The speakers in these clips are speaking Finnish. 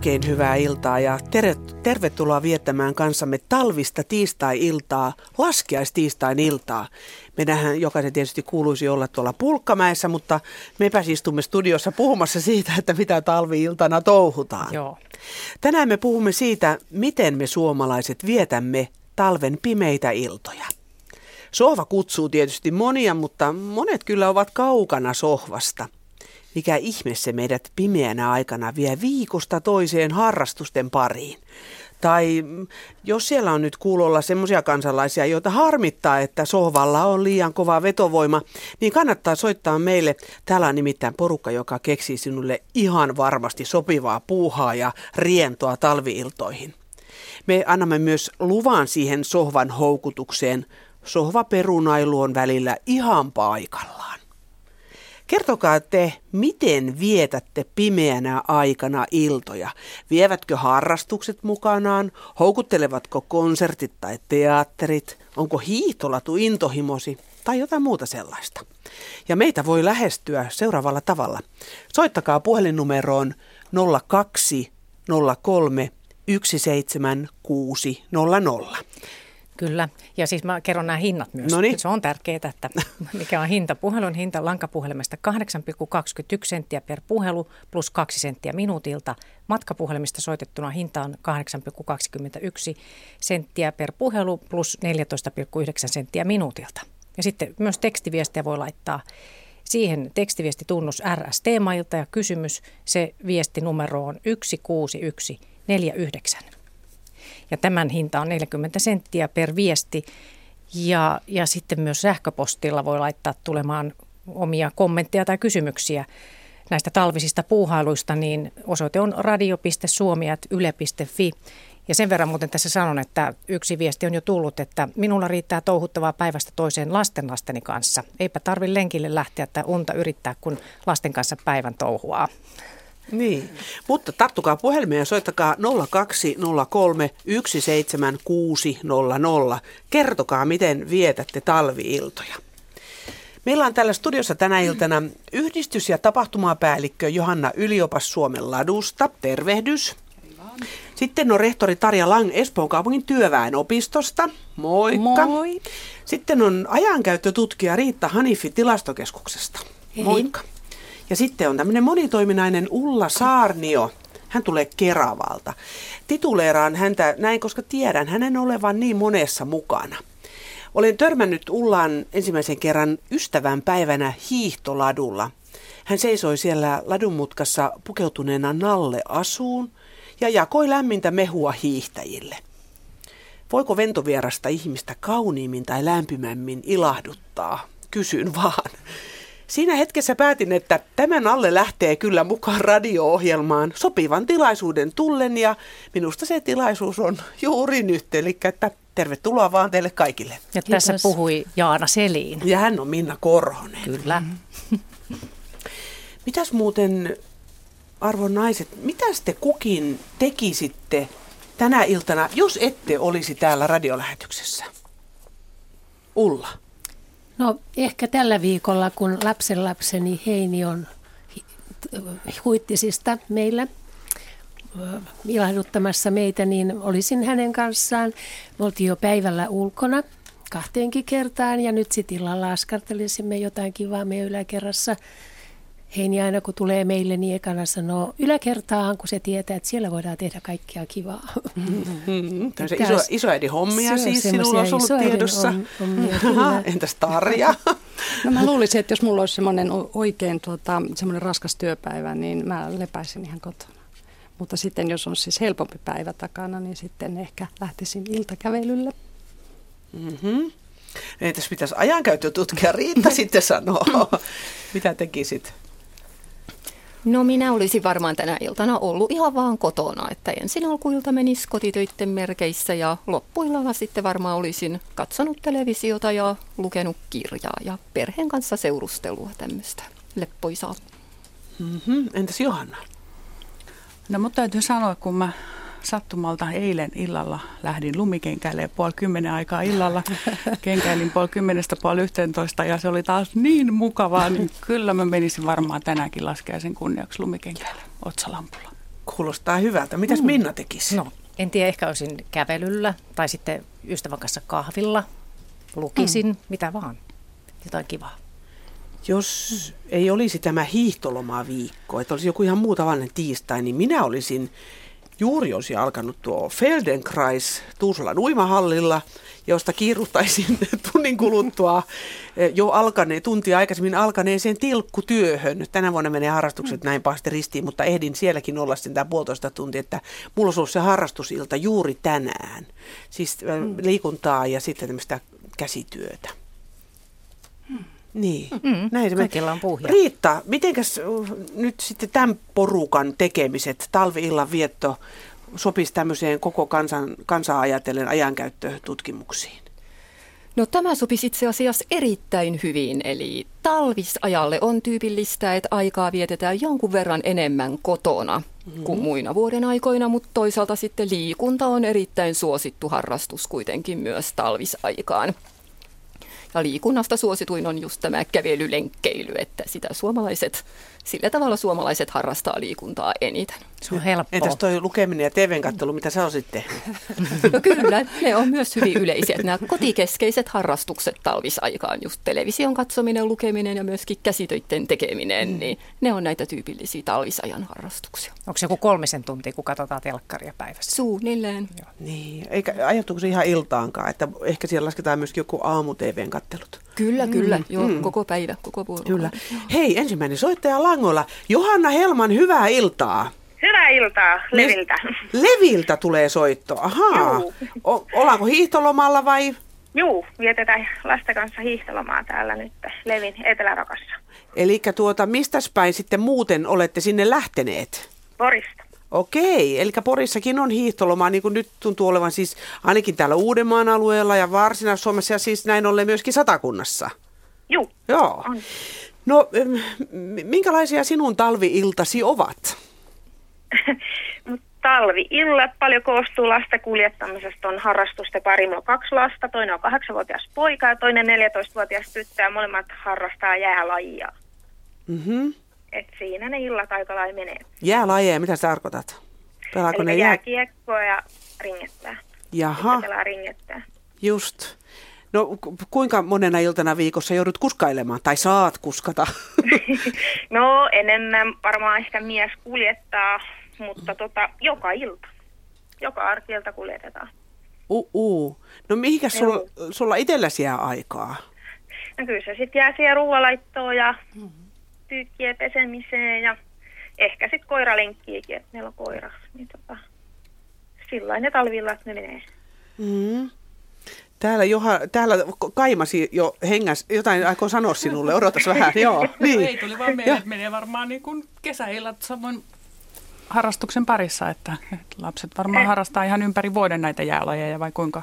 Oikein hyvää iltaa ja tervetuloa viettämään kanssamme talvista tiistai-iltaa, laskiaistiistain iltaa. Meidänhän jokaisen tietysti kuuluisi olla tuolla Pulkkamäessä, mutta me istumme studiossa puhumassa siitä, että mitä talvi-iltana touhutaan. Joo. Tänään me puhumme siitä, miten me suomalaiset vietämme talven pimeitä iltoja. Sohva kutsuu tietysti monia, mutta monet kyllä ovat kaukana sohvasta – mikä ihme se meidät pimeänä aikana vie viikosta toiseen harrastusten pariin. Tai jos siellä on nyt kuulolla semmoisia kansalaisia, joita harmittaa, että sohvalla on liian kova vetovoima, niin kannattaa soittaa meille. Täällä on nimittäin porukka, joka keksii sinulle ihan varmasti sopivaa puuhaa ja rientoa talviiltoihin. Me annamme myös luvan siihen sohvan houkutukseen. Sohva perunailu on välillä ihan paikallaan. Kertokaa te, miten vietätte pimeänä aikana iltoja? Vievätkö harrastukset mukanaan? Houkuttelevatko konsertit tai teatterit? Onko hiihtolatu intohimosi tai jotain muuta sellaista? Ja meitä voi lähestyä seuraavalla tavalla. Soittakaa puhelinnumeroon 02 03 17600. Kyllä, ja siis mä kerron nämä hinnat myös. Noniin. Se on tärkeää, että mikä on hinta. Puhelun hinta lankapuhelimesta 8,21 senttiä per puhelu plus 2 senttiä minuutilta. Matkapuhelimista soitettuna hinta on 8,21 senttiä per puhelu plus 14,9 senttiä minuutilta. Ja sitten myös tekstiviestiä voi laittaa siihen tekstiviestitunnus RST-mailta ja kysymys, se viestinumero on 16149 ja tämän hinta on 40 senttiä per viesti. Ja, ja sitten myös sähköpostilla voi laittaa tulemaan omia kommentteja tai kysymyksiä näistä talvisista puuhailuista, niin osoite on radio.suomi.yle.fi. Ja sen verran muuten tässä sanon, että yksi viesti on jo tullut, että minulla riittää touhuttavaa päivästä toiseen lastenlasteni kanssa. Eipä tarvi lenkille lähteä tai unta yrittää, kun lasten kanssa päivän touhuaa. Niin, mutta tarttukaa puhelimeen ja soittakaa 0203 17600. Kertokaa, miten vietätte talviiltoja. Meillä on täällä studiossa tänä iltana yhdistys- ja tapahtumapäällikkö Johanna Yliopas Suomen ladusta. Tervehdys. Sitten on rehtori Tarja Lang Espoon kaupungin työväenopistosta. Moikka. Moi. Sitten on ajankäyttötutkija Riitta Hanifi tilastokeskuksesta. Hei. Moikka. Ja sitten on tämmöinen monitoiminainen Ulla Saarnio. Hän tulee Keravalta. Tituleeraan häntä näin, koska tiedän hänen olevan niin monessa mukana. Olen törmännyt Ullaan ensimmäisen kerran ystävän päivänä hiihtoladulla. Hän seisoi siellä ladunmutkassa pukeutuneena Nalle asuun ja jakoi lämmintä mehua hiihtäjille. Voiko ventovierasta ihmistä kauniimmin tai lämpimämmin ilahduttaa? Kysyn vaan. Siinä hetkessä päätin, että tämän alle lähtee kyllä mukaan radio-ohjelmaan sopivan tilaisuuden tullen ja minusta se tilaisuus on juuri nyt. Eli että tervetuloa vaan teille kaikille. Ja Kiitos. tässä puhui Jaana Seliin. Ja hän on Minna Korhonen. Kyllä. Mitäs muuten, arvon naiset, mitä te kukin tekisitte tänä iltana, jos ette olisi täällä radiolähetyksessä? Ulla. No ehkä tällä viikolla, kun lapsenlapseni Heini on huittisista meillä ilahduttamassa meitä, niin olisin hänen kanssaan. Me oltiin jo päivällä ulkona kahteenkin kertaan ja nyt sitten illalla askartelisimme jotain kivaa meidän yläkerrassa. Heini aina kun tulee meille, niin ekana sanoo yläkertaan, kun se tietää, että siellä voidaan tehdä kaikkea kivaa. Mm-hmm. Tää iso, on- isoäidin hommia Se siis sinulla on ollut tiedossa. hom- hommia, kyllä. Entäs Tarja? No mä luulisin, että jos mulla olisi semmoinen oikein tuota, semmoinen raskas työpäivä, niin mä lepäisin ihan kotona. Mutta sitten jos on siis helpompi päivä takana, niin sitten ehkä lähtisin iltakävelylle. Mm-hmm. Entäs pitäisi ajankäyttötutkija Riitta sitten sanoa? Mitä tekisit? No minä olisin varmaan tänä iltana ollut ihan vaan kotona, että ensin alkuilta menisi kotitöitten merkeissä ja loppuillalla sitten varmaan olisin katsonut televisiota ja lukenut kirjaa ja perheen kanssa seurustelua tämmöistä leppoisaa. Mm-hmm. Entäs Johanna? No mutta täytyy sanoa, kun mä sattumalta eilen illalla lähdin lumikenkäilemään puoli kymmenen aikaa illalla. Kenkäilin puoli kymmenestä puoli yhteentoista ja se oli taas niin mukavaa, niin kyllä mä menisin varmaan tänäänkin laskeaisen kunniaksi lumikenkäilemään Otsalampulla. Kuulostaa hyvältä. Mitäs Minna tekisi? No, en tiedä, ehkä olisin kävelyllä tai sitten ystävän kanssa kahvilla, lukisin, mm. mitä vaan. Jotain kivaa. Jos ei olisi tämä hiihtolomaviikko, että olisi joku ihan muu tavallinen tiistai, niin minä olisin juuri olisi alkanut tuo Feldenkrais Tuusulan uimahallilla, josta kiiruttaisin tunnin kuluttua eh, jo alkaneen, tuntia aikaisemmin alkaneeseen tilkkutyöhön. Tänä vuonna menee harrastukset näin pahasti ristiin, mutta ehdin sielläkin olla sen tämä puolitoista tuntia, että mulla olisi ollut se harrastusilta juuri tänään. Siis eh, mm. liikuntaa ja sitten tämmöistä käsityötä. Niin, mm, näin kaikilla on puhja. Riitta, mitenkäs uh, nyt sitten tämän porukan tekemiset, talvi-illan vietto, sopisi tämmöiseen koko kansan, kansaa ajatellen ajankäyttötutkimuksiin? No tämä sopisi itse asiassa erittäin hyvin, eli talvisajalle on tyypillistä, että aikaa vietetään jonkun verran enemmän kotona mm-hmm. kuin muina vuoden aikoina, mutta toisaalta sitten liikunta on erittäin suosittu harrastus kuitenkin myös talvisaikaan. Ja liikunnasta suosituin on just tämä kävelylenkkeily, että sitä suomalaiset, sillä tavalla suomalaiset harrastaa liikuntaa eniten. Se on helppoa. Entäs toi lukeminen ja TVn kattelu, mitä sä osit tehnyt? No kyllä, ne on myös hyvin yleisiä. Nämä kotikeskeiset harrastukset talvisaikaan, just television katsominen, lukeminen ja myöskin käsitöiden tekeminen, mm. niin ne on näitä tyypillisiä talvisajan harrastuksia. Onko se joku kolmisen tuntia, kun katsotaan telkkaria päivässä? Suunnilleen. Joo. Niin, eikä ajatteko se ihan iltaankaan, että ehkä siellä lasketaan myöskin joku aamu TVn kattelut? Kyllä, mm. kyllä. Joo, mm. koko päivä, koko vuorokauden. Kyllä. Hei, ensimmäinen soittaja Langolla. Johanna Helman, hyvää iltaa. Hyvää iltaa Leviltä. Leviltä tulee soitto, ahaa. O- ollaanko hiihtolomalla vai? Juu, vietetään lasten kanssa hiihtolomaa täällä nyt Levin Etelärokassa. Eli tuota, mistä päin sitten muuten olette sinne lähteneet? Porista. Okei, eli Porissakin on hiihtolomaa, niin kuin nyt tuntuu olevan siis ainakin täällä Uudenmaan alueella ja Varsinais-Suomessa ja siis näin ollen myöskin Satakunnassa. Juu, Joo. on. No, minkälaisia sinun talviiltasi ovat? Talvi-illat paljon koostuu lasten kuljettamisesta. On harrastusten pari. Mulla on kaksi lasta. Toinen on kahdeksanvuotias poika ja toinen 14-vuotias tyttö. Ja molemmat harrastaa jäälajia. Mm-hmm. Et siinä ne illat aika lailla menee. Jäälajeja, mitä sä tarkoitat? Pelaako Eli ne jää... jääkiekkoa ja ringettää. Jaha, Sitten pelaa ringettää. just. No ku- kuinka monena iltana viikossa joudut kuskailemaan tai saat kuskata? no enemmän varmaan ehkä mies kuljettaa, mutta tota, joka ilta. Joka arkiilta kuljetetaan. Uh-uh. No mihinkä sulla, sulla itselläsi jää aikaa? No kyllä se sitten jää siihen ruoalaittoon ja pyykkien pesemiseen ja ehkä sitten koiralenkkiäkin, että meillä on koira. Niin tota, sillä ne talvillat ne menee. Mm. Täällä, Joha, täällä kaimasi jo hengäs, jotain aikoo sanoa sinulle, odotas vähän, joo. Niin. Ei tuli vaan mieleen, että menee varmaan niin kuin kesäillat samoin harrastuksen parissa, että, että lapset varmaan Eh. harrastaa ihan ympäri vuoden näitä jäälajeja vai kuinka?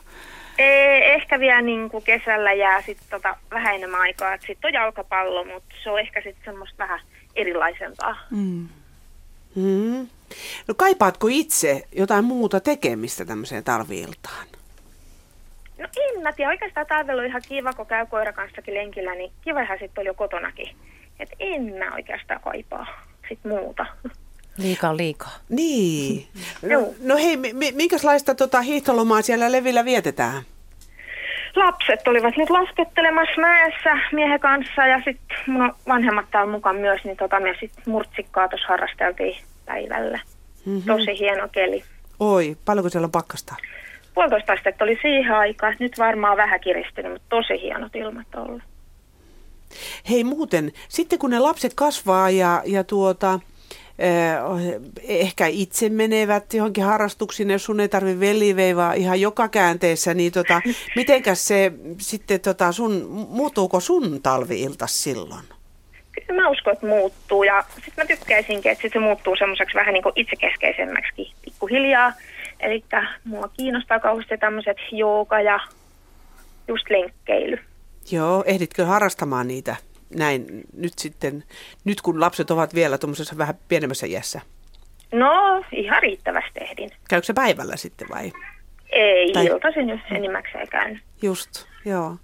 Ee, ehkä vielä niin kuin kesällä jää sitten tota, vähän enemmän aikaa. Sitten on jalkapallo, mutta se on ehkä sitten semmoista vähän erilaisempaa. Mm. Mm. No kaipaatko itse jotain muuta tekemistä tämmöiseen talviiltaan? No en mä tiedä, oikeastaan talvella on ihan kiva, kun käy koira kanssakin lenkillä, niin kiva ihan sitten oli jo kotonakin. Et en mä oikeastaan kaipaa sit muuta. Liikaa on liikaa. Niin. No, no hei, mi- mi- minkälaista tota, hiihtolomaa siellä Levillä vietetään? Lapset olivat nyt laskettelemassa mäessä miehen kanssa ja sitten mun vanhemmat täällä mukaan myös, niin tota, me sitten murtsikkaa tuossa harrasteltiin päivällä. Mhm. Tosi hieno keli. Oi, paljonko siellä on pakkasta? Puolitoista astetta oli siihen aikaan, nyt varmaan vähän kiristynyt, mutta tosi hienot ilmat ollut. Hei muuten, sitten kun ne lapset kasvaa ja, ja tuota, ehkä itse menevät johonkin harrastuksiin, jos sun ei tarvi veliveivaa ihan joka käänteessä, niin tota, mitenkäs se sitten tota sun, muuttuuko sun talviiltas silloin? Kyllä mä uskon, että muuttuu ja sitten mä tykkäisinkin, että sit se muuttuu semmoiseksi vähän niin kuin itsekeskeisemmäksi pikkuhiljaa. Eli mua kiinnostaa kauheasti tämmöiset jooga ja just lenkkeily. Joo, ehditkö harrastamaan niitä näin nyt sitten, nyt kun lapset ovat vielä tuommoisessa vähän pienemmässä iässä? No, ihan riittävästi ehdin. Käykö se päivällä sitten vai? Ei, Tai- tai... iltaisin jos enimmäkseen käyn. Just, joo.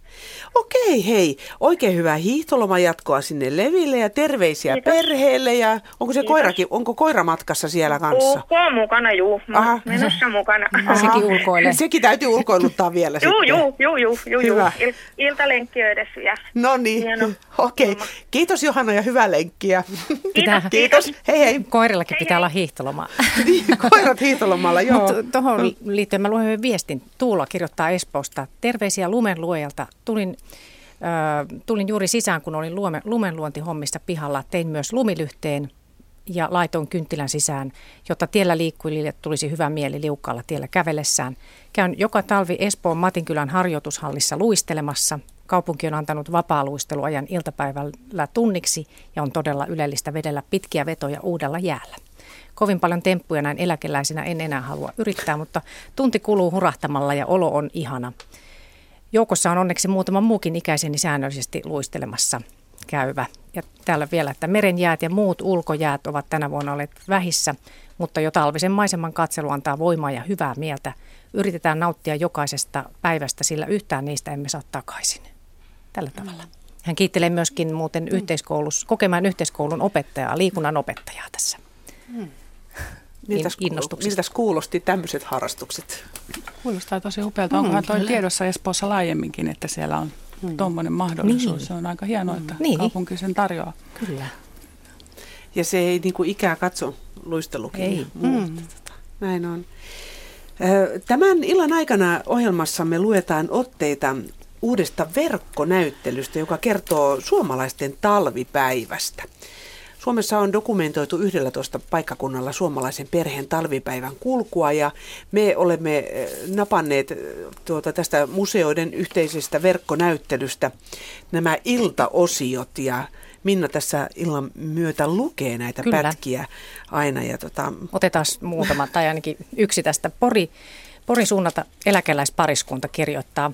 Okei, hei. Oikein hyvää hiihtolomajatkoa sinne Leville ja terveisiä Kiitos. perheelle. Ja onko se Kiitos. koirakin, onko koira matkassa siellä kanssa? Ukko on mukana, juu. Aha. menossa mukana. Sekin ulkoilee. Sekin täytyy ulkoiluttaa vielä Juu, sitten. juu, juu, juu, juu, juu. Hyvä. Il, iltalenkki on edessä vielä. No niin, okei. homma. Kiitos Johanna ja hyvää lenkkiä. Pitää, Kiitos, hei hei. Koirillakin pitää olla hiihtolomaa. Niin, Koirat hiihtolomalla, joo. Tuohon liittyen mä luen viestin. Tuula kirjoittaa Espoosta. Terveisiä lumenluojalta. Tulin, äh, tulin juuri sisään, kun olin lume, lumenluontihommissa pihalla. Tein myös lumilyhteen ja laitoin kynttilän sisään, jotta tiellä liikkujille tulisi hyvä mieli liukkaalla tiellä kävellessään. Käyn joka talvi Espoon Matinkylän harjoitushallissa luistelemassa. Kaupunki on antanut vapaa-luisteluajan iltapäivällä tunniksi ja on todella ylellistä vedellä pitkiä vetoja uudella jäällä. Kovin paljon temppuja näin eläkeläisenä en enää halua yrittää, mutta tunti kuluu hurahtamalla ja olo on ihana. Joukossa on onneksi muutama muukin ikäiseni säännöllisesti luistelemassa käyvä. Ja täällä vielä, että merenjäät ja muut ulkojäät ovat tänä vuonna olleet vähissä, mutta jo talvisen maiseman katselu antaa voimaa ja hyvää mieltä. Yritetään nauttia jokaisesta päivästä, sillä yhtään niistä emme saa takaisin. Tällä tavalla. Hän kiittelee myöskin muuten yhteiskoulus, kokemaan yhteiskoulun opettajaa, liikunnan opettajaa tässä. Miltäs, innostuksesta. miltäs kuulosti tämmöiset harrastukset? Kuulostaa tosi upealta. Onkohan toi tiedossa Espoossa laajemminkin, että siellä on tuommoinen mahdollisuus. Niin. Se on aika hienoa, että Niin. kaupunki sen tarjoaa. Kyllä. Ja se ei niinku ikää katso luistelukin. Ei. muuta. Tota, Näin on. Tämän illan aikana ohjelmassamme luetaan otteita uudesta verkkonäyttelystä, joka kertoo suomalaisten talvipäivästä. Suomessa on dokumentoitu 11 paikkakunnalla suomalaisen perheen talvipäivän kulkua ja me olemme eh, napanneet eh, tuota tästä museoiden yhteisestä verkkonäyttelystä nämä iltaosiot ja Minna tässä illan myötä lukee näitä Kyllä. pätkiä aina. Ja tota, Otetaan muutama tai ainakin yksi tästä. Pori, Porin suunnalta eläkeläispariskunta kirjoittaa.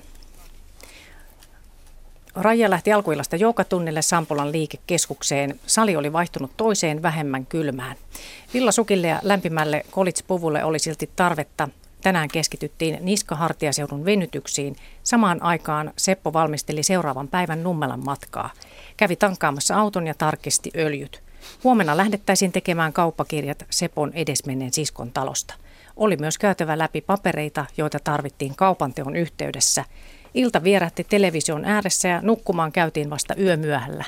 Raija lähti alkuillasta joukatunnille Sampolan liikekeskukseen. Sali oli vaihtunut toiseen vähemmän kylmään. Villasukille ja lämpimälle kolitspuvulle oli silti tarvetta. Tänään keskityttiin niskahartiaseudun venytyksiin. Samaan aikaan Seppo valmisteli seuraavan päivän Nummelan matkaa. Kävi tankkaamassa auton ja tarkisti öljyt. Huomenna lähdettäisiin tekemään kauppakirjat Sepon edesmenneen siskon talosta. Oli myös käytävä läpi papereita, joita tarvittiin kaupanteon yhteydessä. Ilta vierähti television ääressä ja nukkumaan käytiin vasta yömyöhällä.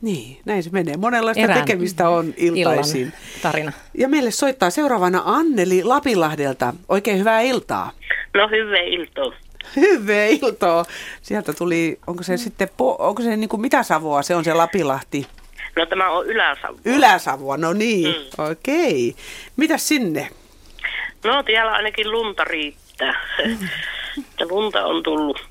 niin, näin se menee. Monenlaista Erään tekemistä on iltaisin. Illan tarina. Ja meille soittaa seuraavana Anneli Lapinlahdelta. Oikein hyvää iltaa. No hyvää iltaa. Hyvää iltaa. Sieltä tuli, onko se sitten, po, onko se niin kuin mitä Savoa, se on se Lapilahti? No tämä on Ylä-Savo. Ylä-Savoa, no niin, Mm. okei. Mitäs sinne? No siellä ainakin lunta riittää. Ja lunta on tullut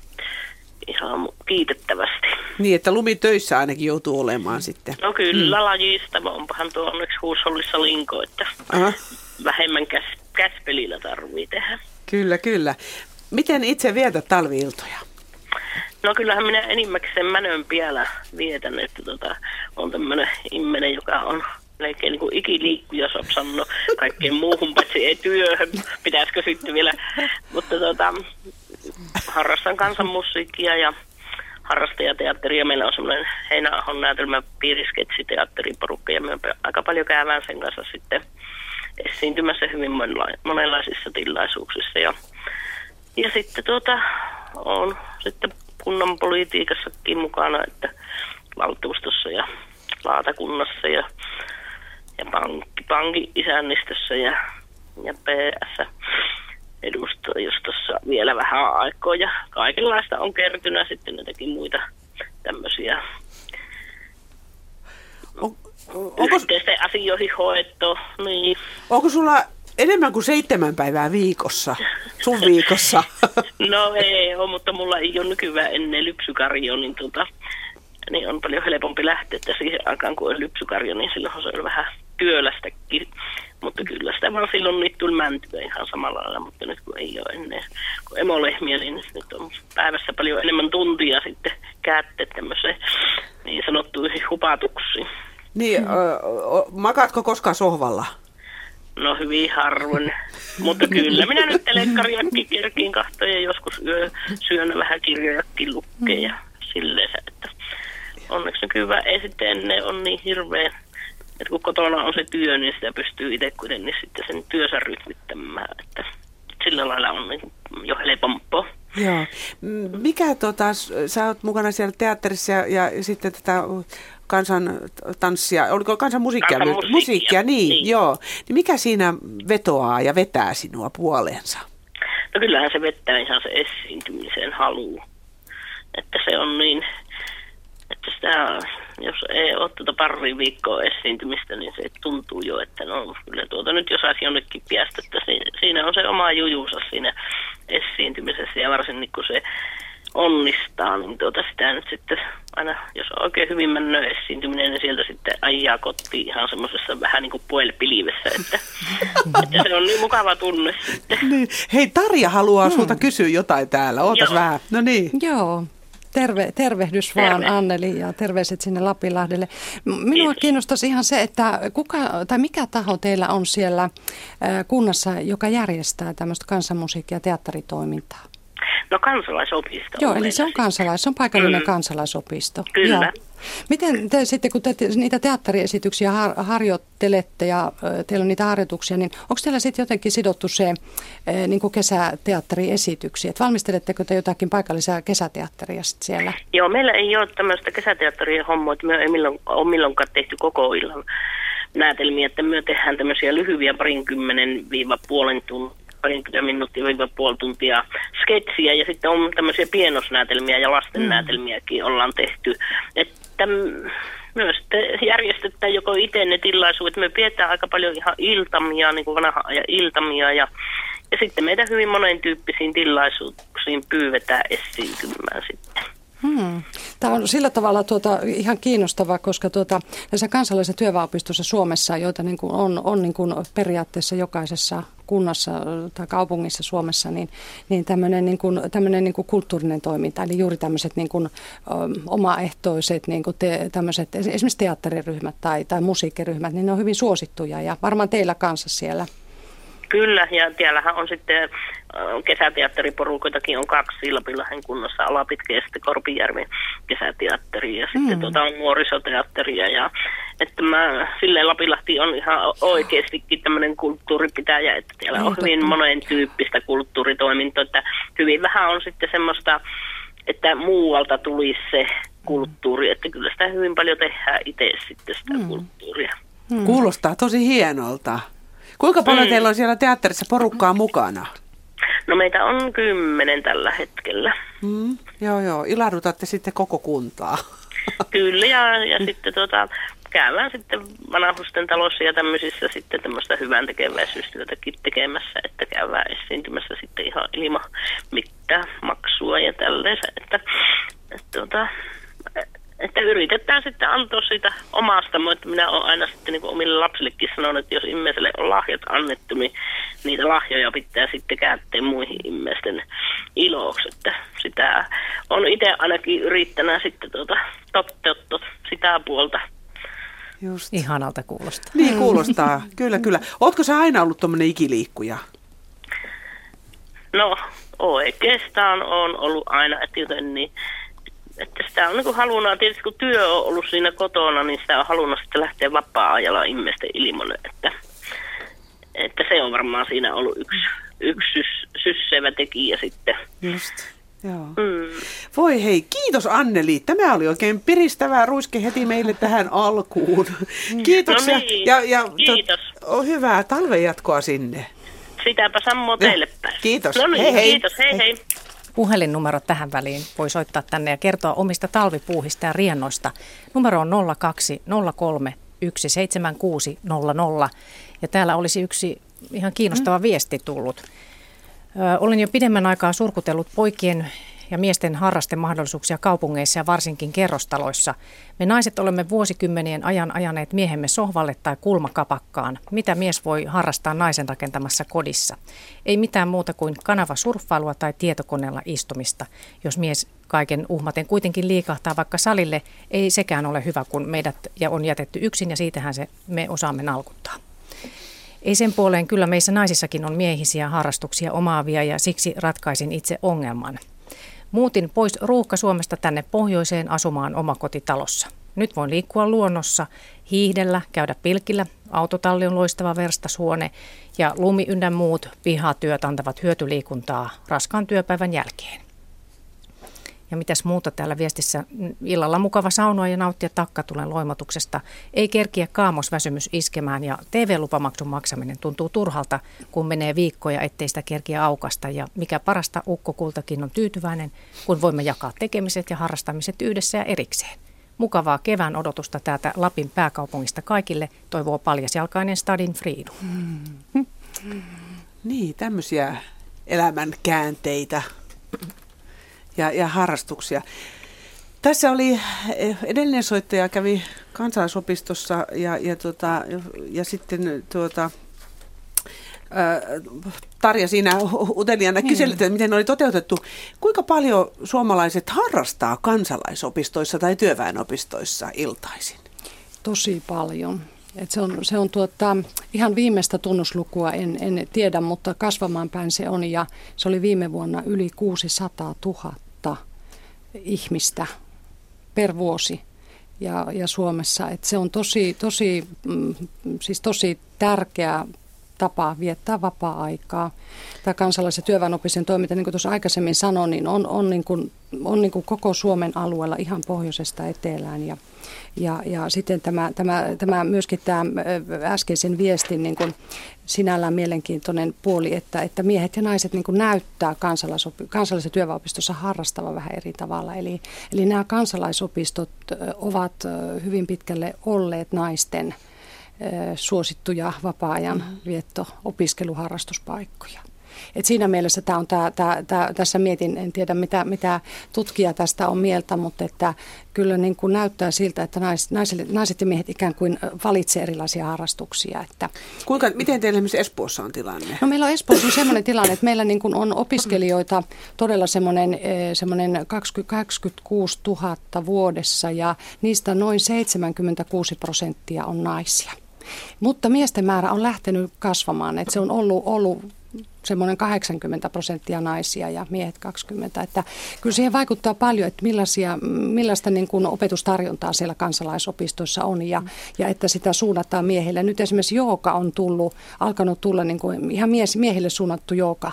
ihan kiitettävästi. Niin, että lumitöissä ainakin joutuu olemaan sitten. No kyllä mm. lajista, onpahan tuo onneksi huushollissa linko, että Aha, vähemmän käs, käspelillä tarvii tehdä. kyllä, kyllä. Miten itse vietät talviiltoja? No kyllähän minä enimmäkseen mänön piellä vietän, että tota, on tämmöinen immenen, joka on melkein niin ikiliikkuja, saa sanoa kaikkeen muuhun, paitsi ei työhön, pitäisikö sitten vielä. Mutta tota, harrastan kansanmusiikkia ja harrastajateatteria. Meillä on semmoinen Heinäahon näytelmä piirisketsiteatteriporukka ja me aika paljon käydään sen kanssa sitten esiintymässä hyvin monenla- monenlaisissa tilaisuuksissa. Ja, ja sitten tuota, on sitten kunnan politiikassakin mukana, että valtuustossa ja laatakunnassa ja, ja pankki, pankin isännistössä ja, ja PS edustajustossa vielä vähän aikaa ja kaikenlaista on kertynä sitten jotakin muita tämmöisiä On, onko, yhteisten asioihin hoitoa. Niin. onko sulla enemmän kuin seitsemän päivää viikossa, sun viikossa? No ei ole, mutta mulla ei ole nykyään ennen lypsykarjo, niin, tota, niin on paljon helpompi lähteä, että siihen aikaan kun on lypsykarjo, niin silloin se on vähän työlästäkin. Mutta kyllä sitä vaan silloin niitä tuli mäntyä ihan samalla lailla, mutta nyt kun ei ole ennen, kun emolehmiä, niin nyt on päivässä paljon enemmän tuntia sitten käytte tämmöiseen niin sanottuihin hupatuksiin. niin, ö, ö, makaatko koskaan sohvalla? No hyvin harvoin. Mutta kyllä minä nyt telekkariakin kerkiin kahtoja ja joskus yö syön vähän kirjojakin lukkeen ja silleen, että onneksi kyllä ei sitten ennen on niin hirveä, että kun kotona on se työ, niin sitä pystyy itse kuitenkin sitten sen työnsä rytmittämään, että sillä lailla on niin jo helpompaa. Joo. Mikä tota, sä oot mukana siellä teatterissa ja, ja sitten tätä kansan tanssia, oliko kansan musiikkia? Kansanmusiikkia, musiikkia, niin, niin. joo. Niin mikä siinä vetoaa ja vetää sinua puoleensa? No kyllähän se vettää ihan se esiintymisen halu. Että se on niin, että sitä, jos ei ole tuota pari viikkoa esiintymistä, niin se tuntuu jo, että no kyllä tuota nyt jos saisi jonnekin piästä, että si- siinä on se oma jujuunsa siinä esiintymisessä ja varsinkin kun se onnistaa, niin tuota sitä nyt sitten aina, jos on oikein hyvin mennyt esiintyminen, niin sieltä sitten ajaa kotiin ihan semmoisessa vähän niin kuin puolipilivessä, että, että se on niin mukava tunne sitten. Niin. Hei, Tarja haluaa sulta kysyä jotain täällä. Ootas Joo. vähän. No niin. Joo. Terve, tervehdys vaan Terve. Anneli ja terveiset sinne Lapinlahdelle. Minua Kiitos. kiinnostaisi ihan se, että kuka, tai mikä taho teillä on siellä äh, kunnassa, joka järjestää tämmöistä kansanmusiikki- ja teatteritoimintaa? No kansalaisopisto. Joo, eli se on kansalais, se on paikallinen Mm. kansalaisopisto. Kyllä. Joo. Miten te sitten, kun te niitä teatteriesityksiä har, harjoittelette ja teillä on niitä harjoituksia, niin onko teillä sitten jotenkin sidottu se niin kuin kesäteatteriesityksiä? Et valmisteletteko te jotakin paikallisia kesäteatteria sit siellä? Joo, meillä ei ole tämmöistä kesäteatterien hommaa, että me ei milloin, ole milloinkaan tehty koko illan näytelmiä, että me tehdään tämmöisiä lyhyviä parinkymmenen viiva puolen tuntia parinkymmentä minuuttia viiva puoli tuntia sketsiä ja sitten on tämmöisiä pienosnäytelmiä ja lastennäytelmiäkin ollaan tehty. Että myös te järjestetään joko itse ne tilaisuudet. Me pidetään aika paljon ihan iltamia, niin kuin vanha ajan iltamia ja, ja sitten meitä hyvin monen tyyppisiin tilaisuuksiin pyydetään esiintymään sitten. Hmm. Tämä on sillä tavalla tuota, ihan kiinnostavaa, koska tuota, tässä kansallisessa työväenopistossa Suomessa, joita niin kuin on, on niin kuin periaatteessa jokaisessa kunnassa tai kaupungissa Suomessa, niin, niin tämmöinen, niin kuin, tämmöinen niin kuin kulttuurinen toiminta, eli juuri tämmöiset niin kuin, ö, omaehtoiset niin kuin te, tämmöiset, esimerkiksi teatteriryhmät tai, tai musiikkiryhmät, niin ne on hyvin suosittuja ja varmaan teillä kanssa siellä. Kyllä, ja tiellähän on sitten kesäteatteriporukoitakin on kaksi Lapinlahden kunnassa, Alapitkä ja sitten Korpijärven kesäteatteri ja sitten Mm. tuota on nuorisoteatteria. Ja, että mä, silleen Lapinlahti on ihan oikeastikin tämmöinen kulttuuripitäjä, että siellä Niin, on hyvin totta. monen tyyppistä kulttuuritoimintaa, että hyvin vähän on sitten semmoista, että muualta tulisi se kulttuuri, että kyllä sitä hyvin paljon tehdään itse sitten sitä Mm. kulttuuria. Kuulostaa tosi hienolta. Kuinka paljon Mm. teillä on siellä teatterissa porukkaa mukana? No meitä on kymmenen tällä hetkellä. Mm, joo, joo. Ilahdutatte sitten koko kuntaa. Kyllä, ja, ja sitten tota, käydään sitten vanhusten talossa ja tämmöisissä sitten tämmöistä hyvän tekeväisyystyötäkin tekemässä, että käydään esiintymässä sitten ihan ilman mitään maksua ja tälleensä, että, että, tota, että yritetään sitten antaa sitä omasta, mutta minä olen aina sitten niin omille lapsillekin sanonut, että jos ihmiselle on lahjat annettu, niin niitä lahjoja pitää sitten käyttää muihin ihmisten iloksi, että sitä on itse ainakin yrittänyt sitten tuota, toteuttaa sitä puolta. Just. Ihanalta kuulostaa. Niin kuulostaa, kyllä, kyllä. Ootko sä aina ollut tuommoinen ikiliikkuja? No oikeastaan on ollut aina, että joten niin, että sitä on niin halunnut, tietysti kun työ on ollut siinä kotona, niin sitä on halunnut sitten lähteä vapaa-ajalla ihmisten ilmoille, että, että se on varmaan siinä ollut yksi, yksi sys, syssevä tekijä sitten. Just. Joo. Mm. Voi hei, kiitos Anneli. Tämä oli oikein piristävää ruiske heti meille tähän alkuun. Kiitoksia. No niin, ja, ja kiitos. on hyvää talven jatkoa sinne. Sitäpä samoin teille päin. Kiitos. No niin, Hei, hei. kiitos. Hei hei. Puhelinnumero tähän väliin voi soittaa tänne ja kertoa omista talvipuuhista ja riennoista. Numero on 0203 17600 ja täällä olisi yksi ihan kiinnostava mm. viesti tullut. Olen jo pidemmän aikaa surkutellut poikien ja miesten harrastemahdollisuuksia kaupungeissa ja varsinkin kerrostaloissa. Me naiset olemme vuosikymmenien ajan ajaneet miehemme sohvalle tai kulmakapakkaan. Mitä mies voi harrastaa naisen rakentamassa kodissa? Ei mitään muuta kuin kanavasurffailua tai tietokoneella istumista. Jos mies kaiken uhmaten kuitenkin liikahtaa vaikka salille, ei sekään ole hyvä, kun meidät ja on jätetty yksin ja siitähän se me osaamme nalkuttaa. Ei sen puoleen, kyllä meissä naisissakin on miehisiä harrastuksia omaavia ja siksi ratkaisin itse ongelman. Muutin pois ruuhka Suomesta tänne pohjoiseen asumaan omakotitalossa. Nyt voin liikkua luonnossa, hiihdellä, käydä pilkillä, autotalli on loistava verstashuone ja lumi ynnä muut pihatyöt antavat hyötyliikuntaa raskaan työpäivän jälkeen. Ja mitäs muuta täällä viestissä? Illalla mukava saunoa ja nauttia takkatulen loimatuksesta. Ei kerkiä kaamosväsymys iskemään ja TV-lupamaksun maksaminen tuntuu turhalta, kun menee viikkoja, ettei sitä kerkiä aukasta. Ja mikä parasta, ukkokultakin on tyytyväinen, kun voimme jakaa tekemiset ja harrastamiset yhdessä ja erikseen. Mukavaa kevään odotusta täältä Lapin pääkaupungista kaikille, toivoo paljasjalkainen Stadin Friidu. Mm. Niin, tämmöisiä elämän käänteitä ja, ja harrastuksia. Tässä oli eh, edellinen soittaja kävi kansalaisopistossa ja, ja, tota, ja sitten tuota, Tarja siinä uteliaana niin. kyseli, että miten oli toteutettu. Kuinka paljon suomalaiset harrastaa kansalaisopistoissa tai työväenopistoissa iltaisin? Tosi paljon. Et se on, se on tuota, ihan viimeistä tunnuslukua en, en tiedä, mutta kasvamaan päin se on. Ja se oli viime vuonna yli 600 000 ihmistä per vuosi ja, ja Suomessa. Et se on tosi, tosi, mm, siis tosi tärkeä tapa viettää vapaa-aikaa. Tämä kansalais- ja toiminta, niin kuin tuossa aikaisemmin sanoin, niin on, on, niin kuin, on niin kuin koko Suomen alueella ihan pohjoisesta etelään. Ja, ja, ja sitten tämä, tämä, tämä myöskin tämä äskeisen viestin niin kuin sinällään mielenkiintoinen puoli, että, että miehet ja naiset niin kuin näyttää kansalaisopi, kansallisessa työväenopistossa harrastavan vähän eri tavalla. Eli, eli nämä kansalaisopistot ovat hyvin pitkälle olleet naisten – suosittuja vapaa-ajan mm-hmm. vietto opiskeluharrastuspaikkoja. Et siinä mielessä tämä on tää, tää, tää, tässä mietin, en tiedä mitä, mitä tutkija tästä on mieltä, mutta että kyllä niin kuin näyttää siltä, että nais, naiset, naiset ja miehet ikään kuin valitsevat erilaisia harrastuksia. Että Kuinka, miten teillä esimerkiksi Espoossa on tilanne? No meillä on Espoossa on sellainen tilanne, että meillä niin kuin on opiskelijoita todella semmoinen, semmoinen 20, 26 000 vuodessa ja niistä noin 76 prosenttia on naisia. Mutta miesten määrä on lähtenyt kasvamaan, että se on ollut, ollut semmoinen 80 prosenttia naisia ja miehet 20. Että kyllä siihen vaikuttaa paljon, että millaisia, millaista niin kuin opetustarjontaa siellä kansalaisopistoissa on ja, ja että sitä suunnataan miehille. Nyt esimerkiksi jooga on tullut, alkanut tulla niin kuin ihan mies, miehille suunnattu jooga,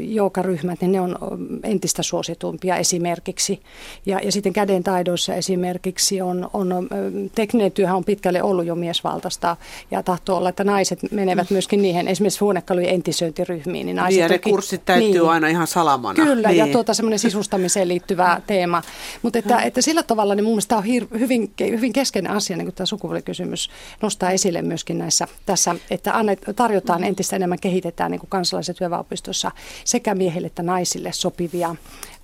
joogaryhmät, niin ne on entistä suositumpia esimerkiksi. Ja, ja sitten käden taidoissa esimerkiksi on, on tekninen työhän on pitkälle ollut jo miesvaltaista ja tahtoo olla, että naiset menevät myöskin niihin esimerkiksi huonekalujen entisöintiryhmiin niin naiset niin, ja ne kurssit täytyy niin. aina ihan salamana. Kyllä, niin. ja tuota semmoinen sisustamiseen liittyvä teema. Mutta että, että sillä tavalla niin mun mielestä tämä on hir- hyvin, hyvin keskeinen asia, niin kuin tämä sukupuolikysymys nostaa esille myöskin näissä tässä, että annet, tarjotaan entistä enemmän, kehitetään niin kuin kansalaiset työväopistossa sekä miehille että naisille sopivia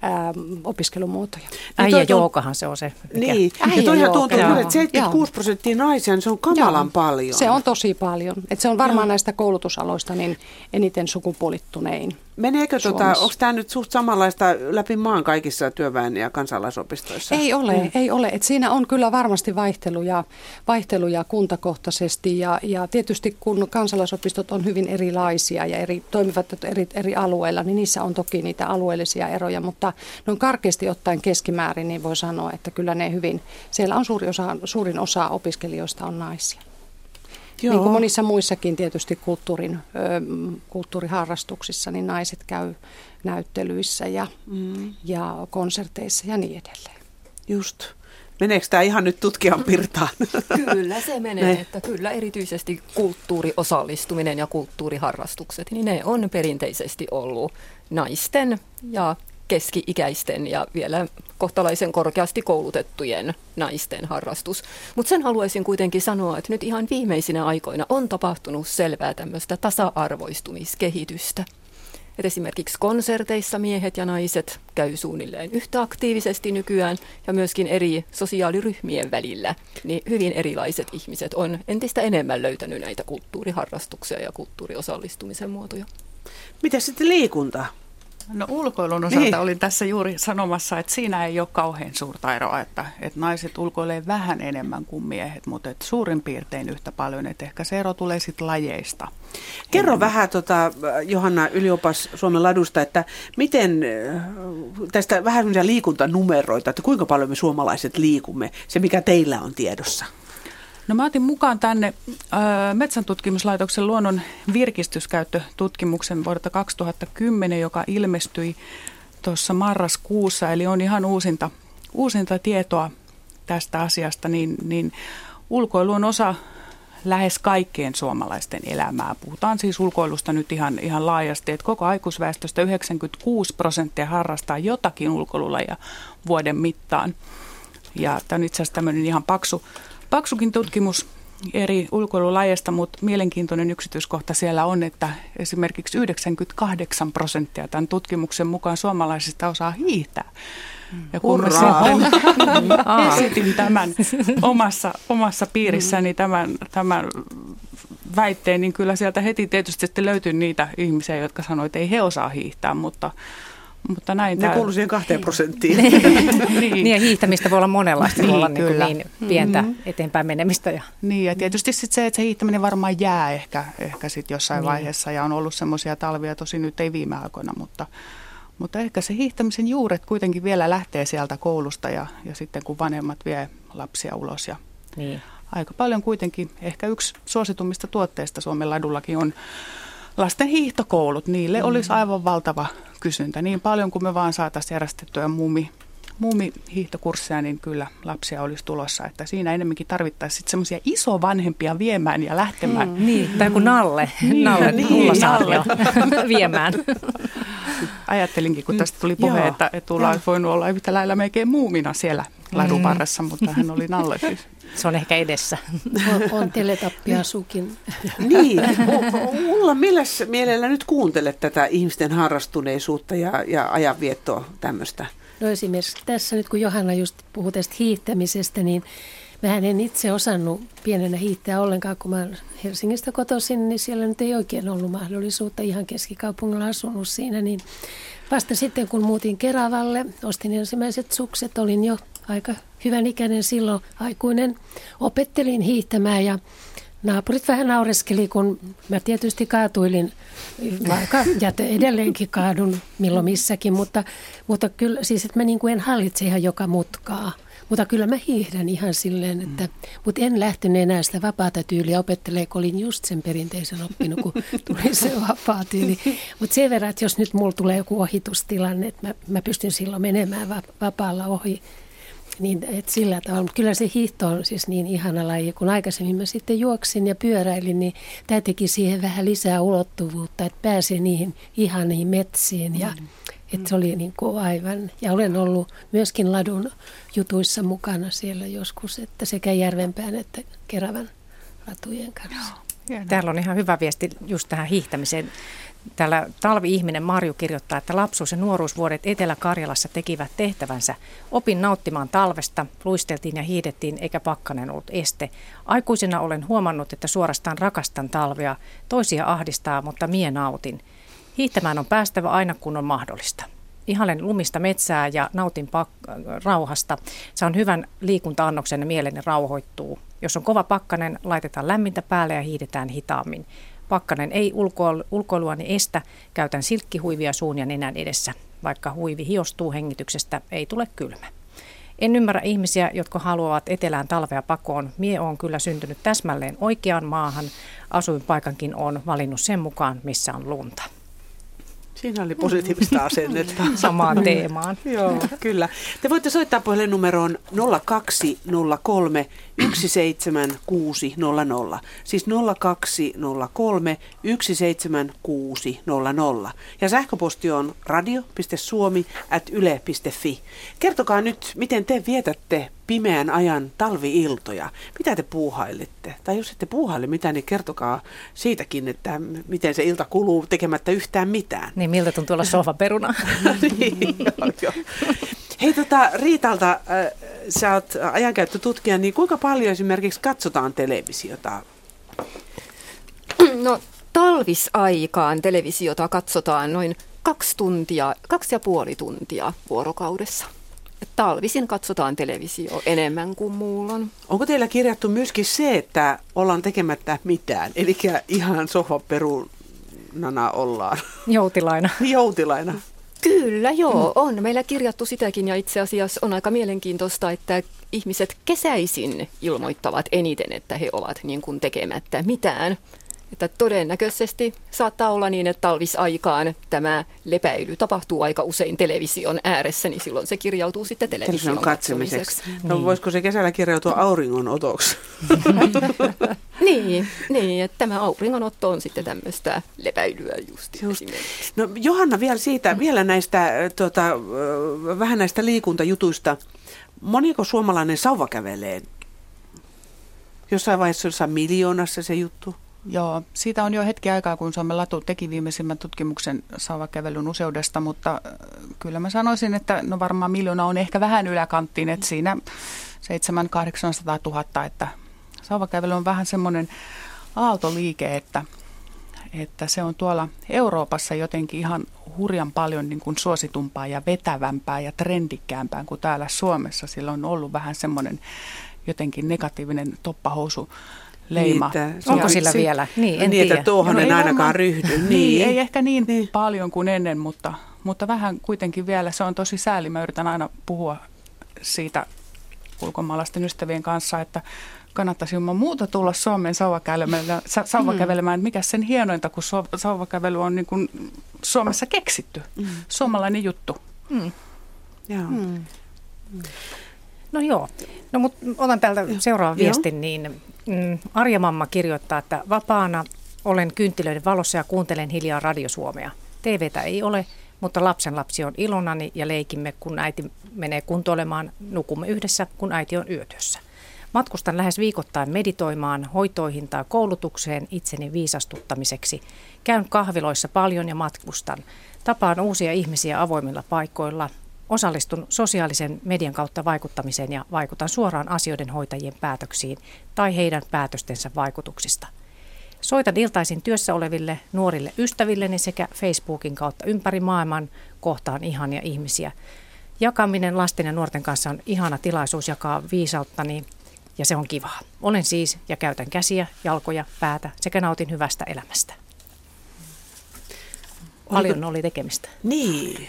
ää, opiskelumuotoja. Äijä niin jookahan se on se. Mikä? Niin, Äijä ja toihan tuntuu kyllä, että 76 prosenttia naisia, niin se on kamalan Joo. paljon. Se on tosi paljon. Et se on varmaan Joo. näistä koulutusaloista niin eniten sukupuolittunein. Meneekö, tota, onko tämä nyt suht samanlaista läpi maan kaikissa työväen- ja kansalaisopistoissa? Ei ole, mm. ei ole. Et siinä on kyllä varmasti vaihteluja, vaihteluja kuntakohtaisesti ja, ja tietysti kun kansalaisopistot on hyvin erilaisia ja eri, toimivat eri, eri alueilla, niin niissä on toki niitä alueellisia eroja, mutta noin karkeasti ottaen keskimäärin niin voi sanoa, että kyllä ne hyvin, siellä on suuri osa, suurin osa opiskelijoista on naisia. Joo. Niin kuin monissa muissakin tietysti kulttuurin, ö, kulttuuriharrastuksissa, niin naiset käy näyttelyissä ja, mm. ja konserteissa ja niin edelleen. Just. Meneekö tämä ihan nyt tutkijan pirtaan? Kyllä se menee, ne. että kyllä erityisesti kulttuuriosallistuminen ja kulttuuriharrastukset, niin ne on perinteisesti ollut naisten ja keski-ikäisten ja vielä kohtalaisen korkeasti koulutettujen naisten harrastus. Mutta sen haluaisin kuitenkin sanoa, että nyt ihan viimeisinä aikoina on tapahtunut selvää tämmöistä tasa-arvoistumiskehitystä. Et esimerkiksi konserteissa miehet ja naiset käy suunnilleen yhtä aktiivisesti nykyään ja myöskin eri sosiaaliryhmien välillä, niin hyvin erilaiset ihmiset on entistä enemmän löytänyt näitä kulttuuriharrastuksia ja kulttuuriosallistumisen muotoja. Mitä sitten liikunta? No ulkoilun osalta niin. olin tässä juuri sanomassa, että siinä ei ole kauhean suurta eroa, että, että naiset ulkoilee vähän enemmän kuin miehet, mutta että suurin piirtein yhtä paljon, että ehkä se ero tulee sitten lajeista. Kerro enemmän. vähän tota, Johanna Yliopas Suomen ladusta, että miten tästä vähän liikuntanumeroita, että kuinka paljon me suomalaiset liikumme, se mikä teillä on tiedossa? No mä otin mukaan tänne äh, Metsäntutkimuslaitoksen luonnon virkistyskäyttötutkimuksen vuodelta 2010, joka ilmestyi tuossa marraskuussa, eli on ihan uusinta, uusinta tietoa tästä asiasta, niin, niin ulkoilu on osa lähes kaikkien suomalaisten elämää. Puhutaan siis ulkoilusta nyt ihan, ihan laajasti, että koko aikuisväestöstä 96 prosenttia harrastaa jotakin ulkoilulajia vuoden mittaan. Ja tämä on itse asiassa tämmöinen ihan paksu, paksukin tutkimus eri ulkoilulajeista, mutta mielenkiintoinen yksityiskohta siellä on, että esimerkiksi 98 prosenttia tämän tutkimuksen mukaan suomalaisista osaa hiihtää. Ja kun mä sitten esitin tämän omassa, omassa piirissäni tämän, tämän väitteen, niin kyllä sieltä heti tietysti sitten löytyi niitä ihmisiä, jotka sanoivat, että ei he osaa hiihtää, mutta mutta näin ne kuuluu siihen kahteen prosenttiin. niin. niin ja hiihtämistä voi olla monenlaista, niin, voi olla niin, niin pientä mm-hmm. eteenpäin menemistä. Ja. Niin ja tietysti sit se, että se hiihtäminen varmaan jää ehkä, ehkä sit jossain niin. vaiheessa ja on ollut semmoisia talvia, tosi nyt ei viime aikoina, mutta, mutta ehkä se hiihtämisen juuret kuitenkin vielä lähtee sieltä koulusta ja, ja sitten kun vanhemmat vie lapsia ulos ja niin. aika paljon kuitenkin, ehkä yksi suositummista tuotteista Suomen ladullakin on lasten hiihtokoulut. Niille mm. olisi aivan valtava kysyntä. Niin paljon kuin me vaan saataisiin järjestettyä muumi, muumihiihtokursseja, niin kyllä lapsia olisi tulossa. Että siinä enemmänkin tarvittaisiin semmoisia isovanhempia viemään ja lähtemään. Mm, niin, tai kuin Nalle, niin, Nalle, niin, Nalle. viemään. Ajattelinkin, kun tästä tuli puhe, että, että Tuula olisi voinut olla yhtä lailla melkein muumina siellä ladun varressa, mutta hän oli Nalle siis. Se on ehkä edessä. On, on teletappia sukin. niin, mulla milläs mielellä nyt kuuntelet tätä ihmisten harrastuneisuutta ja, ja ajanviettoa tämmöistä? No esimerkiksi tässä nyt kun Johanna just puhui tästä hiihtämisestä, niin Mä en itse osannut pienenä hiihtää ollenkaan, kun mä Helsingistä kotoisin, niin siellä nyt ei oikein ollut mahdollisuutta ihan keskikaupungilla asunut siinä. Niin vasta sitten kun muutin Keravalle, ostin ensimmäiset sukset, olin jo aika hyvän ikäinen silloin aikuinen. Opettelin hiihtämään ja naapurit vähän naureskeli, kun mä tietysti kaatuilin, vaikka ja edelleenkin kaadun milloin missäkin, mutta, mutta kyllä siis, että mä niin kuin en hallitse ihan joka mutkaa. Mutta kyllä mä hiihdän ihan silleen, että, mm. mutta en lähtenyt enää sitä vapaata tyyliä opettelemaan, kun olin just sen perinteisen oppinut, kun tuli se vapaa tyyli. Mutta sen verran, että jos nyt mulla tulee joku ohitustilanne, että mä, mä pystyn silloin menemään vapaalla ohi, niin, et sillä tavalla. Mutta kyllä se hiihto on siis niin ihana laji. Kun aikaisemmin mä sitten juoksin ja pyöräilin, niin tämä teki siihen vähän lisää ulottuvuutta, että pääsi niihin ihaniin metsiin. Ja, mm. että se oli niin kuin aivan, ja olen ollut myöskin ladun jutuissa mukana siellä joskus, että sekä Järvenpään että Keravan latujen kanssa. Joo. Täällä on ihan hyvä viesti just tähän hiihtämiseen. Täällä talvi-ihminen Marju kirjoittaa, että lapsuus- ja nuoruusvuodet Etelä-Karjalassa tekivät tehtävänsä. Opin nauttimaan talvesta, luisteltiin ja hiidettiin eikä pakkanen ollut este. Aikuisena olen huomannut, että suorastaan rakastan talvea. Toisia ahdistaa, mutta mie nautin. Hiihtämään on päästävä aina kun on mahdollista. Ihalen lumista metsää ja nautin pak- rauhasta. Saan hyvän liikunta-annoksen ja mieleni rauhoittuu. Jos on kova pakkanen, laitetaan lämmintä päälle ja hiidetään hitaammin. Pakkanen ei ulkoil- ulkoiluani estä, käytän silkkihuivia suun ja nenän edessä. Vaikka huivi hiostuu hengityksestä, ei tule kylmä. En ymmärrä ihmisiä, jotka haluavat etelään talvea pakoon. Mie on kyllä syntynyt täsmälleen oikeaan maahan. Asuinpaikankin on valinnut sen mukaan, missä on lunta. Siinä oli positiivista asennetta. Samaan teemaan. Joo, kyllä. Te voitte soittaa puhelinnumeroon 0203 17600. Siis 0203 17600. Ja sähköposti on radio.suomi.yle.fi. Kertokaa nyt, miten te vietätte pimeän ajan talviiltoja. Mitä te puuhailitte? Tai jos ette puuhaile mitään, niin kertokaa siitäkin, että miten se ilta kuluu tekemättä yhtään mitään. Niin, miltä tuntuu olla sohvaperuna? niin, joo, joo. Hei tota, Riitalta, äh, sä oot ajankäyttötutkija, niin kuinka paljon esimerkiksi katsotaan televisiota? No talvisaikaan televisiota katsotaan noin kaksi tuntia, kaksi ja puoli tuntia vuorokaudessa. Talvisin katsotaan televisio enemmän kuin muulloin. Onko teillä kirjattu myöskin se, että ollaan tekemättä mitään? Eli ihan sohvaperunana ollaan. Joutilaina. Joutilaina. Kyllä, joo, on. Meillä kirjattu sitäkin ja itse asiassa on aika mielenkiintoista, että ihmiset kesäisin ilmoittavat eniten, että he ovat niin kuin tekemättä mitään. Että todennäköisesti saattaa olla niin, että talvisaikaan tämä lepäily tapahtuu aika usein television ääressä, niin silloin se kirjautuu sitten television katsemiseksi. No niin. voisiko se kesällä kirjautua auringonotoksi? niin, niin, että tämä auringonotto on sitten tämmöistä lepäilyä just, just. No Johanna vielä siitä, vielä näistä, tuota, vähän näistä liikuntajutuista. Moniko suomalainen sauva kävelee? Jossain vaiheessa jossain miljoonassa se juttu? Joo, siitä on jo hetki aikaa, kun Suomen Latu teki viimeisimmän tutkimuksen sauvakävelyn useudesta, mutta äh, kyllä mä sanoisin, että no varmaan miljoona on ehkä vähän yläkanttiin, että siinä 700 000, että sauvakävely on vähän semmoinen aaltoliike, että, että se on tuolla Euroopassa jotenkin ihan hurjan paljon niin kuin suositumpaa ja vetävämpää ja trendikkäämpää kuin täällä Suomessa. Sillä on ollut vähän semmoinen jotenkin negatiivinen toppahousu leima. Niitä, Onko sillä sit, vielä? Niin, en niin, tiedä. että tuohon no, en ainakaan varmaan, ryhdy. Niin. niin, ei ehkä niin, niin paljon kuin ennen, mutta, mutta vähän kuitenkin vielä. Se on tosi sääli. Mä yritän aina puhua siitä ulkomaalaisten ystävien kanssa, että kannattaisi ilman muuta tulla Suomeen sauvakävelemään, sauvakävelemään. Mm. Mikä sen hienointa, kun sauvakävely on niin kuin Suomessa keksitty. Mm. Suomalainen juttu. Mm. Joo. Mm. No joo, no mutta otan täältä seuraavan viestin, niin mm, Arja Mamma kirjoittaa, että vapaana olen kynttilöiden valossa ja kuuntelen hiljaa radiosuomea. TVtä ei ole, mutta lapsen lapsi on ilonani ja leikimme, kun äiti menee kuntoilemaan, nukumme yhdessä, kun äiti on yötyössä. Matkustan lähes viikoittain meditoimaan, hoitoihin tai koulutukseen itseni viisastuttamiseksi. Käyn kahviloissa paljon ja matkustan. Tapaan uusia ihmisiä avoimilla paikoilla. Osallistun sosiaalisen median kautta vaikuttamiseen ja vaikutan suoraan asioiden hoitajien päätöksiin tai heidän päätöstensä vaikutuksista. Soitan iltaisin työssä oleville nuorille ystävilleni sekä Facebookin kautta ympäri maailman kohtaan ihania ihmisiä. Jakaminen lasten ja nuorten kanssa on ihana tilaisuus jakaa viisauttani ja se on kivaa. Olen siis ja käytän käsiä, jalkoja, päätä sekä nautin hyvästä elämästä. Paljon oli tekemistä. Niin.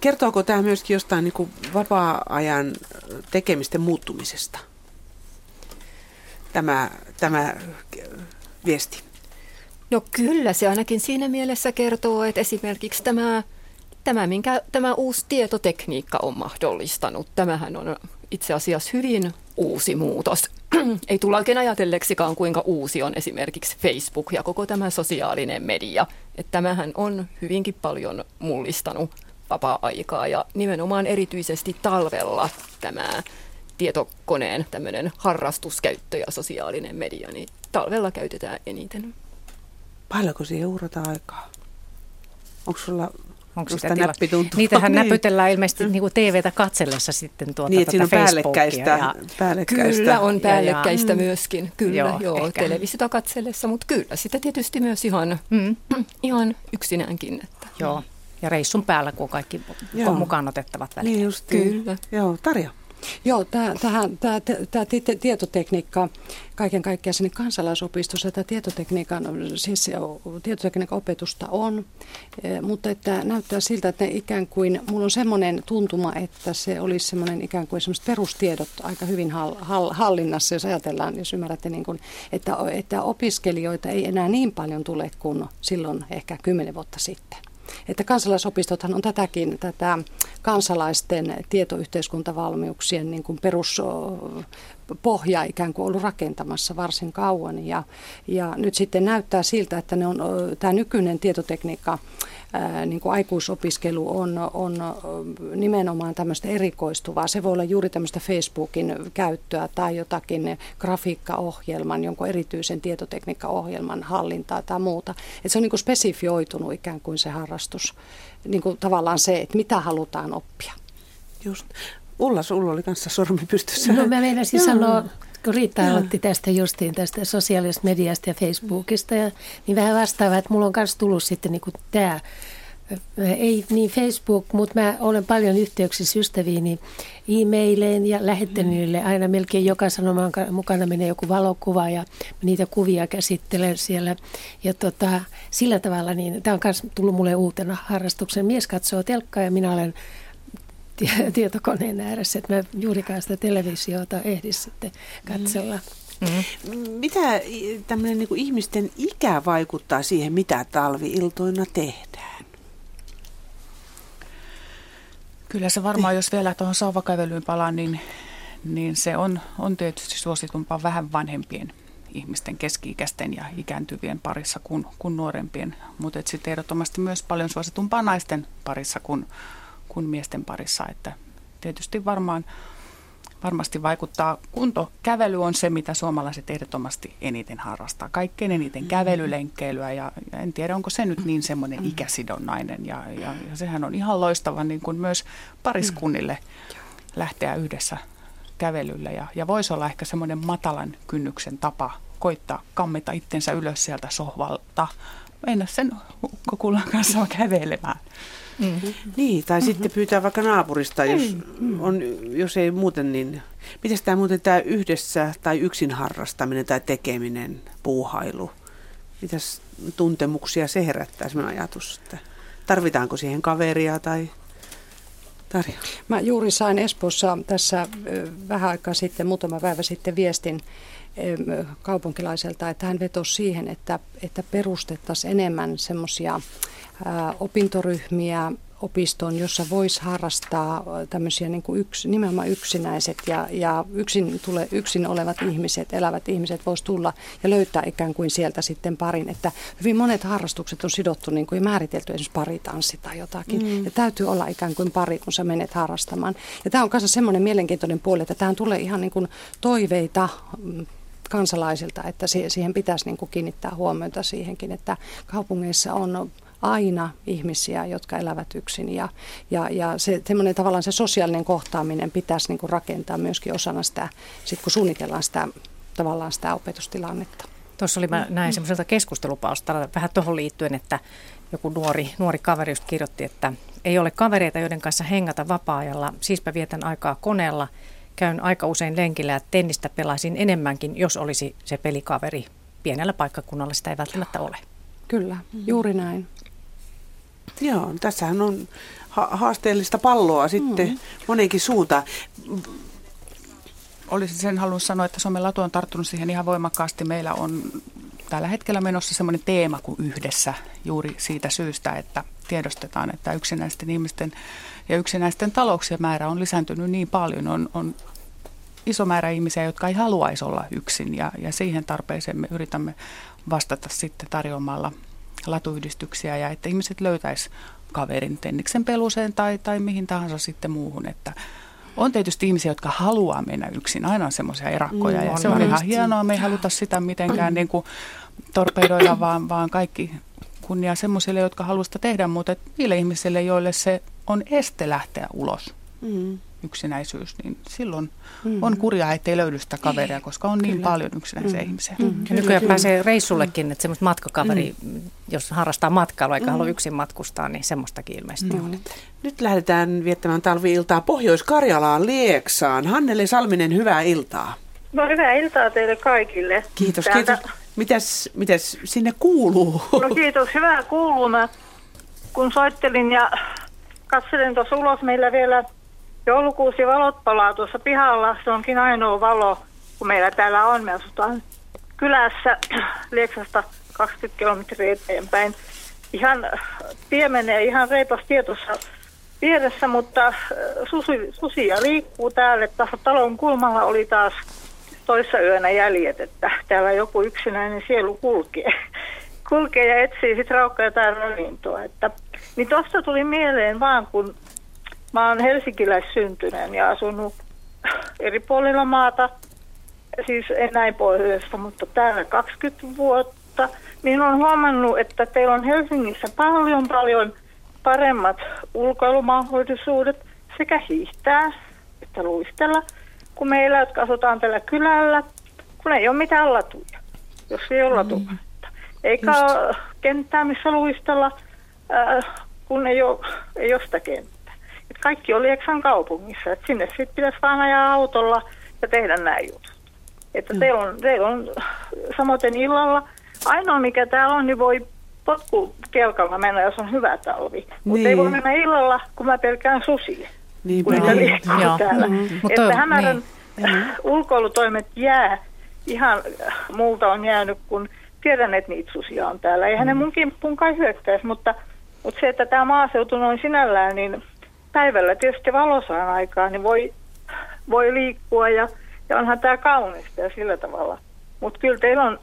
Kertooko tämä myöskin jostain niin vapaa-ajan tekemisten muuttumisesta? Tämä, tämä viesti. No kyllä, se ainakin siinä mielessä kertoo, että esimerkiksi tämä, tämä, minkä tämä uusi tietotekniikka on mahdollistanut, tämähän on itse asiassa hyvin uusi muutos. Ei tulla oikein ajatelleksikaan, kuinka uusi on esimerkiksi Facebook ja koko tämä sosiaalinen media. Että tämähän on hyvinkin paljon mullistanut vapaa-aikaa ja nimenomaan erityisesti talvella tämä tietokoneen tämmöinen harrastuskäyttö ja sosiaalinen media, niin talvella käytetään eniten. Paljonko siihen uhrataan aikaa? Onko sulla Onko sitä näppituntua? Niitähän niin. näpytellään ilmeisesti niin kuin TVtä katsellessa sitten tuota niin, on päällekkäistä, ja... päällekkäistä. Kyllä on päällekkäistä ja, myöskin, kyllä joo, joo televisiota katsellessa, mutta kyllä sitä tietysti myös ihan, mm. ihan yksinäänkin. Että. Joo, ja reissun päällä, kun kaikki joo. on mukaan otettavat välineet. Niin just, kyllä. Joo, Tarja. Joo, tämä, tietotekniikka, kaiken kaikkiaan sinne kansalaisopistossa tämä tietotekniikan, siis tietotekniikan opetusta on, e, mutta että näyttää siltä, että ne ikään kuin, mulla on semmoinen tuntuma, että se olisi semmoinen ikään kuin semmoiset perustiedot aika hyvin hallinnassa, jos ajatellaan, jos ymmärrätte, niin kuin, että, että opiskelijoita ei enää niin paljon tule kuin silloin ehkä kymmenen vuotta sitten. Että kansalaisopistothan on tätäkin, tätä kansalaisten tietoyhteiskuntavalmiuksien niin kuin peruspohja ikään kuin ollut rakentamassa varsin kauan. Ja, ja nyt sitten näyttää siltä, että ne on, tämä nykyinen tietotekniikka niin kuin aikuisopiskelu on, on nimenomaan tämmöistä erikoistuvaa. Se voi olla juuri tämmöistä Facebookin käyttöä tai jotakin grafiikkaohjelman, jonkun erityisen tietotekniikkaohjelman hallintaa tai muuta. Et se on niin kuin spesifioitunut ikään kuin se harrastus, niin kuin tavallaan se, että mitä halutaan oppia. Just. Ulla, sulla oli kanssa sormi pystyssä. No mä meinasin sanoa kun Riitta aloitti tästä justiin tästä sosiaalisesta mediasta ja Facebookista, ja, niin vähän vastaavaa, että mulla on myös tullut sitten niin tämä Ei niin Facebook, mutta mä olen paljon yhteyksissä ystäviini e-maileen ja lähettänyt niille aina melkein joka sanoman mukana menee joku valokuva ja niitä kuvia käsittelen siellä. Ja tota, sillä tavalla, niin tämä on myös tullut mulle uutena harrastuksen. Mies katsoo telkkaa ja minä olen tietokoneen ääressä, että mä juurikaan sitä televisiota ehdi sitten katsella. Mm-hmm. Mitä tämmöinen niin ihmisten ikä vaikuttaa siihen, mitä talviiltoina tehdään? Kyllä se varmaan, jos vielä tuohon sauvakävelyyn palaan, niin, niin se on, on tietysti suositumpaa vähän vanhempien ihmisten, keski-ikäisten ja ikääntyvien parissa kuin, kuin nuorempien, mutta sitten ehdottomasti myös paljon suositumpaa naisten parissa kuin, kuin miesten parissa, että tietysti varmaan varmasti vaikuttaa. Kuntokävely on se, mitä suomalaiset ehdottomasti eniten harrastaa. Kaikkein eniten mm-hmm. kävelylenkkeilyä ja, ja en tiedä, onko se nyt niin semmoinen mm-hmm. ikäsidonnainen. Ja, ja, ja sehän on ihan loistava niin kuin myös pariskunnille lähteä yhdessä kävelylle. Ja, ja voisi olla ehkä semmoinen matalan kynnyksen tapa koittaa kammeta itsensä ylös sieltä sohvalta, mennä sen kokulan kanssa kävelemään. Mm-hmm. Niin, tai mm-hmm. sitten pyytää vaikka naapurista, jos, mm-hmm. on, jos ei muuten, niin miten tämä muuten tämä yhdessä tai yksin harrastaminen tai tekeminen, puuhailu, mitäs tuntemuksia se herättää, sellainen ajatus, että tarvitaanko siihen kaveria tai Tarja. Mä juuri sain Espoossa tässä vähän aikaa sitten, muutama päivä sitten viestin kaupunkilaiselta, että hän vetosi siihen, että, että perustettaisiin enemmän semmoisia opintoryhmiä opistoon, jossa voisi harrastaa tämmöisiä niin kuin yks, nimenomaan yksinäiset ja, ja yksin, tule, yksin olevat ihmiset, elävät ihmiset vois tulla ja löytää ikään kuin sieltä sitten parin. Että hyvin monet harrastukset on sidottu niin kuin määritelty esimerkiksi paritanssi tai jotakin. Mm. Ja täytyy olla ikään kuin pari, kun sä menet harrastamaan. Ja tämä on kanssa semmoinen mielenkiintoinen puoli, että tähän tulee ihan niin kuin toiveita kansalaisilta, että siihen pitäisi niin kuin kiinnittää huomiota siihenkin, että kaupungeissa on aina ihmisiä, jotka elävät yksin ja, ja, ja se tavallaan se sosiaalinen kohtaaminen pitäisi niin kuin rakentaa myöskin osana sitä, sit kun suunnitellaan sitä tavallaan sitä opetustilannetta. Tuossa oli, mä näin semmoiselta keskustelupalstalla vähän tuohon liittyen, että joku nuori, nuori kaveri just kirjoitti, että ei ole kavereita, joiden kanssa hengata vapaa-ajalla, siispä vietän aikaa koneella, käyn aika usein lenkillä ja tennistä pelaisin enemmänkin, jos olisi se pelikaveri. Pienellä paikkakunnalla sitä ei välttämättä ole. Kyllä, juuri näin. Joo, tässähän on ha- haasteellista palloa sitten mm. monenkin suuntaan. Olisin sen halunnut sanoa, että Suomen latu on tarttunut siihen ihan voimakkaasti. Meillä on tällä hetkellä menossa semmoinen teema kuin yhdessä juuri siitä syystä, että tiedostetaan, että yksinäisten ihmisten ja yksinäisten talouksien määrä on lisääntynyt niin paljon. On, on iso määrä ihmisiä, jotka ei haluaisi olla yksin ja, ja siihen tarpeeseen me yritämme vastata sitten tarjoamalla latuyhdistyksiä ja että ihmiset löytäisi kaverin tenniksen peluseen tai, tai mihin tahansa sitten muuhun, että on tietysti ihmisiä, jotka haluaa mennä yksin. Aina on semmoisia erakkoja mm, ja on se on ihan hienoa. Me ei haluta sitä mitenkään niin kuin torpedoida, vaan, vaan kaikki kunnia semmoisille, jotka haluavat sitä tehdä, mutta niille ihmisille, joille se on este lähteä ulos. Mm yksinäisyys, niin silloin mm. on kurjaa, ettei löydy sitä kaveria, koska on niin kyllä. paljon yksinäisiä mm. ihmisiä. Mm. Ja nykyään kyllä. pääsee reissullekin, että semmoista matkakaveri, mm. jos harrastaa matkailua eikä mm. halua yksin matkustaa, niin semmoistakin ilmeisesti mm. on. Nyt lähdetään viettämään talvi-iltaa Pohjois-Karjalaan Lieksaan. Hannele Salminen, hyvää iltaa. No hyvää iltaa teille kaikille. Kiitos, Täältä... kiitos. Mitäs, mitäs sinne kuuluu? No kiitos, hyvää kuuluu. Mä kun soittelin ja katselin tuossa ulos, meillä vielä Joulukuusi valot palaa tuossa pihalla. Se onkin ainoa valo, kun meillä täällä on. Me asutaan kylässä Lieksasta 20 kilometriä eteenpäin. Ihan, tie menee ihan reipas tietossa vieressä, mutta äh, susi, susia liikkuu täällä. Tässä talon kulmalla oli taas toissa yönä jäljet, että täällä joku yksinäinen sielu kulkee. kulkee ja etsii sitten raukkaa jotain ravintoa. Että, niin tuosta tuli mieleen vaan, kun Mä oon helsinkiläissyntyneen ja asunut eri puolilla maata, siis en näin pohjoista, mutta täällä 20 vuotta. Niin on huomannut, että teillä on Helsingissä paljon paljon paremmat ulkoilumahdollisuudet sekä hiihtää että luistella, kuin meillä, jotka asutaan tällä kylällä, kun ei ole mitään latuja, jos ei ole mm. Eikä Just. ole kenttää, missä luistella. Äh, kun ei ole, ei ole sitä kenttää. Et kaikki on Lieksan kaupungissa, että sinne sitten pitäisi vaan ajaa autolla ja tehdä nämä jutut. Että mm. teillä on, teillä on samoin illalla, ainoa mikä täällä on, niin voi potkukelkalla mennä, jos on hyvä talvi. Mutta niin. ei voi mennä illalla, kun mä pelkään susia. Niin, kun niin. niitä täällä. Mm-hmm. Että hämärän niin. ulkoilutoimet jää, ihan multa on jäänyt, kun tiedän, että niitä susia on täällä. Eihän mm. ne mun kimppuun kai hyökkäisi, mutta, mutta se, että tämä maaseutu noin sinällään, niin päivällä tietysti valosaan aikaa, niin voi, voi liikkua ja, ja onhan tämä kaunista ja sillä tavalla. Mutta kyllä teillä on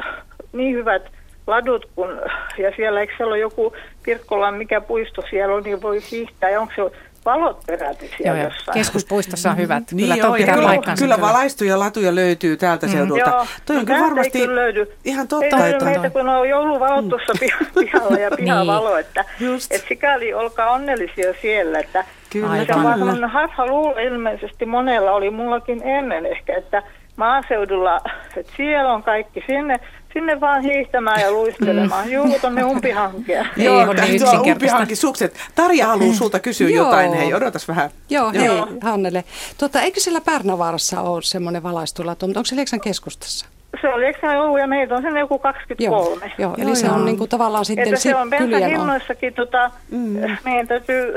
niin hyvät ladut, kun, ja siellä eikö siellä ole joku Pirkkolan, mikä puisto siellä on, niin voi hiihtää, ja onko se valot peräti siellä joo, jossain. Keskuspuistossa on hyvät. Kyllä, niin joo, pitää kyllä, kyllä valaistuja latuja löytyy täältä mm. seudulta. Joo, Toi on no kyllä varmasti kyllä löydy. ihan totta. Ei että meitä, kun on jouluvalot tuossa pihalla ja pihavalo, niin. että, että sikäli olkaa onnellisia siellä, että Kyllä, se on vaan harha luulo ilmeisesti monella oli mullakin ennen ehkä, että maaseudulla, että siellä on kaikki sinne, sinne vaan hiihtämään ja luistelemaan. Mm. Juu, tonne umpihankeen. Joo, niin umpihanki sukset. Tarja haluaa sulta kysyä jotain. Hei, odotas vähän. Joo, Joo. hei Hannele. Tota, eikö siellä Pärnavaarassa ole semmoinen valaistulato, mutta onko se Lieksan keskustassa? Se on Lieksan ollut ja meitä on sen joku 23. Joo, joo eli joo, se on niin kuin tavallaan sitten että se on bensahinnoissakin, tota, mm. meidän täytyy,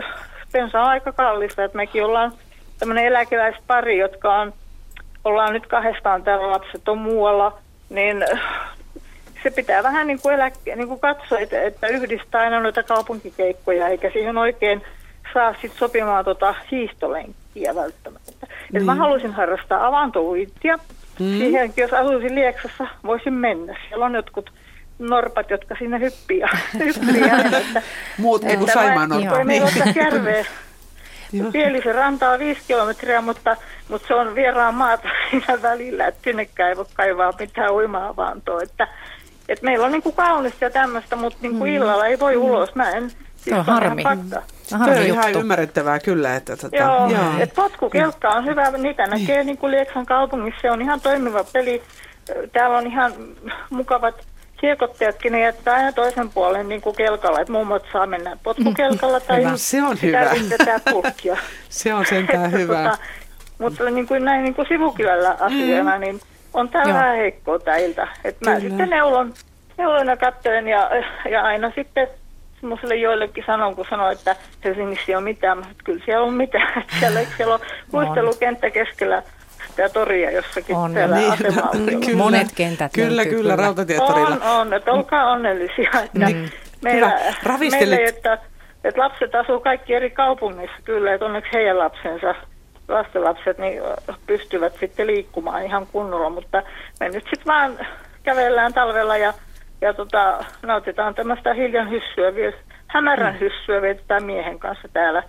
bensa on aika kallista, että mekin ollaan tämmöinen eläkeläispari, jotka on, ollaan nyt kahdestaan täällä lapset on muualla, niin se pitää vähän niin kuin, eläkke, niin kuin katsoa, että, että yhdistää aina noita kaupunkikeikkoja, eikä siihen oikein saa sit sopimaan tota hiihtolenkkiä välttämättä. Mm. Et mä niin. haluaisin harrastaa avantouintia. Mm. Siihenkin, jos asuisin Lieksassa, voisin mennä. Siellä on jotkut norpat, jotka sinne hyppii ja hyppii Muutkin kuin Saimaan norpat. Meillä on järveä. Pielisen ranta on viisi kilometriä, mutta, mutta se on vieraan maata siinä välillä, että sinnekään ei voi kaivaa mitään uima-avantoa. Että, et meillä on niin kuin kaunista ja tämmöistä, mutta niin kuin mm. illalla ei voi ulos. Mä en se on harmi. Se on ihan ymmärrettävää kyllä. Että, tota, joo, joo. Et potkukelkka on hyvä, niitä näkee niin kuin Lieksan kaupungissa, se on ihan toimiva peli. Täällä on ihan mukavat kiekottajatkin, ne jättää aina toisen puolen niin kuin kelkalla, että mummot saa mennä potkukelkalla tai hyvä. Se on hyvä. pulkkia. se on sentään hyvä. Tota, mutta niin kuin näin niin kuin sivukylällä asiana, mm. niin on tämä vähän heikkoa tämä ilta. Että mä sitten neulon, neulon ja katselen ja, ja aina sitten semmoiselle joillekin sanon, kun sanoo, että Helsingissä ei ole mitään, mutta kyllä siellä on mitään. Siellä, siellä on luistelukenttä keskellä sitä toria jossakin on, täällä niin, kyllä, Monet kentät Kyllä, kyllä, kyllä. rautatietorilla. On, on, että olkaa onnellisia. Että mm. meillä, meillä, että, että lapset asuu kaikki eri kaupungeissa kyllä, että onneksi heidän lapsensa lastenlapset niin pystyvät sitten liikkumaan ihan kunnolla, mutta me nyt sitten vaan kävellään talvella ja, ja tota, nautitaan tämmöistä hiljan hyssyä, hämärän mm. hyssyä vietetään miehen kanssa täällä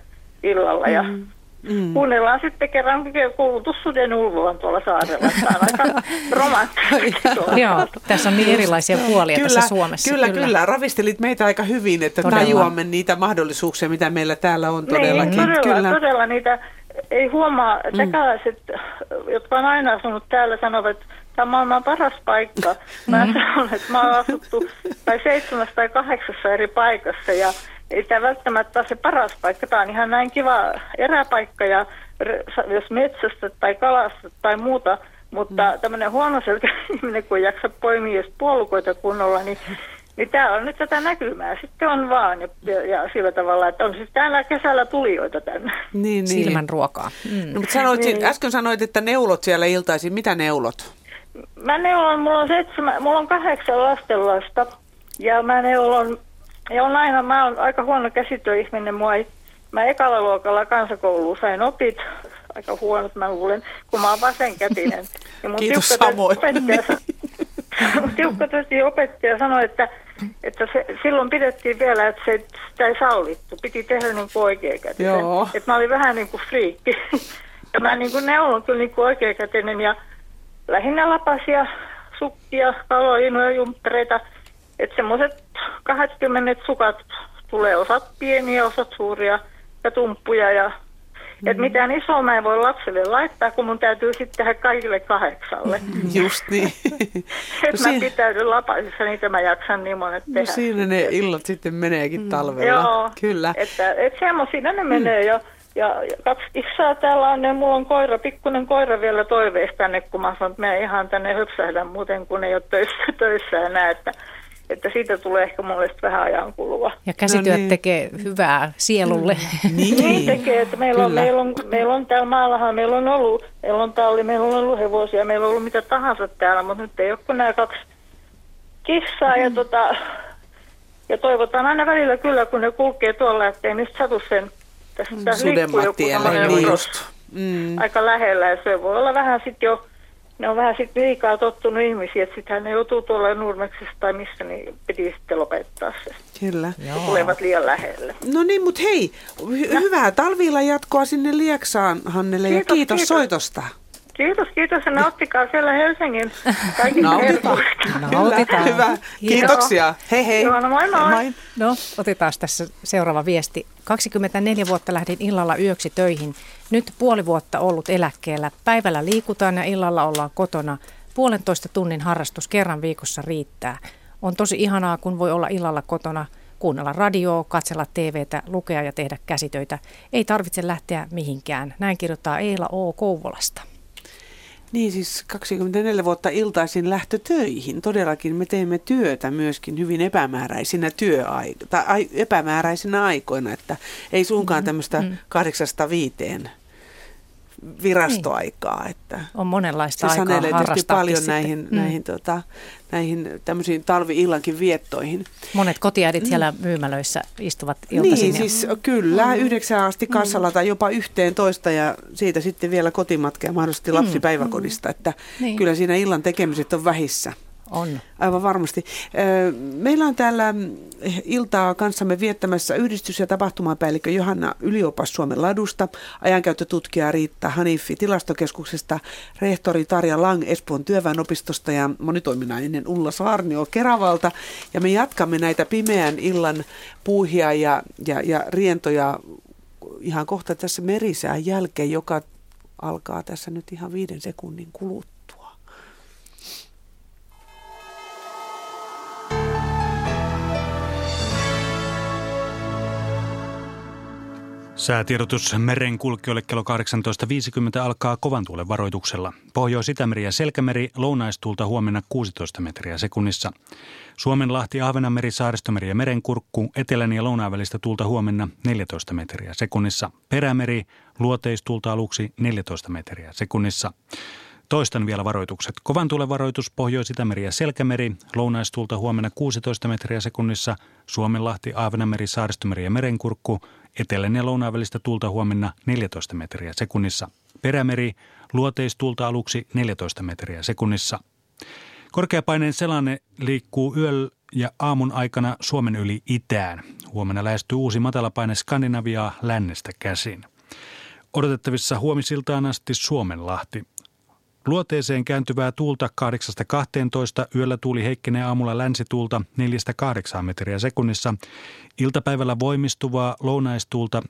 illalla ja mm. Mm. Kuunnellaan sitten kerran kuulutussuden ulvoon tuolla saarella. Tämä on aika romanttista. Joo, tässä on niin erilaisia puolia kyllä, tässä Suomessa. Kyllä, kyllä, kyllä. Ravistelit meitä aika hyvin, että todella. tajuamme niitä mahdollisuuksia, mitä meillä täällä on todellakin. Niin, todella, kyllä. todella niitä ei huomaa, mm. sekäläiset, jotka on aina asunut täällä, sanovat, että tämä on maailman paras paikka. Mä mm. sanon, että mä oon asuttu tai seitsemässä tai kahdeksassa eri paikassa ja ei tämä välttämättä ole se paras paikka. Tämä on ihan näin kiva eräpaikka ja jos metsästä tai kalasta tai muuta, mutta mm. tämmöinen huonoselkä ihminen, kun ei jaksa poimia puolukoita kunnolla, niin niin tämä on nyt tätä näkymää. Sitten on vaan ja, ja, ja sillä tavalla, että on siis täällä kesällä tulijoita tänne. Niin, niin. Silmän ruokaa. Mm. No, mutta sanoit, niin. äsken sanoit, että neulot siellä iltaisin. Mitä neulot? Mä neulon, mulla on, seitsemän, mulla on kahdeksan lastenlasta ja mä neulon, ja on aina, mä oon aika huono käsityöihminen, mua ei, mä ekalla luokalla kansakouluun sain opit, aika huonot mä luulen, kun mä oon vasenkätinen. Ja mun Kiitos samoin. Tiukka testi opettaja sanoi, että, että se, silloin pidettiin vielä, että se, sitä ei sallittu. Piti tehdä niin kuin oikeakätisen. Joo. Että mä olin vähän niin kuin friikki. Ja mä niin kuin neulon kyllä niin kuin oikeakätinen ja lähinnä lapasia, sukkia, kaloinuja, jumppereita. Että semmoiset 20 sukat tulee osat pieniä, osat suuria ja tumppuja ja Mm. Että mitään isoa mä en voi lapselle laittaa, kun mun täytyy sitten tehdä kaikille kahdeksalle. Just niin. Että no, mä pitäydyn lapasissa, niitä mä jaksan niin monet no tehdä. siinä ne illat sitten meneekin talvella. Joo, Kyllä. Että, että semmoisia ne menee jo. Ja, ja kaksi kissaa täällä on, ja mulla on koira, pikkuinen koira vielä toiveista tänne, kun mä sanon, että mä ihan tänne höpsähdän muuten, kun ei ole töissä, töissä enää, että, että siitä tulee ehkä mulle vähän ajan kuluva. Ja käsityöt No niin. tekee hyvää sielulle. Niin tekee, että meillä on, meillä, on, meillä on täällä maallahan, meillä on ollut, meillä on talli, meillä on ollut hevosia, meillä on ollut mitä tahansa täällä, mutta nyt ei ole kuin nämä kaksi kissaa ja, tota, ja toivotaan aina välillä kyllä, kun ne kulkee tuolla, ettei niistä satu sen, tästä liikkuu joku Sudematielle, tommonen niin just. Mm. aika lähellä ja se voi olla vähän sitten jo, ne on vähän sitten liikaa tottunut ihmisiä, että sittenhän ne joutuu tuolla Nurmeksessa tai missä, niin piti sitten lopettaa se, Kyllä. kun tulevat liian lähelle. No niin, mutta hei, hy- hyvää talvilla jatkoa sinne Lieksaan, Hannele, ja Kiitos, kiitos kiitos. soitosta. Kiitos, kiitos ja nauttikaa siellä Helsingin kaikista Nautitaan. Nautitaan. Hyvä, kiitoksia. Hei hei. Joo, no moi moi. No, otetaan tässä seuraava viesti. 24 vuotta lähdin illalla yöksi töihin. Nyt puoli vuotta ollut eläkkeellä. Päivällä liikutaan ja illalla ollaan kotona. Puolentoista tunnin harrastus kerran viikossa riittää. On tosi ihanaa, kun voi olla illalla kotona, kuunnella radioa, katsella TVtä, lukea ja tehdä käsitöitä. Ei tarvitse lähteä mihinkään. Näin kirjoittaa Eila O. Kouvolasta. Niin siis 24 vuotta iltaisin lähtö töihin. Todellakin me teemme työtä myöskin hyvin epämääräisinä työaikoina, tai ai- epämääräisinä aikoina, että ei suinkaan tämmöistä kahdeksasta viiteen virastoaikaa. Että On monenlaista se aikaa harrastaakin paljon sitten. näihin, Mm. näihin, tota, näihin tämmöisiin talvi-illankin viettoihin. Monet kotiäidit siellä myymälöissä istuvat iltaisin. Niin, ja- siis kyllä, yhdeksän asti kassalla tai jopa yhteen toista ja siitä sitten vielä kotimatka ja mahdollisesti lapsi päiväkodista, että Niin. kyllä siinä illan tekemiset on vähissä. On. Aivan varmasti. Meillä on täällä iltaa kanssamme viettämässä yhdistys- ja tapahtumapäällikkö Johanna Yliopas Suomen ladusta, ajankäyttötutkija Riitta Haniffi tilastokeskuksesta, rehtori Tarja Lang Espoon työväenopistosta ja monitoiminainen Ulla Saarnio Keravalta. Ja me jatkamme näitä pimeän illan puuhia ja, ja, ja rientoja ihan kohta tässä merisään jälkeen, joka alkaa tässä nyt ihan viiden sekunnin kuluttua. Säätiedotus merenkulkijoille kello 18.50 alkaa kovan tuulen varoituksella. Pohjois-Itämeri ja Selkämeri lounaistuulta huomenna 16 metriä sekunnissa. Suomenlahti, Ahvenanmeri, Saaristomeri ja Merenkurkku, etelän ja lounaan välistä tuulta huomenna 14 metriä sekunnissa. Perämeri, luoteistuulta aluksi 14 metriä sekunnissa. Toistan vielä varoitukset. Kovan tuulen varoitus Pohjois-Itämeri ja Selkämeri, lounaistuulta huomenna 16 metriä sekunnissa, Suomenlahti, Ahvenanmeri, Saaristomeri ja Merenkurkku, etelän ja lounaan välistä tuulta huomenna 14 metriä sekunnissa. Perämeri, luoteistuulta aluksi 14 metriä sekunnissa. Korkeapaineen selanne liikkuu yöllä ja aamun aikana Suomen yli itään. Huomenna lähestyy uusi matalapaine Skandinaviaa lännestä käsin. Odotettavissa huomisiltaan asti Suomenlahti. Luoteeseen kääntyvää tuulta 8-12, yöllä tuuli heikkenee aamulla länsituulta 4-8 metriä sekunnissa. Iltapäivällä voimistuvaa lounaistuulta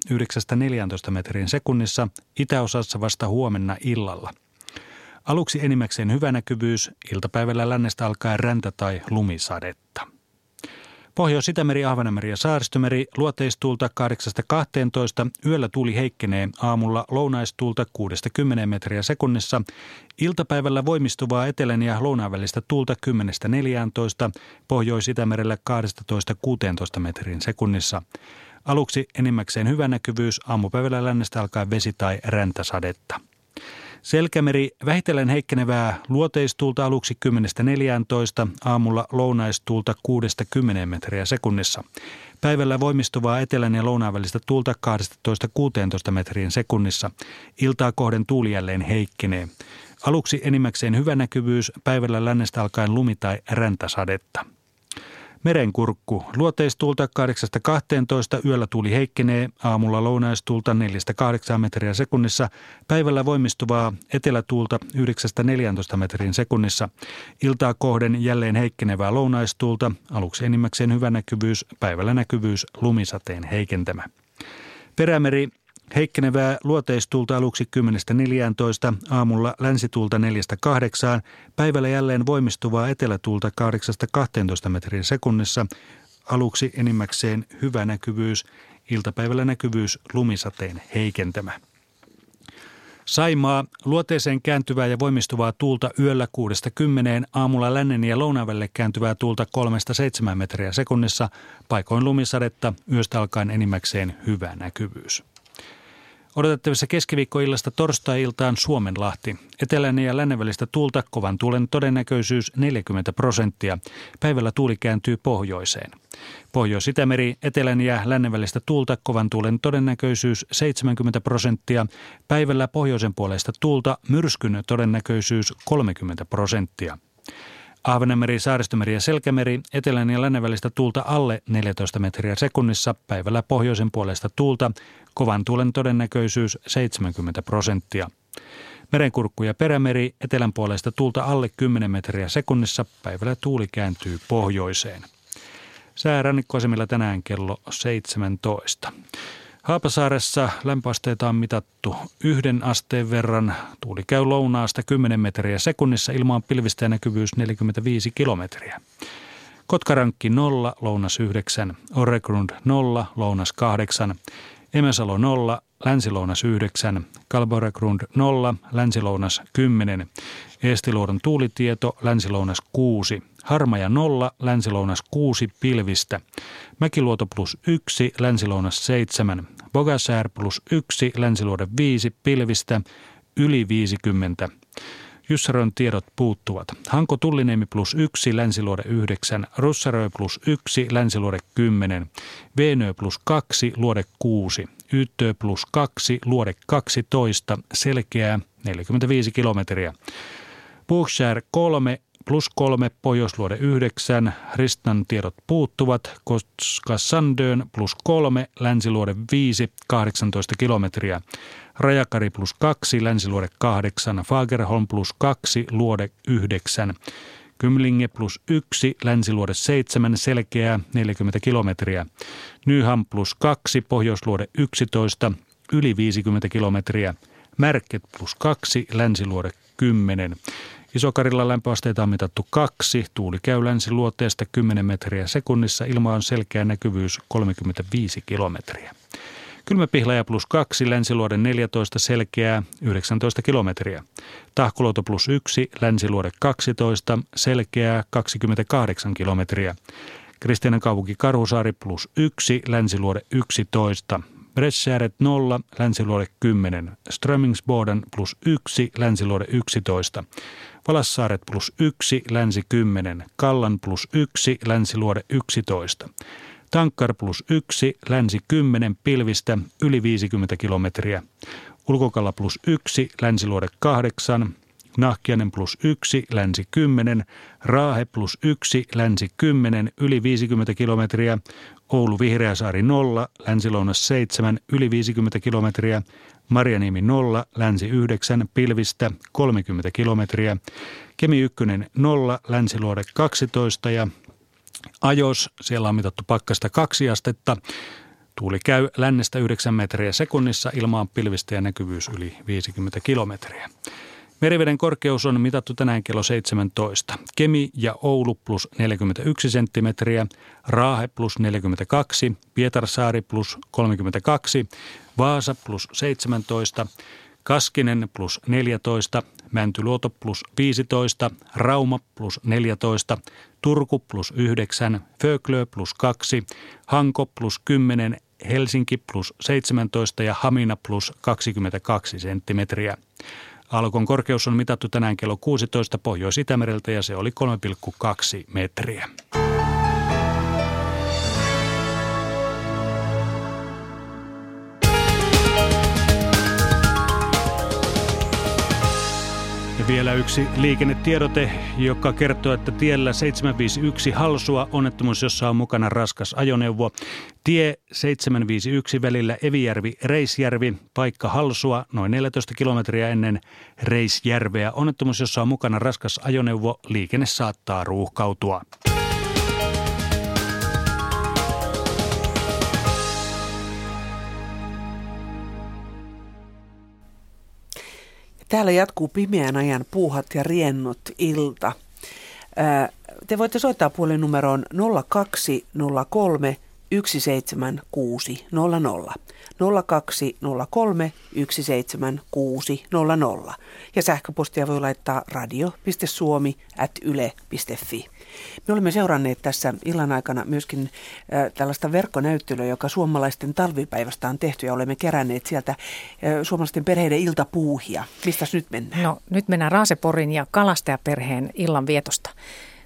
9-14 metrin sekunnissa, itäosassa vasta huomenna illalla. Aluksi enimmäkseen hyvä näkyvyys, iltapäivällä lännestä alkaen räntä- tai lumisadetta. Pohjois-Itämeri, Ahvenanmeri ja Saaristomeri luoteistuulta 8-12, yöllä tuuli heikkenee, aamulla lounaistuulta 6-10 metriä sekunnissa, iltapäivällä voimistuvaa etelän ja lounaan välistä tuulta 10-14, Pohjois-Itämerellä 12-16 metrin sekunnissa. Aluksi enimmäkseen hyvä näkyvyys, aamupäivällä lännestä alkaen vesi- tai räntäsadetta. Selkämeri vähitellen heikkenevää luoteistuulta aluksi 10-14, aamulla lounaistuulta 6-10 metriä sekunnissa. Päivällä voimistuvaa etelän ja lounaan välistä tuulta 12-16 metriin sekunnissa. Iltaa kohden tuuli jälleen heikkenee. Aluksi enimmäkseen hyvä näkyvyys, päivällä lännestä alkaen lumi- tai räntäsadetta. Merenkurkku. Luoteistuulta 8-12, yöllä tuuli heikkenee, aamulla lounaistuulta 4-8 metriä sekunnissa, päivällä voimistuvaa etelätuulta 9-14 metrin sekunnissa, iltaa kohden jälleen heikkenevää lounaistuulta, aluksi enimmäkseen hyvä näkyvyys, päivällä näkyvyys lumisateen heikentämä. Perämeri Heikkenevää luoteistuulta aluksi 10.14, aamulla länsituulta 4.8, päivällä jälleen voimistuvaa etelätuulta 8.12 metriä sekunnissa, aluksi enimmäkseen hyvä näkyvyys, iltapäivällä näkyvyys lumisateen heikentämä. Saimaa, luoteeseen kääntyvää ja voimistuvaa tuulta yöllä 6-10, aamulla lännen ja lounavälle kääntyvää tuulta 3-7 metriä sekunnissa, paikoin lumisadetta, yöstä alkaen enimmäkseen hyvä näkyvyys. Odotettavissa keskiviikkoillasta torstai-iltaan Suomenlahti. Etelän ja lännen välistä tuulta kovan tuulen todennäköisyys 40 prosenttia. Päivällä tuuli kääntyy pohjoiseen. Pohjois-Itämeri, etelän ja lännen välistä tuulta kovan tuulen todennäköisyys 70 prosenttia. Päivällä pohjoisen puolesta tuulta myrskyn todennäköisyys 30 prosenttia. Ahvenanmeri, Saaristomeri ja Selkämeri, etelän ja lännen välistä tuulta alle 14 metriä sekunnissa, päivällä pohjoisen puolesta tuulta, kovan tuulen todennäköisyys 70 prosenttia. Merenkurkku ja perämeri, etelän puolesta tuulta alle 10 metriä sekunnissa, päivällä tuuli kääntyy pohjoiseen. Sää rannikkoasemilla tänään kello 17. Haapasaaressa lämpöasteita on mitattu yhden asteen verran. Tuuli käy lounaasta 10 metriä sekunnissa. Ilmaan pilvistä ja näkyvyys 45 kilometriä. Kotkarankki 0, lounas 9, Oregrund 0, lounas 8, Emesalo 0, länsilounas 9, Kalboregrund 0, länsilounas 10, Eestiluodon tuulitieto, länsilounas 6, Harmaja 0, länsilounas 6, pilvistä, Mäkiluoto plus 1, länsilounas 7, Bogasär plus 1, länsiluode 5, pilvistä, yli 50. Jyssaroin tiedot puuttuvat. Hanko Tulliniemi plus 1, länsiluode 9, Russaröö plus 1, länsiluode 10, Veenö plus 2, luode 6, Yttö plus 2, luode 12, selkeää 45 kilometriä. Buchshire 3, plus 3, Pohjoisluode 9, Ristnan tiedot puuttuvat, koska Sandön plus 3, Länsiluode 5, 18 kilometriä. Rajakari plus 2, Länsiluode 8, Fagerholm plus 2, Luode 9. Kymlinge plus 1, Länsiluode 7, selkeää 40 kilometriä. Nyham plus 2, Pohjoisluode 11, yli 50 kilometriä. Märket plus 2, Länsiluode 10. Isokarilla lämpöasteita on mitattu kaksi, tuuli käy länsiluoteesta 10 metriä sekunnissa, ilma on selkeä näkyvyys 35 kilometriä. Kylmäpihlaja plus 2, länsiluode 14, selkeää 19 kilometriä. Tahkuluoto plus 1, länsiluode 12, selkeää 28 kilometriä. Kristianan kaupunki Karhusaari plus 1, länsiluode 11, Bressääret 0, länsiluode 10, Strömingsboden plus 1, länsiluode 11, Valassaaret plus 1, länsi 10, Kallan plus 1, länsiluode 11. Tankkar plus 1, länsi 10, pilvistä, yli 50 kilometriä. Ulkokalla plus 1, länsiluode 8, Nahkianen plus 1, länsi 10, Raahe plus 1, länsi 10, yli 50 kilometriä, Oulu Vihreäsaari 0, länsilounas 7, yli 50 kilometriä, Marjaniemi 0, länsi 9, pilvistä 30 kilometriä, Kemi 1 0, länsiluode 12 ja Ajos, siellä on mitattu pakkasta kaksi astetta. Tuuli käy lännestä 9 metriä sekunnissa, ilmaan pilvistä ja näkyvyys yli 50 kilometriä. Meriveden korkeus on mitattu tänään kello 17. Kemi ja Oulu plus 41 senttimetriä, Raahe plus 42, Pietarsaari plus 32, Vaasa plus 17, Kaskinen plus 14, Mäntyluoto plus 15, Rauma plus 14, Turku plus 9, Föglö plus 2, Hanko plus 10, Helsinki plus 17 ja Hamina plus 22 senttimetriä. Alkon korkeus on mitattu tänään kello 16 Pohjois-Itämereltä ja se oli 3,2 metriä. Vielä yksi liikennetiedote, joka kertoo, että tiellä 751 Halsua onnettomuus, jossa on mukana raskas ajoneuvo. Tie 751 välillä Evijärvi-Reisjärvi, paikka Halsua, noin 14 kilometriä ennen Reisjärveä. Onnettomuus, jossa on mukana raskas ajoneuvo, liikenne saattaa ruuhkautua. Täällä jatkuu pimeän ajan puuhat ja riennot ilta. Te voitte soittaa puolen numeroon 0203 17600. 0203 17600. Ja sähköpostia voi laittaa radio.suomi.yle.fi. Me olemme seuranneet tässä illan aikana myöskin tällaista verkkonäyttelyä, joka suomalaisten talvipäivästä on tehty ja olemme keränneet sieltä suomalaisten perheiden iltapuuhia. Mistä nyt mennään? No nyt mennään Raaseporin ja kalastajaperheen illan vietosta.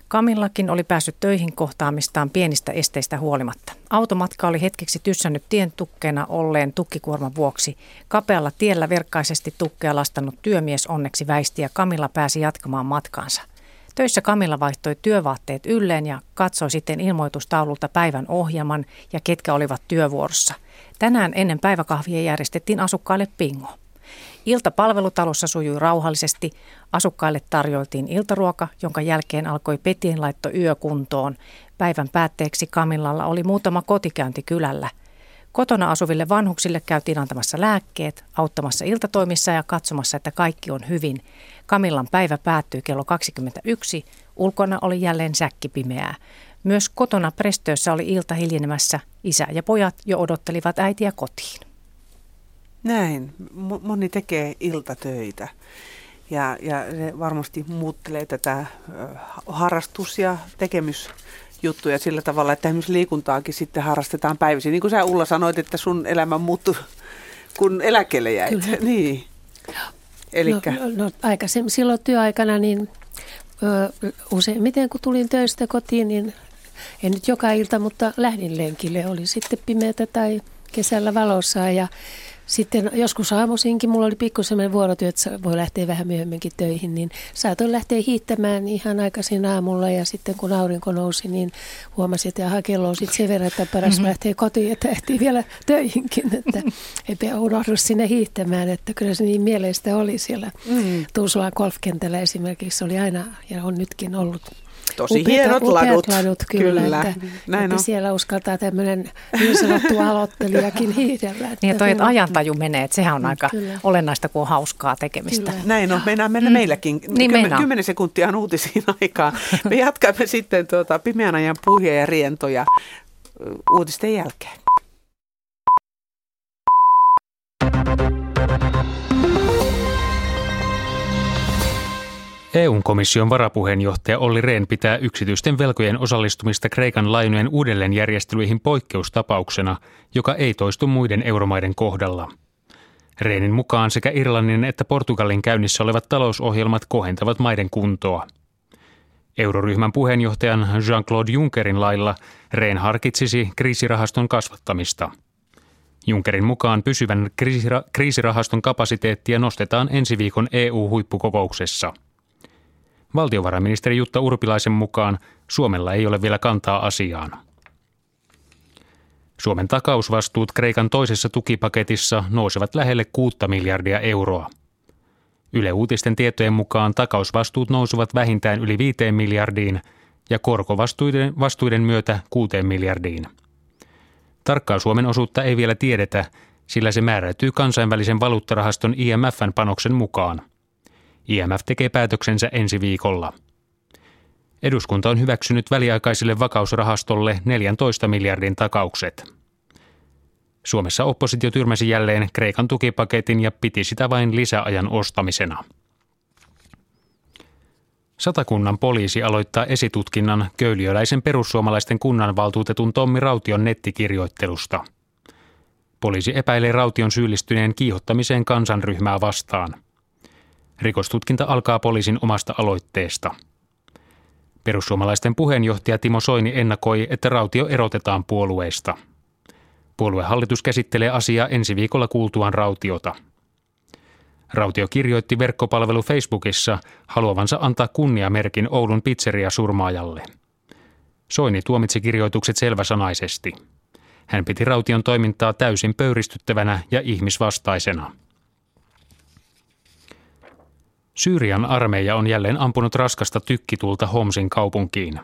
Kamillakin oli päässyt töihin kohtaamistaan pienistä esteistä huolimatta. Automatka oli hetkeksi tyssännyt tien tukkeena olleen tukkikuorman vuoksi. Kapealla tiellä verkkaisesti tukkea lastannut työmies onneksi väisti ja Kamilla pääsi jatkamaan matkaansa. Töissä Kamilla vaihtoi työvaatteet ylleen ja katsoi sitten ilmoitustaululta päivän ohjelman ja ketkä olivat työvuorossa. Tänään ennen päiväkahvia järjestettiin asukkaille pingo. Ilta palvelutalossa sujui rauhallisesti. Asukkaille tarjoiltiin iltaruoka, jonka jälkeen alkoi Petien laitto yökuntoon. Päivän päätteeksi Kamillalla oli muutama kotikäynti kylällä. Kotona asuville vanhuksille käytiin antamassa lääkkeet, auttamassa iltatoimissa ja katsomassa, että kaikki on hyvin. Kamillan päivä päättyi kello 21. Ulkona oli jälleen säkkipimeää. Myös kotona Prestöössä oli ilta hiljenemässä. Isä ja pojat jo odottelivat äitiä kotiin. Näin. Moni tekee iltatöitä ja, ja varmasti muuttelee tätä harrastus- ja tekemysjuttuja sillä tavalla, että esimerkiksi liikuntaakin sitten harrastetaan päivisin. Niin kuin sä Ulla sanoit, että sun elämä muuttui, kun eläkelle jäit. Kyllä. Niin. Elikkä... No, no, aikaisemmin silloin työaikana, niin ö, useimmiten kun tulin töistä kotiin, niin en nyt joka ilta, mutta lähdin lenkille. Oli sitten pimeätä tai kesällä valossa ja sitten joskus aamuisinkin, mulla oli pikku sellainen vuorotyö, että voi lähteä vähän myöhemminkin töihin, niin saatoin lähteä hiittämään ihan aikaisin aamulla ja sitten kun aurinko nousi, niin huomasin, että jaha, kello on sitten sen verran, että paras mm-hmm. lähteä kotiin, että ehtii vielä töihinkin, että ei unohdu sinne hiihtämään, että kyllä se niin mieleistä oli siellä mm. Tuusulan golfkentällä esimerkiksi, oli aina ja on nytkin ollut Tosi upeat, hienot upeat ladut. ladut kyllä, kyllä. Että, Näin että on. siellä uskaltaa tämmöinen niin sanottu aloittelijakin hiidellä. Että niin, toi, että ajantaju menee, että sehän on aika kyllä. olennaista, kun on hauskaa tekemistä. Kyllä. Näin on, meinaa mennä mm. meilläkin. Niin Kymmen, kymmenen sekuntia on uutisiin aikaa. Me jatkamme sitten tuota, pimeän ajan puhia ja rientoja uutisten jälkeen. EU-komission varapuheenjohtaja Olli Rehn pitää yksityisten velkojen osallistumista Kreikan lainojen uudelleenjärjestelyihin poikkeustapauksena, joka ei toistu muiden euromaiden kohdalla. Rehnin mukaan sekä Irlannin että Portugalin käynnissä olevat talousohjelmat kohentavat maiden kuntoa. Euroryhmän puheenjohtajan Jean-Claude Junckerin lailla Rehn harkitsisi kriisirahaston kasvattamista. Junckerin mukaan pysyvän kriisirahaston kapasiteettia nostetaan ensi viikon EU-huippukokouksessa – Valtiovarainministeri Jutta Urpilaisen mukaan Suomella ei ole vielä kantaa asiaan. Suomen takausvastuut Kreikan toisessa tukipaketissa nousevat lähelle 6 miljardia euroa. Yle Uutisten tietojen mukaan takausvastuut nousuvat vähintään yli 5 miljardiin ja korkovastuiden vastuiden myötä 6 miljardiin. Tarkkaa Suomen osuutta ei vielä tiedetä, sillä se määräytyy kansainvälisen valuuttarahaston IMFn panoksen mukaan. IMF tekee päätöksensä ensi viikolla. Eduskunta on hyväksynyt väliaikaiselle vakausrahastolle 14 miljardin takaukset. Suomessa oppositio tyrmäsi jälleen Kreikan tukipaketin ja piti sitä vain lisäajan ostamisena. Satakunnan poliisi aloittaa esitutkinnan köyliöläisen perussuomalaisten kunnanvaltuutetun Tommi Raution nettikirjoittelusta. Poliisi epäilee Raution syyllistyneen kiihottamiseen kansanryhmää vastaan – Rikostutkinta alkaa poliisin omasta aloitteesta. Perussuomalaisten puheenjohtaja Timo Soini ennakoi, että Rautio erotetaan puolueesta. Puoluehallitus käsittelee asiaa ensi viikolla kuultuaan Rautiota. Rautio kirjoitti verkkopalvelu Facebookissa haluavansa antaa kunniamerkin Oulun pizzeria surmaajalle. Soini tuomitsi kirjoitukset selväsanaisesti. Hän piti Raution toimintaa täysin pöyristyttävänä ja ihmisvastaisena. Syyrian armeija on jälleen ampunut raskasta tykkitulta Homsin kaupunkiin.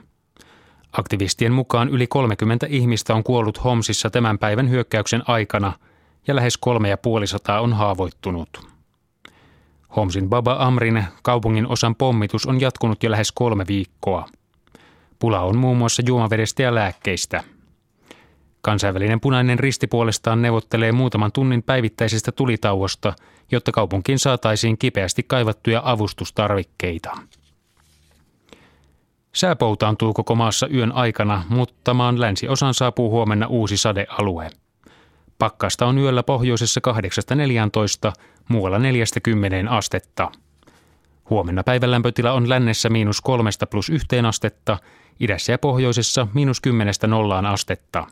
Aktivistien mukaan yli 30 ihmistä on kuollut Homsissa tämän päivän hyökkäyksen aikana ja lähes kolme ja puoli sataa on haavoittunut. Homsin Baba Amrin kaupungin osan pommitus on jatkunut jo lähes kolme viikkoa. Pula on muun muassa juomavedestä ja lääkkeistä. Kansainvälinen punainen risti puolestaan neuvottelee muutaman tunnin päivittäisestä tulitauosta, jotta kaupunkiin saataisiin kipeästi kaivattuja avustustarvikkeita. Sää poutaantuu koko maassa yön aikana, mutta maan länsiosan saapuu huomenna uusi sadealue. Pakkasta on yöllä pohjoisessa 8-14, muualla 40 astetta. Huomenna päivän lämpötila on lännessä miinus kolmesta plus yhteen astetta, idässä ja pohjoisessa miinus kymmenestä nollaan astetta.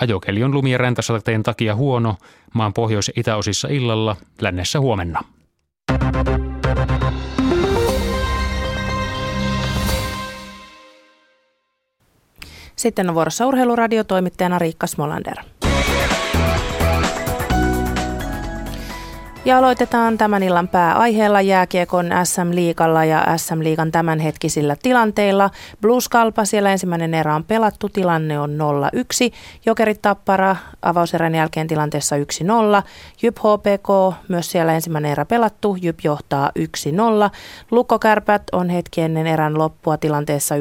Ajokeli on lumi- ja räntäsateen takia huono, maan pohjois- ja itäosissa illalla, lännessä huomenna. Sitten on vuorossa urheiluradio toimittajana Riikka Smolander. Ja aloitetaan tämän illan pääaiheella jääkiekon SM-liigalla ja SM-liigan tämänhetkisillä tilanteilla. Blues Kalpa, siellä ensimmäinen erä on pelattu, tilanne on 0-1. Jokerit Tappara avauserän jälkeen tilanteessa 1-0. Jyp HPK, myös siellä ensimmäinen erä pelattu, Jyp johtaa 1-0. Lukko Kärpät on hetki ennen erän loppua tilanteessa 1-2.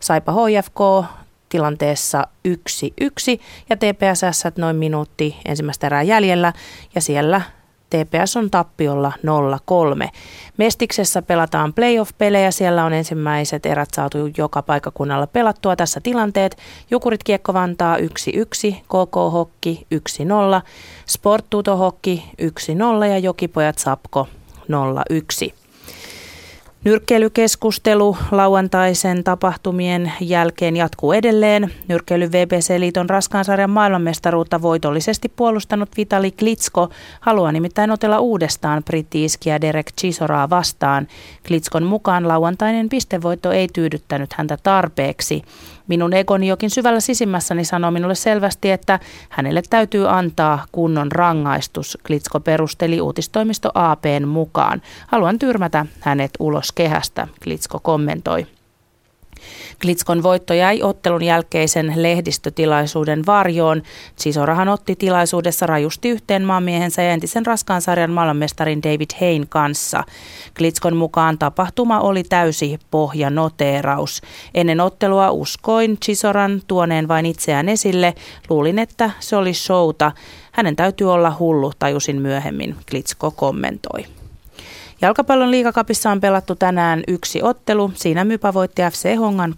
Saipa HFK tilanteessa 1-1 ja TPSS noin minuutti ensimmäistä erää jäljellä ja siellä TPS on tappiolla 0-3. Mestiksessä pelataan playoff-pelejä. Siellä on ensimmäiset erät saatu joka paikakunnalla pelattua tässä tilanteet. Jukurit Kiekko Vantaa 1-1, KK Hokki 1-0, Sport Tuto Hokki 1-0 ja Jokipojat Sapko 0-1. Nyrkkeilykeskustelu lauantaisen tapahtumien jälkeen jatkuu edelleen. Nyrkkeily VBC-liiton raskaansarjan maailmanmestaruutta voitollisesti puolustanut Vitali Klitsko haluaa nimittäin otella uudestaan brittiiskiä Derek Chisoraa vastaan. Klitskon mukaan lauantainen pistevoitto ei tyydyttänyt häntä tarpeeksi. Minun egoni jokin syvällä sisimmässäni sanoo minulle selvästi, että hänelle täytyy antaa kunnon rangaistus, Klitsko perusteli uutistoimisto APn mukaan. Haluan tyrmätä hänet ulos kehästä, Klitsko kommentoi. Klitskon voitto jäi ottelun jälkeisen lehdistötilaisuuden varjoon. Sisorahan otti tilaisuudessa rajusti yhteen maamiehensä ja entisen raskaan sarjan maailmanmestarin David Hain kanssa. Klitskon mukaan tapahtuma oli täysi pohjanoteeraus. Ennen ottelua uskoin Chisoran tuoneen vain itseään esille. Luulin, että se oli showta. Hänen täytyy olla hullu, tajusin myöhemmin, Klitsko kommentoi. Jalkapallon liigakapissa on pelattu tänään yksi ottelu. Siinä Mypa voitti FC Hongan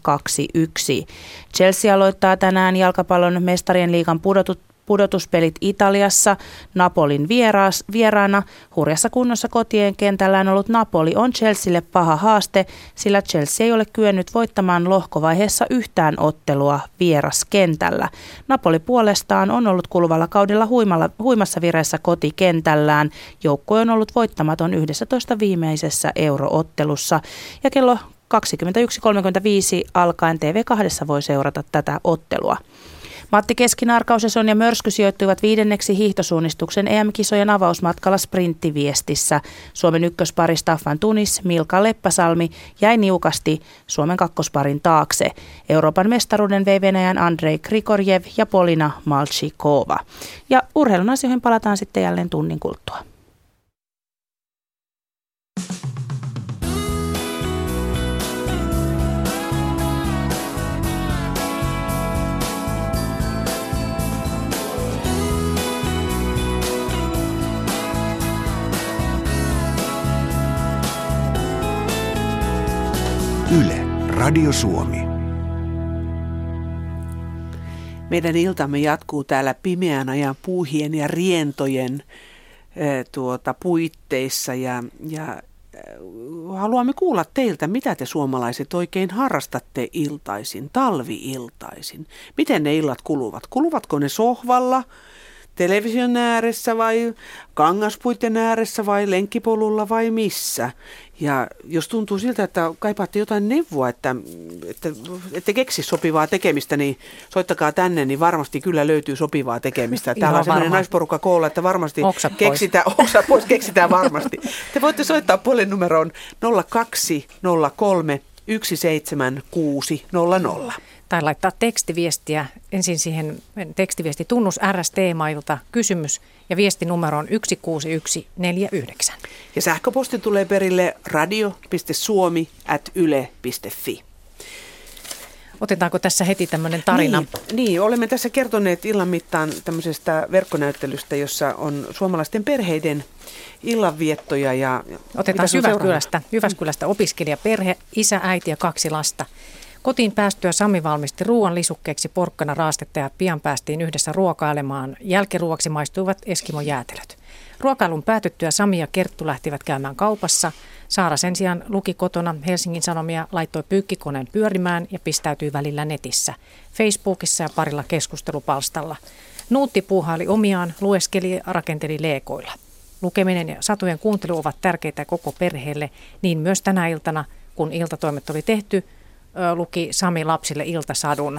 2-1. Chelsea aloittaa tänään jalkapallon mestarien liigan pudotut, pudotuspelit Italiassa Napolin vieraas, vieraana. Hurjassa kunnossa kotien kentällään ollut Napoli on Chelsealle paha haaste, sillä Chelsea ei ole kyennyt voittamaan lohkovaiheessa yhtään ottelua vieraskentällä. Napoli puolestaan on ollut kuluvalla kaudella huimalla, huimassa vireessä kotikentällään. Joukkue on ollut voittamaton 11 viimeisessä euroottelussa ja kello 21.35 alkaen TV2 voi seurata tätä ottelua. Matti Keskinarkaus ja Sonja Mörsky sijoittuivat viidenneksi hiihtosuunnistuksen EM-kisojen avausmatkalla sprinttiviestissä. Suomen ykköspari Staffan Tunis, Milka Leppäsalmi jäi niukasti Suomen kakkosparin taakse. Euroopan mestaruuden vei Venäjän Andrei Krikorjev ja Polina Malchikova. Ja urheilun asioihin palataan sitten jälleen tunnin kuluttua. Radio Suomi. Meidän iltamme jatkuu täällä pimeän ajan puuhien ja rientojen tuota, puitteissa ja, ja haluamme kuulla teiltä, mitä te suomalaiset oikein harrastatte iltaisin, talviiltaisin. Miten ne illat kuluvat? Kuluvatko ne sohvalla, television ääressä vai kangaspuitten ääressä vai lenkkipolulla vai missä? Ja jos tuntuu siltä, että kaipaatte jotain neuvoa, että, että ette keksi sopivaa tekemistä, niin soittakaa tänne, niin varmasti kyllä löytyy sopivaa tekemistä. Täällä on sellainen naisporukka koolla, että varmasti Oksat keksitään, oksa pois keksitään varmasti. Te voitte soittaa puolen numeroon 0203 17600. tai laittaa tekstiviestiä. Ensin siihen tekstiviesti tunnus RST-mailta kysymys ja viestinumero on 16149. Ja sähköposti tulee perille radio.suomi.yle.fi. Otetaanko tässä heti tämmöinen tarina? Niin, niin, olemme tässä kertoneet illan mittaan tämmöisestä verkkonäyttelystä, jossa on suomalaisten perheiden illanviettoja. Ja Otetaan Jyväskylästä, Jyväskylästä opiskelijaperhe, isä, äiti ja kaksi lasta. Kotiin päästyä Sami valmisti ruoan lisukkeeksi porkkana raastetta ja pian päästiin yhdessä ruokailemaan. Jälkiruoksi maistuivat Eskimo-jäätelöt. Ruokailun päätyttyä Sami ja Kerttu lähtivät käymään kaupassa. Saara sen sijaan luki kotona Helsingin Sanomia, laittoi pyykkikoneen pyörimään ja pistäytyi välillä netissä, Facebookissa ja parilla keskustelupalstalla. Nuutti puuhaili omiaan, lueskeli ja rakenteli leekoilla. Lukeminen ja satujen kuuntelu ovat tärkeitä koko perheelle, niin myös tänä iltana, kun iltatoimet oli tehty, luki Sami lapsille iltasadun.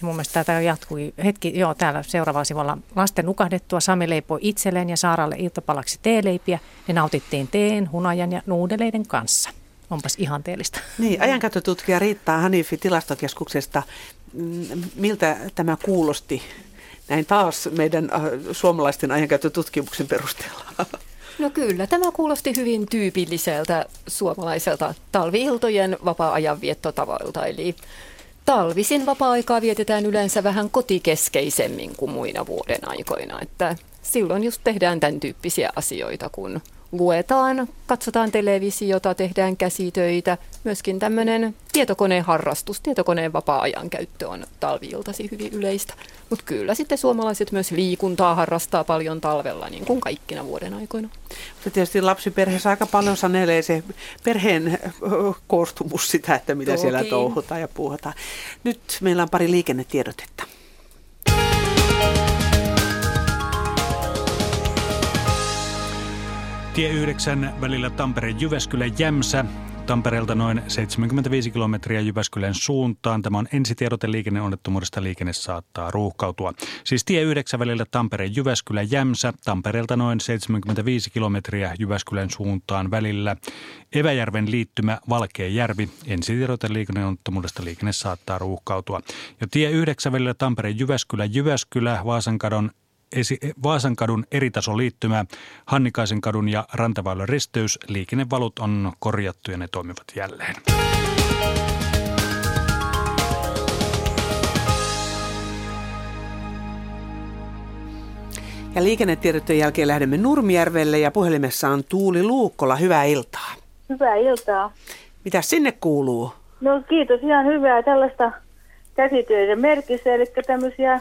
Ja mun mielestä tämä jatkui hetki, joo, täällä seuraavalla sivulla. Lasten nukahdettua Sami leipoi itselleen ja Saaralle iltapalaksi teeleipiä. Ne nautittiin teen, hunajan ja nuudeleiden kanssa. Onpas ihanteellista. Niin, ajankäyttötutkija Riitta Hanifi tilastokeskuksesta. Miltä tämä kuulosti näin taas meidän äh, suomalaisten ajankäyttötutkimuksen perusteella? No kyllä, tämä kuulosti hyvin tyypilliseltä suomalaiselta talviiltojen vapaa-ajan viettotavoilta. Eli talvisin vapaa-aikaa vietetään yleensä vähän kotikeskeisemmin kuin muina vuoden aikoina. Että silloin just tehdään tämän tyyppisiä asioita, kun luetaan, katsotaan televisiota, tehdään käsitöitä. Myöskin tämmöinen tietokoneen harrastus, tietokoneen vapaa-ajan käyttö on talviiltasi hyvin yleistä. Mutta kyllä sitten suomalaiset myös liikuntaa harrastaa paljon talvella, niin kuin kaikkina vuoden aikoina. Mutta tietysti lapsiperheessä aika paljon sanelee se perheen koostumus sitä, että mitä Toki. siellä touhutaan ja puhutaan. Nyt meillä on pari liikennetiedotetta. Tie 9 välillä Tampere-Jyväskylä-Jämsä. Tampereelta noin 75 kilometriä Jyväskylän suuntaan. Tämä on ensitiedote liikenneonnettomuudesta. Liikenne saattaa ruuhkautua. Siis tie 9 välillä Tampere-Jyväskylä-Jämsä. Tampereelta noin 75 kilometriä Jyväskylän suuntaan välillä. Eväjärven liittymä Valkeajärvi. Ensitiedote liikenneonnettomuudesta. Liikenne saattaa ruuhkautua. Ja tie 9 välillä Tampere-Jyväskylä-Jyväskylä. Vaasankadon Vaasankadun eritasoliittymä, Hannikaisen kadun ja Rantaväylän risteys. Liikennevalut on korjattu ja ne toimivat jälleen. Ja liikennetiedotteen jälkeen lähdemme Nurmijärvelle ja puhelimessa on Tuuli Luukkola. Hyvää iltaa. Hyvää iltaa. Mitä sinne kuuluu? No kiitos, ihan hyvää tällaista käsityöiden merkissä, eli tämmöisiä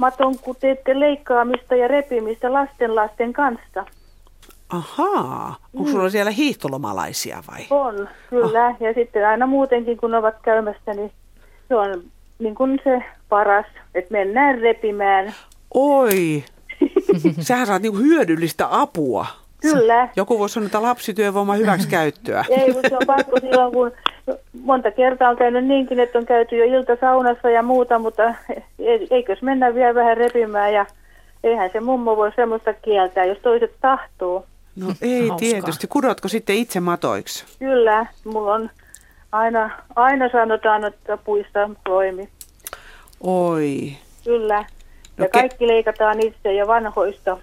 maton kuteiden leikkaamista ja repimistä lasten lasten kanssa. Ahaa, onko mm. sulla siellä hiihtolomalaisia vai? On, kyllä. Oh. Ja sitten aina muutenkin, kun ovat käymässä, niin se on niin kuin se paras, että mennään repimään. Oi, sähän saat niin hyödyllistä apua. Kyllä. Joku voisi sanoa, että lapsityövoima hyväksi käyttöä. Ei, mutta se on pakko silloin, kun monta kertaa on käynyt niinkin, että on käyty jo iltasaunassa ja muuta, mutta eikös mennä vielä vähän repimään ja eihän se mummo voi semmoista kieltää, jos toiset tahtuu. No ei Hauskaa. tietysti. Kudotko sitten itse matoiksi? Kyllä, mulla on aina, aina sanotaan, että puista toimi. Oi. Kyllä. No ja ke- kaikki leikataan itse ja vanhoista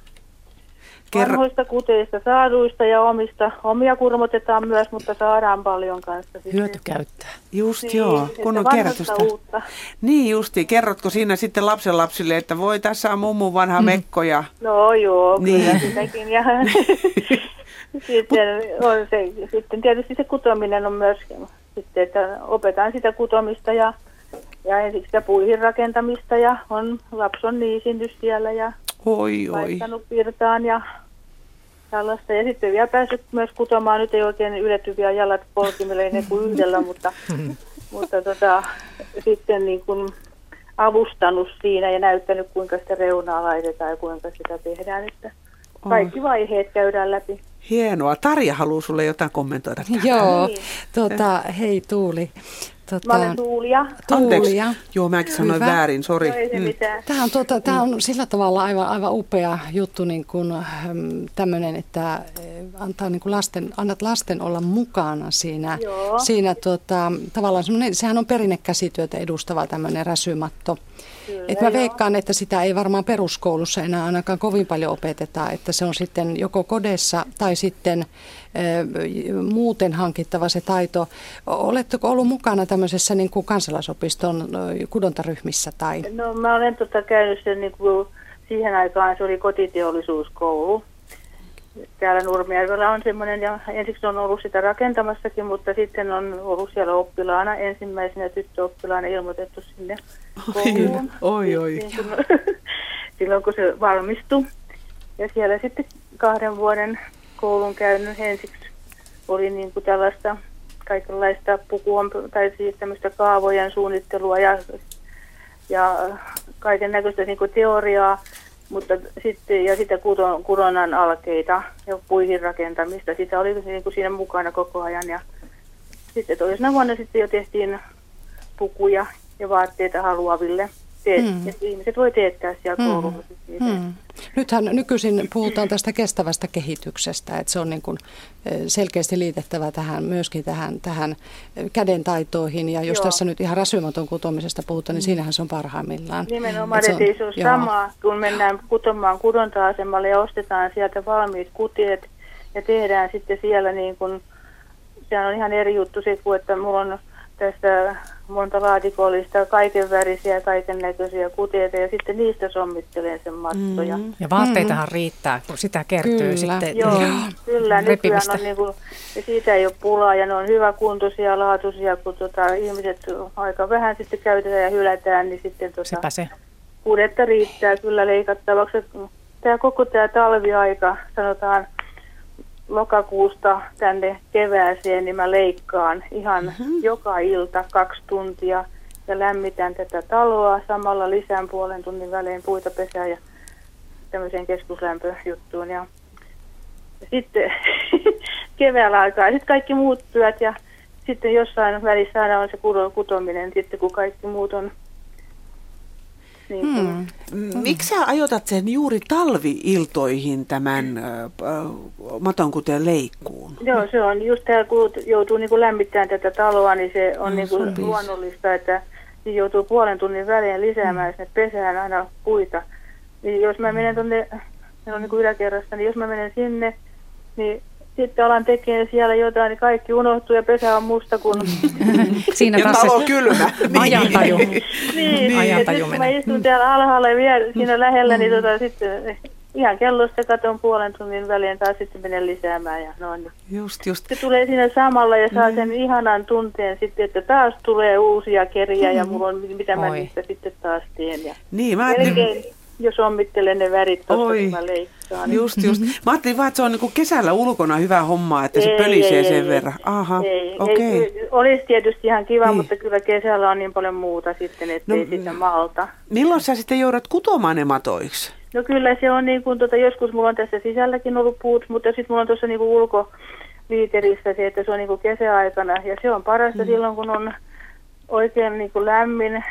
Kerro. Vanhoista kuteista saaduista ja omista. Omia kurmotetaan myös, mutta saadaan paljon kanssa. Hyöty käyttää. Just niin, joo, kun on kerrotusta. Uutta. Niin justi. Kerrotko siinä sitten lapsen lapsille, että voi tässä on mummun vanha mm. mekko ja... No joo, niin. kyllä sitäkin. Ja sitten, on se, sitten tietysti se kutominen on myös sitten, että opetan sitä kutomista ja, ja ensiksi sitä puihin rakentamista ja on, lapsi on niisindys siellä ja Oi, oi. laittanut pirtaan ja tällaista. Ja sitten vielä päässyt myös kutomaan, nyt ei oikein yletty vielä jalat polkimille ennen kuin yhdellä, mutta, mutta tota, sitten niin kuin avustanut siinä ja näyttänyt, kuinka sitä reunaa laitetaan ja kuinka sitä tehdään. Että kaikki vaiheet käydään läpi. Hienoa. Tarja haluaa sulle jotain kommentoida. Joo, niin. tota, hei Tuuli. Tota, Mä olen Tuulia. Tuulia. Joo, mäkin sanoin Hyvä. väärin, sori. No mitään. Tämä on, tuota, tämä on sillä tavalla aivan, aivan upea juttu, niin kuin, tämmöinen, että eh, antaa niin kuin lasten, annat lasten olla mukana siinä. Joo. siinä tuota, tavallaan semmoinen, sehän on perinnekäsityötä edustava tämmöinen räsymatto. Kyllä, Et mä joo. veikkaan, että sitä ei varmaan peruskoulussa enää ainakaan kovin paljon opeteta, että se on sitten joko kodessa tai sitten muuten hankittava se taito. Oletteko ollut mukana tämmöisessä niin kuin kansalaisopiston kudontaryhmissä tai? No mä olen tota käynyt sen niin kuin, siihen aikaan se oli kotiteollisuuskoulu. Täällä Nurmijärvellä on semmoinen, ja ensiksi on ollut sitä rakentamassakin, mutta sitten on ollut siellä oppilaana, ensimmäisenä tyttöoppilaana ilmoitettu sinne kouluun. Oi, oi. Kun, silloin kun se valmistui. Ja siellä sitten kahden vuoden koulun käynyt ensiksi oli niin kuin tällaista kaikenlaista pukua, tai siis tämmöistä kaavojen suunnittelua ja, ja kaiken näköistä niin kuin teoriaa, mutta sitten, ja sitä kudon, kudonnan alkeita ja puihin rakentamista. Sitä oli niin kuin siinä mukana koko ajan. Ja sitten toisena vuonna sitten jo tehtiin pukuja ja vaatteita haluaville. Mm. mm. Ihmiset voi teettää siellä Mm. koululla. niitä. Hmm. Nythän nykyisin puhutaan tästä kestävästä kehityksestä, että se on niin kuin selkeästi liitettävä tähän, myöskin tähän, tähän kädentaitoihin. Ja jos Joo. tässä nyt ihan räsymaton kutomisesta puhutaan, niin siinähän se on parhaimmillaan. Nimenomaan, Et se että ei se joo. sama, kun mennään kutomaan kudonta-asemalle ja ostetaan sieltä valmiit kuteet ja tehdään sitten siellä niin kuin, sehän on ihan eri juttu se, että mulla on tästä monta laatikollista kaiken värisiä kaiken näköisiä kuteita ja sitten niistä sommittelen sen mattoja. Mm. Ja vaatteitahan riittää, kun sitä kertyy Kyllä. sitten. Joo, kyllä. Nykyään on niinku, ja siitä ei ole pulaa ja ne on hyväkuntoisia, laatuisia, kun tota, ihmiset aika vähän sitten käytetään ja hylätään, niin sitten tota, Sepä se. kudetta riittää kyllä leikattavaksi. Tämä koko tämä talviaika, sanotaan lokakuusta tänne kevääseen, niin mä leikkaan ihan mm-hmm. joka ilta kaksi tuntia ja lämmitän tätä taloa. Samalla lisään puolen tunnin välein puita pesään ja tämmöiseen keskuslämpöjuttuun. Ja, ja sitten keväällä aikaa sitten kaikki muut työt ja sitten jossain välissä aina on se kutominen, sitten kun kaikki muut on niin kuin, Hmm. Miksi sä ajoitat sen juuri talviiltoihin tämän äh, matonkuteen leikkuun? Joo, se on just tämä, kun joutuu niin kuin lämmittämään tätä taloa, niin se on No, niin kuin sopii. luonnollista, että niin joutuu puolen tunnin välein lisäämään sinne pesään aina puita. Niin jos mä menen tuonne, se on niin kuin yläkerrassa, niin jos mä menen sinne, niin sitten alan tekemään siellä jotain, niin kaikki unohtuu ja pesä on musta kuin... Siinä Ja taas talo se kylmä. ajantaju. niin, Ajantaju ja sitten kun mä menee. istun täällä alhaalla vielä siinä lähellä, niin tota, sitten ihan kellosta katon puolen tunnin välein taas sitten menen lisäämään ja noin. niin Just, just. se tulee siinä samalla ja saa sen ihanan tunteen sitten, että taas tulee uusia keriä ja mulla on mitä mä niistä sitten taas teen. Ja Niin, mä melkein, jos sommittelen ne värit Oi. kun mä leikkaan. niin- just, just. Mä ajattelin vaan, että se on niinku kesällä ulkona hyvä homma, että se Ei, pölisee ei, sen ei, verran. Aha, ei, okei. ei, olisi tietysti ihan kiva, Niin. mutta kyllä kesällä on niin paljon muuta sitten, että No, ei sitä malta. Milloin sä sitten joudut kutomaan ne matoiksi? No kyllä se on niin kuin, tota, joskus mulla on tässä sisälläkin ollut puut, mutta sitten mulla on tuossa niin kuin ulkoliiterissä se, että se on niin kuin kesäaikana. Ja se on parasta mm. silloin, kun on oikein niin kuin lämmin niin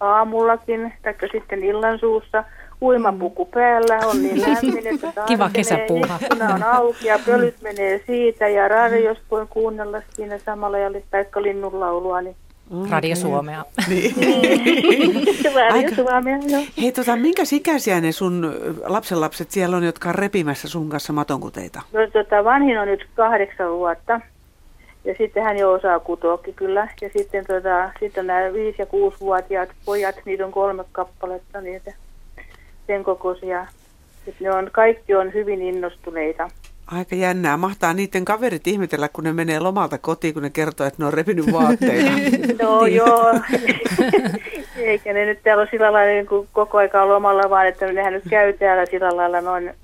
aamullakin, tai sitten illan suussa. Uimapuku päällä on niin lämmin, että taas Kiva menee, kesäpuuha. ikkuna on auki ja pölyt menee siitä ja radios voi kuunnella siinä samalla ja taikka linnunlaulua. Niin. Radio Suomea. Radio Suomea, joo. Hei, tota, minkä ikäisiä ne sun lapsenlapset siellä on, jotka on repimässä sun kanssa matonkuteita? No, tota, vanhin on nyt kahdeksan vuotta. Ja sitten hän jo osaa kutoakin kyllä. Ja sitten, tota, sitten on nämä viisi- ja kuusivuotiaat pojat, niitä on kolme kappaletta, niitä sen kokoisia. Sitten ne on, kaikki on hyvin innostuneita. Aika jännää. Mahtaa niiden kaverit ihmetellä, kun ne menee lomalta kotiin, kun ne kertoo, että ne on repinyt vaatteita. No joo, eikä ne nyt täällä ole sillä lailla niin kuin koko aikaa lomalla, vaan että nehän nyt käy täällä sillä lailla noin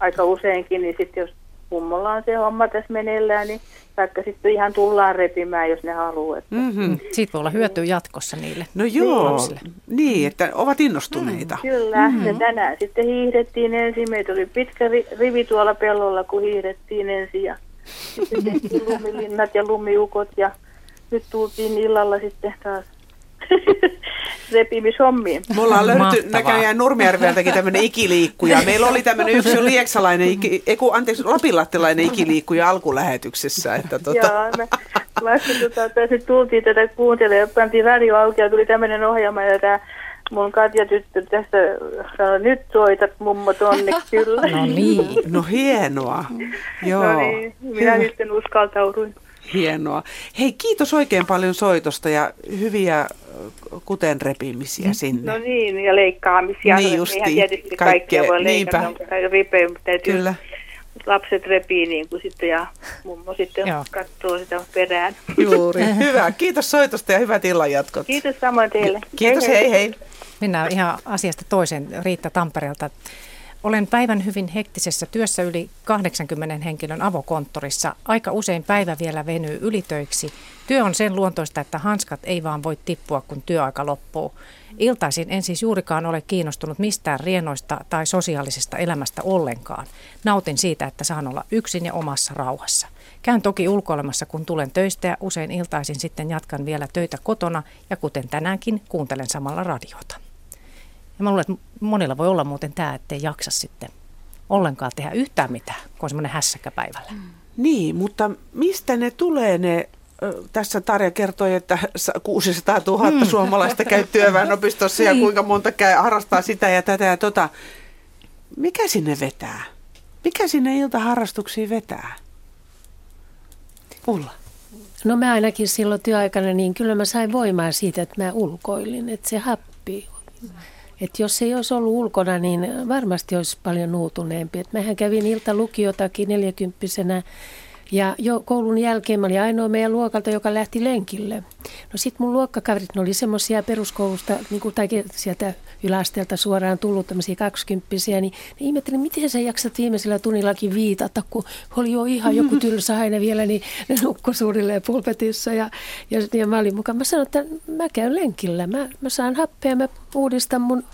aika useinkin, niin sitten jos mummolla on se homma tässä meneillään, niin vaikka sitten ihan tullaan repimään, jos ne haluaa. Että. Mm-hmm. Siitä voi olla hyötyä jatkossa niille. No joo, lapsille. niin, että ovat innostuneita. Kyllä, mm-hmm. ja tänään sitten hiihdettiin ensin. Meitä oli pitkä ri- rivi tuolla pellolla, kun hiihdettiin ensin. Ja sitten tehtiin lumilinnat ja lumiukot ja nyt tultiin illalla sitten taas repimishommiin. Me ollaan löydetty Mahtavaa. näköjään Nurmijärveltäkin tämmöinen ikiliikkuja. Meillä oli tämmöinen yksi lieksalainen, iki, eiku, anteeksi, lapinlattilainen ikiliikkuja alkulähetyksessä. Että tota, Joo, me vasta tota, tässä nyt tultiin tätä kuuntelemaan ja pantiin radio auki ja tuli tämmöinen ohjelma ja tämä mun Katja tyttö tässä sanoi, nyt soitat mummo tonne kyllä. No niin. no hienoa. Joo, No niin, minä hyvä. sitten uskaltauduin. Hienoa. Hei, kiitos oikein paljon soitosta ja hyviä kuten repimisiä sinne. No niin, ja leikkaamisia. Niin Eihän justiin, tietysti kaikkea, kaikkea voi leikata, niinpä. kai ripeä, mutta täytyy Kyllä, lapset repii niin kuin sitten ja mummo sitten Joo. katsoo sitä perään. juuri. Hyvä. Kiitos soitosta ja hyvät illanjatkot. Kiitos samoin teille. Kiitos, hei hei. Mennään ihan asiasta toiseen. Riitta Tampereelta. Olen päivän hyvin hektisessä työssä yli 80 henkilön avokonttorissa. Aika usein päivä vielä venyy ylitöiksi. Työ on sen luontoista, että hanskat ei vaan voi tippua, kun työaika loppuu. Iltaisin en siis juurikaan ole kiinnostunut mistään rienoista tai sosiaalisesta elämästä ollenkaan. Nautin siitä, että saan olla yksin ja omassa rauhassa. Käyn toki ulkoilemassa, kun tulen töistä ja usein iltaisin sitten jatkan vielä töitä kotona ja kuten tänäänkin kuuntelen samalla radiota. Ja mä luulen, että monilla voi olla muuten tämä, ettei jaksa sitten ollenkaan tehdä yhtään mitään, kun on semmoinen hässäkkä päivällä. Niin, mutta mistä ne tulee ne, tässä Tarja kertoi, että sa- 600 000 mm. suomalaista käy työväenopistossa ja kuinka monta käy, harrastaa sitä ja tätä ja tota. Mikä sinne vetää? Mikä sinne iltaharrastuksiin vetää? Ulla. No mä ainakin silloin työaikana, niin kyllä mä sain voimaa siitä, että mä ulkoilin, että se happi. Että jos ei olisi ollut ulkona, niin varmasti olisi paljon nuutuneempi. Et mähän kävin iltalukiotakin neljäkymppisenä ja jo koulun jälkeen mä olin ainoa meidän luokalta, joka lähti lenkille. No sit mun luokkakaverit, ne oli semmoisia peruskoulusta, niin kuin, tai sieltä yläasteelta suoraan tullut tämmöisiä kaksikymppisiä, niin ne ihmettelin, miten sä jaksat viimeisellä tunnillakin viitata, kun oli jo ihan joku tylsä aine vielä, niin ne nukkui suurilleen pulpetissa ja, ja, ja mä olin mukaan. Mä sanoin, että mä käyn lenkillä, mä, mä saan happea, mä uudistan mun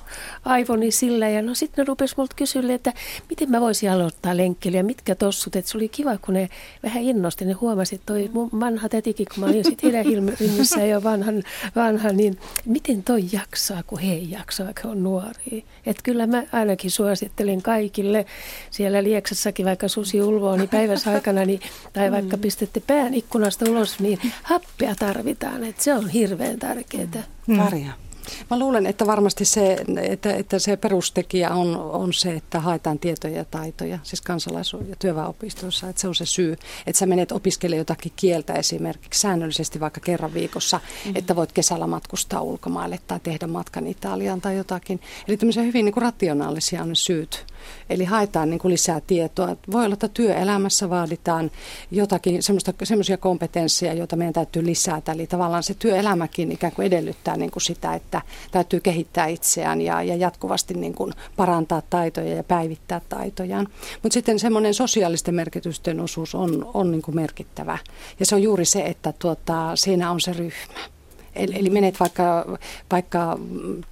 aivoni sillä ja no sitten ne rupes multa kysyä, että miten mä voisin aloittaa lenkkeilyä, mitkä tossut, että se oli kiva, kun ne vähän innosti, ne huomasi, että toi mun vanha tätikin, kun mä olin sitten heidän ilmissä jo vanhan, vanha, niin miten toi jaksaa, kun he ei jaksa, vaikka on nuoria. Että kyllä mä ainakin suosittelen kaikille siellä Lieksassakin, vaikka susi ulvoo, niin päivässä aikana, niin, tai vaikka pistätte pään ikkunasta ulos, niin happea tarvitaan, että se on hirveän tärkeää. Tarja. Mä luulen, että varmasti se, että, että se perustekijä on, on se, että haetaan tietoja ja taitoja, siis kansalais- ja työväenopistoissa, että se on se syy, että sä menet opiskelemaan jotakin kieltä esimerkiksi säännöllisesti vaikka kerran viikossa, mm-hmm. että voit kesällä matkustaa ulkomaille tai tehdä matkan Italiaan tai jotakin. Eli tämmöisiä hyvin niin kuin rationaalisia on ne syyt. Eli haetaan niin kuin lisää tietoa. Voi olla, että työelämässä vaaditaan jotakin semmoisia kompetensseja, joita meidän täytyy lisätä. Eli tavallaan se työelämäkin ikään kuin edellyttää niin kuin sitä, että täytyy kehittää itseään ja, ja jatkuvasti niin kuin parantaa taitoja ja päivittää taitojaan. Mutta sitten semmoinen sosiaalisten merkitysten osuus on, on niin kuin merkittävä. Ja se on juuri se, että tuota, siinä on se ryhmä. Eli, eli menet vaikka, vaikka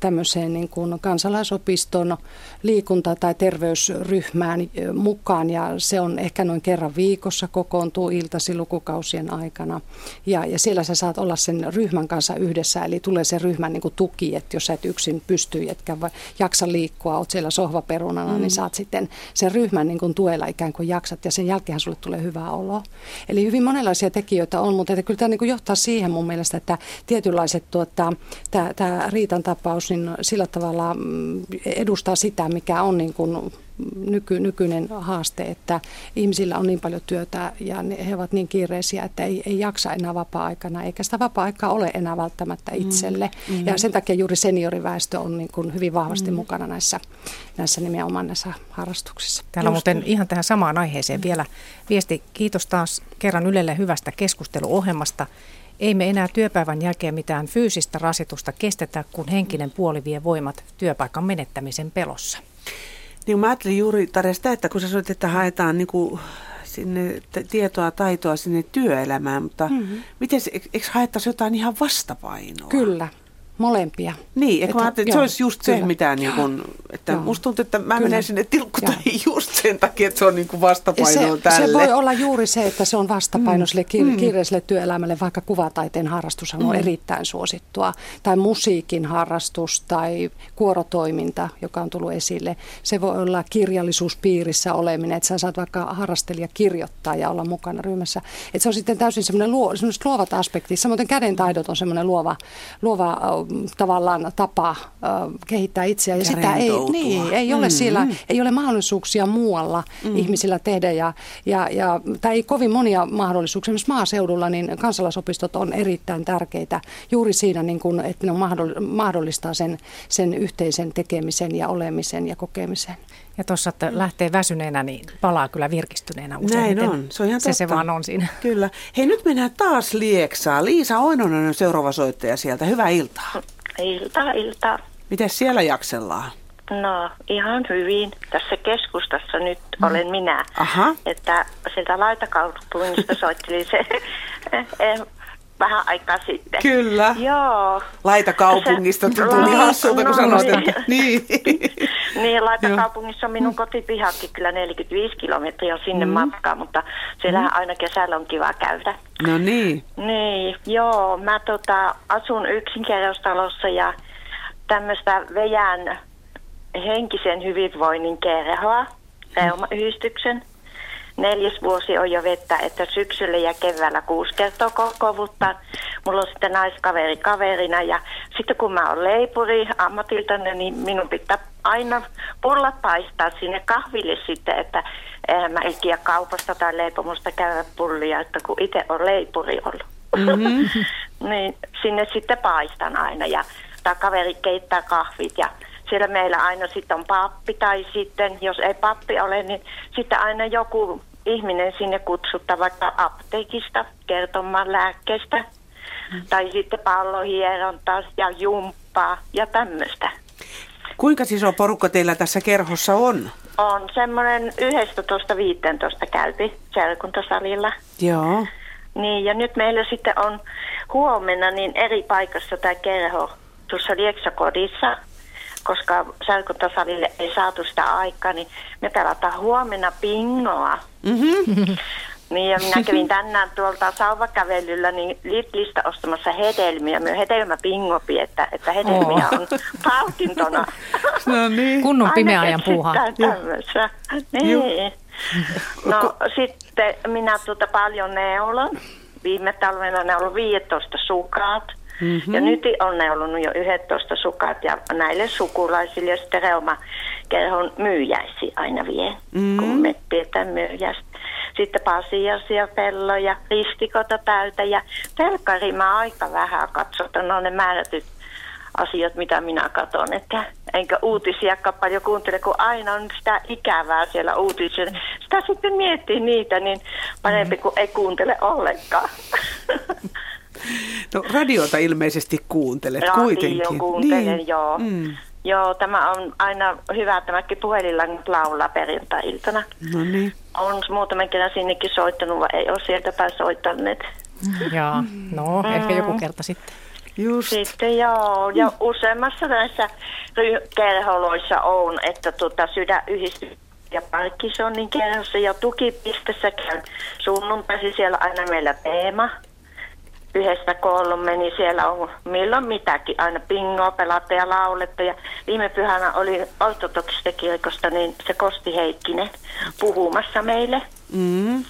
tämmöiseen niin kuin kansalaisopiston liikunta- tai terveysryhmään ö, mukaan ja se on ehkä noin kerran viikossa kokoontuu iltasi lukukausien aikana. Ja, ja siellä sä saat olla sen ryhmän kanssa yhdessä, eli tulee se ryhmän niin kuin tuki, että jos sä et yksin pysty, etkä jaksa liikkua, oot siellä sohvaperunana, mm. niin saat sitten sen ryhmän niin kuin tuella ikään kuin jaksat ja sen jälkeen sulle tulee hyvää olo. Eli hyvin monenlaisia tekijöitä on, mutta että kyllä tämä niin kuin johtaa siihen mun mielestä, että tietynlaiset tuota, tämä, Riitan tapaus niin sillä tavalla mm, edustaa sitä, mikä on niin kuin nyky, nykyinen haaste, että ihmisillä on niin paljon työtä ja ne, he ovat niin kiireisiä, että ei, ei jaksa enää vapaa-aikana, eikä sitä vapaa-aikaa ole enää välttämättä itselle. Mm. Ja sen takia juuri senioriväestö on niin kuin hyvin vahvasti mm. mukana näissä, näissä nimenomaan näissä harrastuksissa. Täällä on muuten ihan tähän samaan aiheeseen vielä viesti. Kiitos taas kerran Ylelle hyvästä keskusteluohjelmasta. Ei me enää työpäivän jälkeen mitään fyysistä rasitusta kestetä, kun henkinen puoli vie voimat työpaikan menettämisen pelossa. Niin mä ajattelin juuri Tarja sitä, että kun sä sanoit, että haetaan niin kuin sinne t- tietoa, taitoa sinne työelämään, mutta mm-hmm. miten, se- eikö haettaisi jotain ihan vastapainoa? Kyllä. Molempia. Niin, että Että- mä ajattelin, että se olisi just se, kyllä. mitä niin kun, että Joo. musta tuntuu, että mä Kyllä. menen sinne tilkkuteihin just sen takia, että se on niin kuin vastapainoa se, tälle. se voi olla juuri se, että se on vastapaino Mm, sille kiire- mm. kiireiselle työelämälle, vaikka kuvataiteen harrastus on Mm. erittäin suosittua, tai musiikin harrastus tai kuorotoiminta, joka on tullut esille. Se voi olla kirjallisuuspiirissä oleminen, että sä saat vaikka harrastelija kirjoittaa ja olla mukana ryhmässä. Että se on sitten täysin semmoinen luo, luovat aspektit. Samoin käden taidot on semmoinen luova, luova tavallaan tapa äh, kehittää itseään. Ja, Ja sitä ei, niin, ei ole Mm. siellä, ei ole mahdollisuuksia muualla mm. ihmisillä tehdä. Ja, ja, ja, tai ei kovin monia mahdollisuuksia. Esimerkiksi maaseudulla niin kansalaisopistot on erittäin tärkeitä juuri siinä, niin kuin, että ne mahdollistaa sen, sen yhteisen tekemisen ja olemisen ja kokemisen. Ja tuossa, että lähtee väsyneenä, niin palaa kyllä virkistyneenä useimmiten. Näin on, se on ihan se, se totta. vaan on siinä. Kyllä. Hei, nyt mennään taas Lieksaan. Liisa Oinonen on seuraava soittaja sieltä. Hyvää iltaa. Ilta, ilta. Miten siellä jaksellaan? No ihan hyvin. Tässä keskustassa nyt olen minä. Aha. Että sieltä laitakaupungista soitteli se eh, vähän aikaa sitten. Kyllä. Joo. Laita kaupungista, tuli Laita- hassulta, kun no sanoit, niin. että niin. Niin, laitakaupungissa on minun kotipihakin kyllä 45 kilometriä sinne Mm. matkaa, mutta siellähän aina kesällä on kiva käydä. No niin. Niin, joo. Mä tota, asun yksinkertaistalossa ja tämmöistä vejän henkisen hyvinvoinnin kerhoa, reumayhdistyksen. Neljäs vuosi on jo vettä, että syksyllä ja keväällä kuusi kertaa kokovuutta. Mulla on sitten naiskaveri kaverina ja sitten kun mä oon leipuri ammatiltani, niin minun pitää aina pullat paistaa sinne kahville sitten, että eihän mä ikinä kaupasta tai leipomusta käydä pullia, että kun itse on leipuri ollut. Mm-hmm. niin sinne sitten paistan aina ja tämä kaveri keittää kahvit ja siellä meillä aina sitten on pappi tai sitten, jos ei pappi ole, niin sitten aina joku ihminen sinne kutsuttaa vaikka apteekista kertomaan lääkkeestä tai sitten pallohierontaa ja jumppaa ja tämmöistä. Kuinka iso porukka teillä tässä kerhossa on? On semmoinen 11-15 käypi seurakuntasalilla. Joo. Niin, ja nyt meillä sitten on huomenna niin eri paikassa tämä kerho tuossa Lieksakodissa, koska särkuntasalille ei saatu sitä aikaa, niin me pelataan huomenna pingoa. Mm-hmm. Niin, ja minä kävin tänään tuolta sauvakävelyllä niin Lidlistä ostamassa hedelmiä. Myös hedelmäpingopi, että, että hedelmiä on palkintona. No niin. Kunnon Aina pimeän ajan puuhaa. Niin. No sitten minä tuota paljon neulon. Viime talvena ne on ollut 15 sukat. Mm-hmm. Ja nyt on neulunut jo 11 sukat ja näille sukulaisille ja sitten reumakerhon myyjäisiä aina vie, Mm. kun me pidetään myyjästä. Sitten pasiasia, pelloja, ristikota täytä ja telkkari mä aika vähän katsotaan, no ne määrätyt asiat, mitä minä katson, että enkä uutisiakaan paljon kuuntele, kun aina on sitä ikävää siellä uutisissa. Sitä sitten miettii niitä, niin parempi kuin ei kuuntele ollenkaan. No radiota ilmeisesti kuuntelet Radio kuitenkin. kuuntelen, niin. joo. Mm. Joo, tämä on aina hyvä, tämäkin puhelilla nyt laulaa perjantai-iltana. No niin. On muutaman kerran sinnekin soittanut, vai ei ole sieltä päin soittaneet. Jaa, no ehkä Mm. joku kerta sitten. Just. Sitten joo, ja useammassa näissä ry- kerholoissa on, että tuota, sydänyhdistys ja Parkinsonin kerhossa ja tukipistessä käy sunnuntaisin siellä aina meillä teema. Yhdestä kolme, niin siellä on milloin mitäkin, aina pingoa pelata ja lauletta. Ja viime pyhänä oli ortodoksista kirkosta, niin se Kosti Heikkinen puhumassa meille. Mm.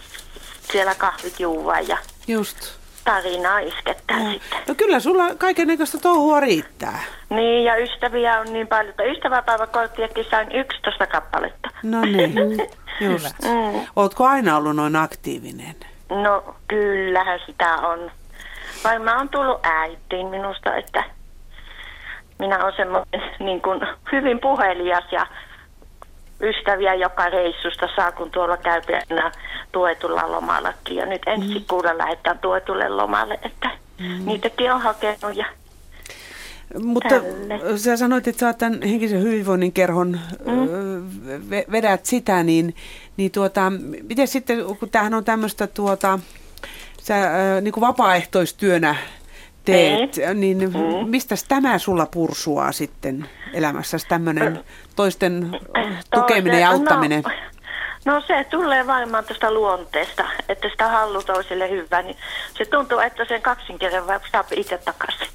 Siellä kahvit juuvaa ja Just. tarinaa iskettää sitten. No kyllä sulla kaikennäköistä touhua riittää. Niin, ja ystäviä on niin paljon, että ystäväpäiväkorttiakin sain 11 kappaletta. No niin, just. Mm. Ootko aina ollut noin aktiivinen? No, kyllähän sitä on. Vai mä oon tullut äitiin minusta, että minä olen semmoinen niin kuin hyvin puhelias ja ystäviä joka reissusta saa, kun tuolla käy aina tuetulla lomallakin. Ja nyt ensi kuulla lähdetään tuetulle lomalle, että Mm. niitäkin on hakenut ja Mutta Tälle. sä sanoit, että sä oot tämän henkisen hyvinvoinnin kerhon mm. vedät sitä, niin, niin tuota, miten sitten, kun tämähän on tämmöistä tuota, sä ö, niin kuin vapaaehtoistyönä teet, niin mm. mistä tämä sulla pursuaa sitten elämässäsi tämmöinen toisten tukeminen ja auttaminen? No, No se tulee varmaan tuosta luonteesta, että sitä hallu toiselle hyvää, niin se tuntuu, että sen vaikka saa itse takaisin.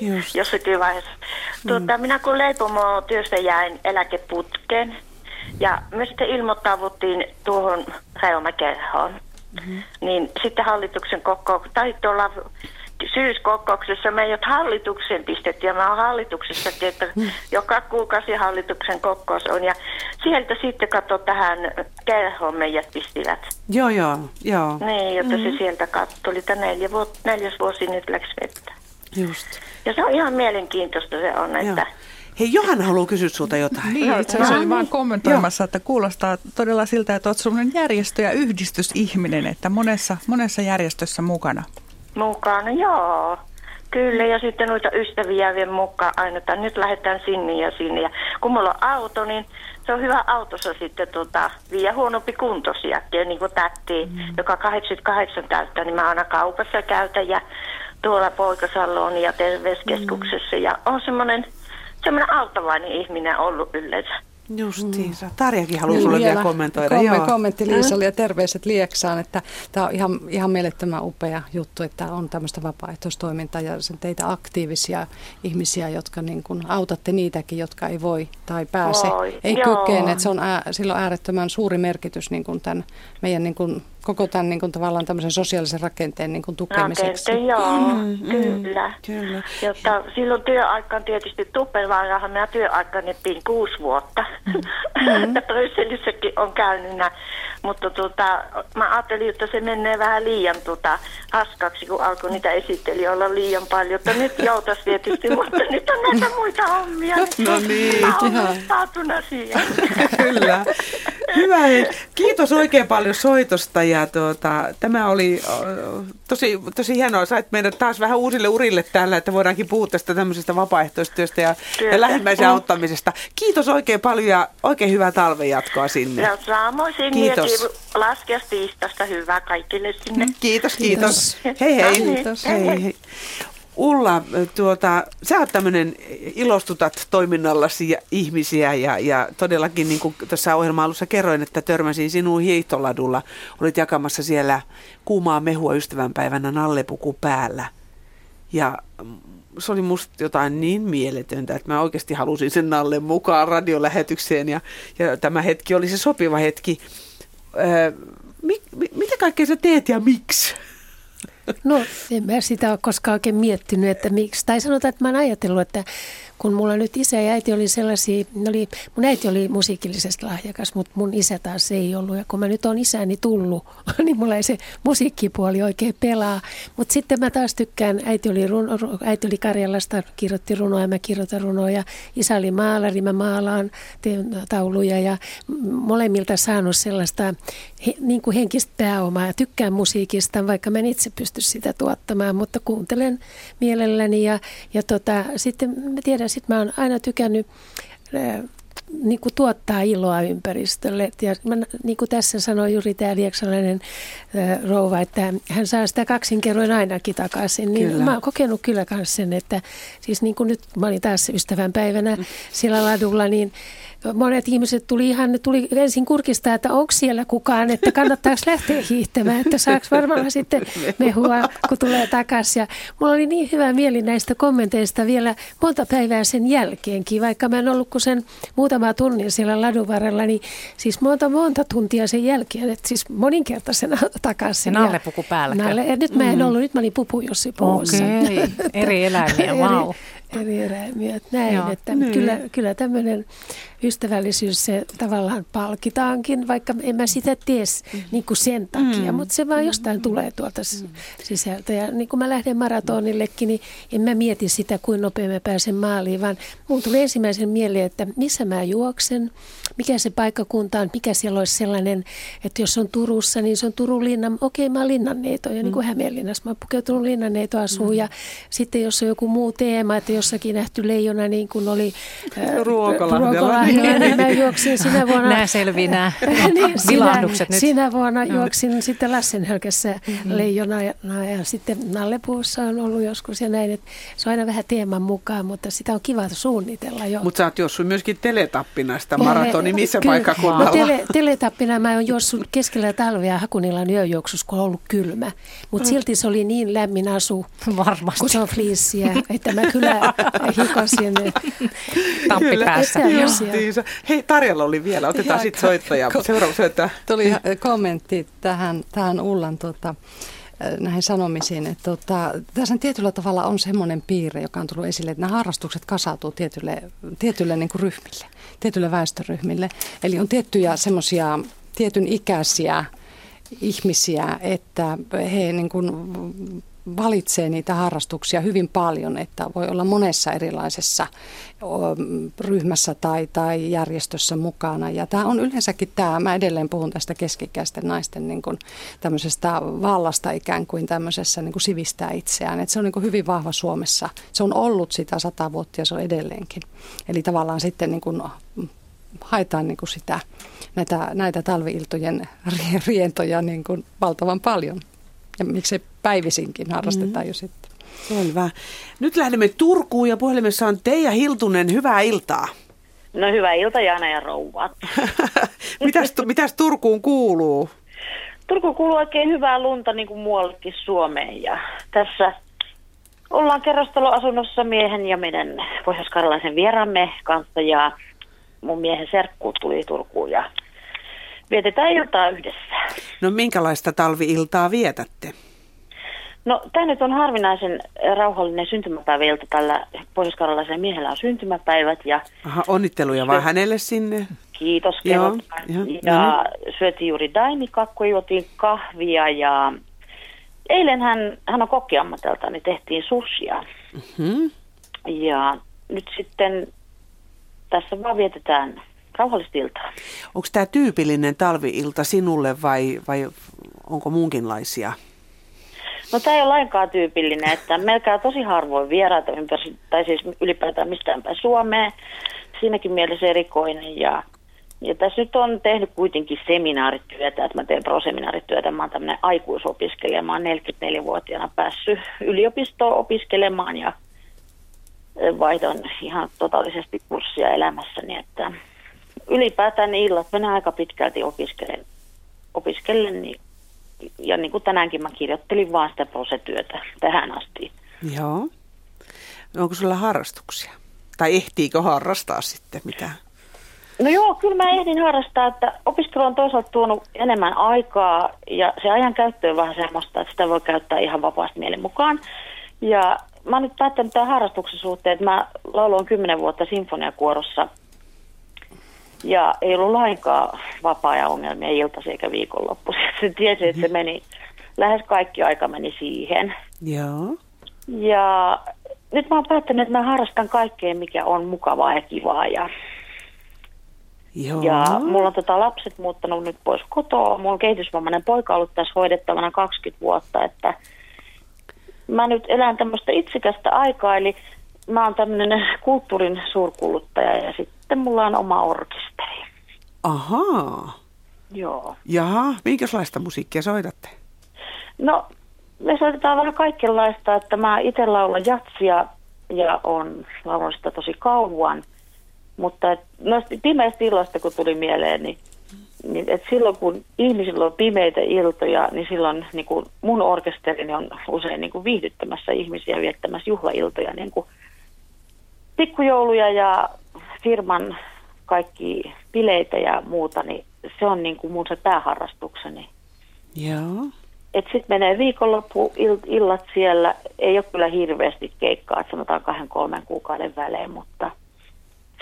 Just. Jossakin vaiheessa. Mm. Tuota, minä kun leipomo työstä jäin eläkeputkeen ja me sitten ilmoittavuttiin tuohon reumakerhoon. Mm-hmm. Niin sitten hallituksen koko, tai tuolla syyskokouksessa meidät hallituksen pistettiin ja mä oon hallituksessa, että mm. joka kuukausi hallituksen kokous on ja sieltä sitten kato tähän kerhoon meidät pistivät. Joo, joo, joo. Niin, jotta mm-hmm. se sieltä katsoi. Oli neljä vu- neljäs vuosi nyt läks vettä. Just. Ja se on ihan mielenkiintoista se on, että... Joo. Hei, Johanna haluaa kysyä sinulta jotain. Niin, itse asiassa olin vaan kommentoimassa, että kuulostaa todella siltä, että olet sellainen järjestö- ja yhdistysihminen, että monessa, monessa järjestössä mukana. Mukana, joo. Kyllä, ja sitten noita ystäviä vielä mukaan aina, että nyt lähdetään sinne ja sinne. Ja kun mulla on auto, niin se on hyvä autossa sitten tota, viiä huonompi kuntosiakin, niin kuin tätti, mm. joka 88 täyttää, niin mä aina kaupassa käytän ja tuolla poikasaloon ja terveyskeskuksessa. Mm. Ja on semmoinen semmoinen auttavainen ihminen ollut yleensä. Justiinsa. Mm. Tarjakin haluaa sulle vielä kommentoida. Komme, Joo. Kommentti Liisalle ja terveiset Lieksaan, että tämä on ihan, ihan mielettömän upea juttu, että on tämmöistä vapaaehtoistoimintaa ja sen teitä aktiivisia ihmisiä, jotka niin kuin autatte niitäkin, jotka ei voi tai pääse, voi. ei kykene. Että se on ää, sillä on äärettömän suuri merkitys niin kuin tämän meidän niin kuin koko tämän niin kuin, tavallaan tämmöisen sosiaalisen rakenteen niin kuin, tukemiseksi. Rakenteen, joo, mm, kyllä. kyllä. Jotta silloin työaika on tietysti Tuppervaarahan minä työaikani pin kuusi vuotta. Mm. Brysselissäkin on käynyt mutta tuota, mä ajattelin, että se menee vähän liian tuota, haskaksi, kun alkoi niitä olla liian paljon. Että nyt joutas tietysti, mutta nyt on näitä muita hommia. No niin. Mä olen siihen. Kyllä. Hyvä. Kiitos oikein paljon soitosta ja tuota, tämä oli tosi, tosi hienoa. Sait meidät taas vähän uusille urille täällä, että voidaankin puhua tästä tämmöisestä vapaaehtoistyöstä ja, ja lähimmäisen mm. auttamisesta. Kiitos oikein paljon ja oikein hyvää talven jatkoa sinne. Ja samoin Kiitos. Laskiastiistasta hyvää kaikille sinne. Kiitos, kiitos. kiitos. Hei hei. Kiitos. Hei, hei. Ulla, tuota, sä oot tämmöinen, ilostutat toiminnallasi ja ihmisiä ja, ja todellakin niin kuin tuossa ohjelma alussa kerroin, että törmäsin sinuun hiihtoladulla. Olit jakamassa siellä kuumaa mehua ystävänpäivänä nallepuku päällä. Ja se oli musta jotain niin mieletöntä, että mä oikeasti halusin sen Nallen mukaan radiolähetykseen ja, ja tämä hetki oli se sopiva hetki. Öö, mi, mi, mitä kaikkea sä teet ja miksi? No en mä sitä ole koskaan oikein miettinyt, että miksi. Tai sanotaan, että mä oon ajatellut, että kun mulla nyt isä ja äiti oli sellaisia, oli, mun äiti oli musiikillisesti lahjakas, mutta mun isä taas ei ollut. Ja kun mä nyt on isäni tullut, niin mulla ei se musiikkipuoli oikein pelaa. Mutta sitten mä taas tykkään, äiti oli, runo, äiti oli Karjalasta, kirjoitti runoja, mä kirjoitan runoja. Isä oli maalari, mä maalaan teen tauluja ja molemmilta saanut sellaista he, niin kuin henkistä pääomaa ja tykkään musiikista, vaikka mä en itse pysty sitä tuottamaan, mutta kuuntelen mielelläni ja, ja tota, sitten mä tiedän, sitten mä oon aina tykännyt niin kuin tuottaa iloa ympäristölle. Ja mä, niin kuin tässä sanoi juuri tämä lieksalainen äh, rouva, että hän saa sitä kaksinkerroin ainakin takaisin. Niin kyllä. mä oon kokenut kyllä myös sen, että siis niin kuin nyt mä olin taas ystävänpäivänä mm. siellä ladulla, niin monet ihmiset tuli ihan, ne tuli ensin kurkistaa, että onko siellä kukaan, että kannattaako lähteä hiihtämään, että saako varmaan sitten mehua, kun tulee takaisin. Ja mulla oli niin hyvä mieli näistä kommenteista vielä monta päivää sen jälkeenkin, vaikka mä en ollut kuin sen muutama tunnin siellä ladun varrella, niin siis monta monta tuntia sen jälkeen, että siis moninkertaisena takaisin. Ja nallepuku päällä. Nalle, ja nyt mä en mm. ollut, nyt mä olin pupujossi puussa. Okei, okay. eri eläimiä, wow. eri, eri eläimiä, näin, Joo. että niin. kyllä, kyllä tämmöinen ystävällisyys se tavallaan palkitaankin, vaikka en mä sitä ties mm. niin kuin sen takia, mm. mutta se vaan jostain mm. tulee tuolta mm. sisältä. Ja niin kuin mä lähden maratonillekin, niin en mä mieti sitä, kuin nopea mä pääsen maaliin, vaan mun tuli ensimmäisen mieleen, että missä mä juoksen, mikä se paikkakunta on, mikä siellä olisi sellainen, että jos on Turussa, niin se on Turun linnan, okei mä oon linnanneito, ja niin kuin mm. Hämeenlinnassa mä oon pukeutunut linnanneito asuu, mm. ja sitten jos on joku muu teema, että jossakin nähty leijona niin kuin oli äh, Ruokolahdella, Joo, mä juoksin sinä vuonna... Nämä selvii nämä niin, sinä, nyt. Sinä vuonna juoksin sitten Lassenhölkässä mm-hmm. leijona ja, ja sitten Nallepuussa on ollut joskus ja näin. Että se on aina vähän teeman mukaan, mutta sitä on kiva suunnitella jo. Mutta sä oot juossut myöskin teletappina sitä maratoni. Missä Kyllä. paikkakunnalla? No, tele, teletappina mä oon juossut keskellä talvea Hakunilan yöjuoksussa, kun on ollut kylmä. Mutta silti se oli niin lämmin asu, Varmasti. kun se on fliissiä, että mä kyllä hikosin. Tamppi päässä. Justiinsa. Hei, Tarjalla oli vielä. Otetaan sitten soittaja. Seuraava soittaja. Tuli kommentti tähän, tähän Ullan tota, näihin sanomisiin, että tota, tässä tietyllä tavalla on semmoinen piirre, joka on tullut esille, että nämä harrastukset kasautuu tietylle, tietylle niin kuin ryhmille, tietylle väestöryhmille. Eli on tiettyjä semmoisia tietyn ikäisiä ihmisiä, että he niin kuin valitsee niitä harrastuksia hyvin paljon, että voi olla monessa erilaisessa ryhmässä tai, tai järjestössä mukana. Ja tämä on yleensäkin tämä, mä edelleen puhun tästä keskikäisten naisten niin kuin tämmöisestä vallasta ikään kuin tämmöisessä niin kuin sivistää itseään. Että se on niin kuin hyvin vahva Suomessa. Se on ollut sitä sata vuotta ja se on edelleenkin. Eli tavallaan sitten niin kuin haetaan niin kuin sitä, näitä, näitä talviiltojen rientoja niin kuin valtavan paljon. Ja miksei päivisinkin harrastetaan mm. jo sitten. Selvä. Nyt lähdemme Turkuun ja puhelimessa on Teija Hiltunen. Hyvää iltaa. No hyvää iltaa Jaana ja rouvat. mitäs, mitäs Turkuun kuuluu? Turkuun kuuluu oikein hyvää lunta niin kuin muuallekin Suomeen. Ja tässä ollaan kerrostaloasunnossa miehen ja meidän pohjois vieraamme kanssa ja mun miehen serkku tuli Turkuun ja vietetään iltaa yhdessä. No minkälaista talviiltaa vietätte? No tämä nyt on harvinaisen rauhallinen syntymäpäiväilta. Tällä pohjois miehellä on syntymäpäivät. Ja Aha, onnitteluja vaan hänelle sinne. Kiitos. Joo, ja, ja syötiin juuri daimikakku, juotiin kahvia ja eilen hän, hän on kokkiammatelta, niin tehtiin susia. Mm-hmm. Ja nyt sitten tässä vaan vietetään rauhallista iltaa. Onko tämä tyypillinen talviilta sinulle vai, vai onko muunkinlaisia? No tämä ei ole lainkaan tyypillinen, että melkein tosi harvoin vieraita ympäri, tai siis ylipäätään mistään päin Suomeen. Siinäkin mielessä erikoinen ja, ja tässä nyt on tehnyt kuitenkin seminaarityötä, että mä teen proseminaarityötä. Mä oon tämmöinen aikuisopiskelija, mä oon 44-vuotiaana päässyt yliopistoon opiskelemaan ja vaihdon ihan totaalisesti kurssia elämässäni, että ylipäätään ne illat menee aika pitkälti opiskelen, opiskellen, niin, ja niin kuin tänäänkin mä kirjoittelin vaan sitä prosetyötä tähän asti. Joo. Onko sulla harrastuksia? Tai ehtiikö harrastaa sitten mitään? No joo, kyllä mä ehdin harrastaa, että opiskelu on toisaalta tuonut enemmän aikaa ja se ajan käyttö on vähän semmoista, että sitä voi käyttää ihan vapaasti mielen mukaan. Ja mä oon nyt päättänyt tämän harrastuksen suhteen, että mä lauloin kymmenen vuotta sinfoniakuorossa ja ei ollut lainkaan vapaa-ajan ongelmia iltaisin eikä viikonloppuisin. Se tiesi, että se mhm. meni, lähes kaikki aika meni siihen. Joo. Ja nyt mä oon päättänyt, että mä harrastan kaikkea, mikä on mukavaa ja kivaa. Ja, Joo. ja mulla on tota lapset muuttanut nyt pois kotoa. Mulla on kehitysvammainen poika ollut tässä hoidettavana 20 vuotta, että mä nyt elän tämmöistä itsekästä aikaa, eli mä oon tämmöinen kulttuurin suurkuluttaja ja sitten mulla on oma orkesteri. Ahaa. Joo. Jaha, minkälaista musiikkia soitatte? No, me soitetaan vähän kaikenlaista, että mä itse laulan jatsia ja on laulanut sitä tosi kauan. Mutta et, noista pimeistä illoista, kun tuli mieleen, niin, niin et silloin kun ihmisillä on pimeitä iltoja, niin silloin niin kun mun orkesterini on usein niin kun viihdyttämässä ihmisiä viettämässä juhlailtoja, niin kuin pikkujouluja ja firman kaikki bileitä ja muuta, niin se on niin kuin mun se pääharrastukseni. Joo. Et sitten menee viikonloppu illat siellä, ei ole kyllä hirveästi keikkaa, että sanotaan kahden kolmen kuukauden välein, mutta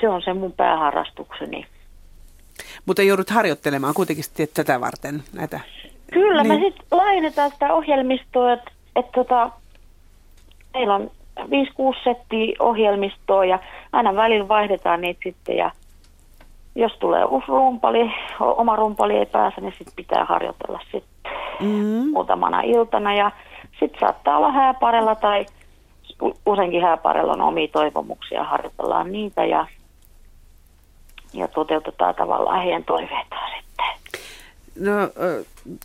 se on se mun pääharrastukseni. Mutta joudut harjoittelemaan kuitenkin tätä varten näitä. Kyllä, niin. me sitten laajennetaan sitä ohjelmistoa, että et tota, meillä on 5-6 settiä ohjelmistoa ja aina välillä vaihdetaan niitä sitten ja jos tulee uusi rumpali, oma rumpali ei pääse, niin sitten pitää harjoitella sitten mm-hmm. muutamana iltana ja sitten saattaa olla hääparella tai useinkin hääparella on omia toivomuksia, harjoitellaan niitä ja ja toteutetaan tavallaan heidän toiveitaan sitten. No,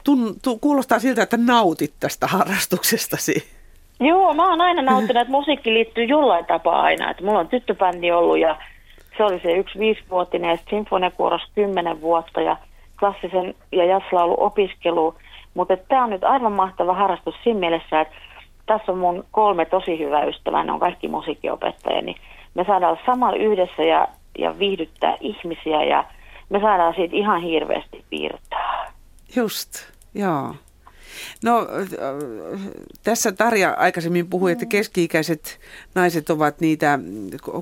tun, tu, kuulostaa siltä, että nautit tästä harrastuksestasi. Joo, mä oon aina nauttinut, että musiikki liittyy jollain tapaa aina. Että mulla on tyttöbändi ollut ja se oli se yksi viisivuotinen ja sinfoniakuoros kymmenen vuotta ja klassisen ja jazzlaulu opiskelu. Mutta tämä on nyt aivan mahtava harrastus siinä mielessä, että tässä on mun kolme tosi hyvää ystävää, ne on kaikki musiikkiopettajia, niin me saadaan samalla yhdessä ja, ja viihdyttää ihmisiä ja me saadaan siitä ihan hirveästi virtaa. Just, joo. No äh, tässä Tarja aikaisemmin puhui, että keski-ikäiset naiset ovat niitä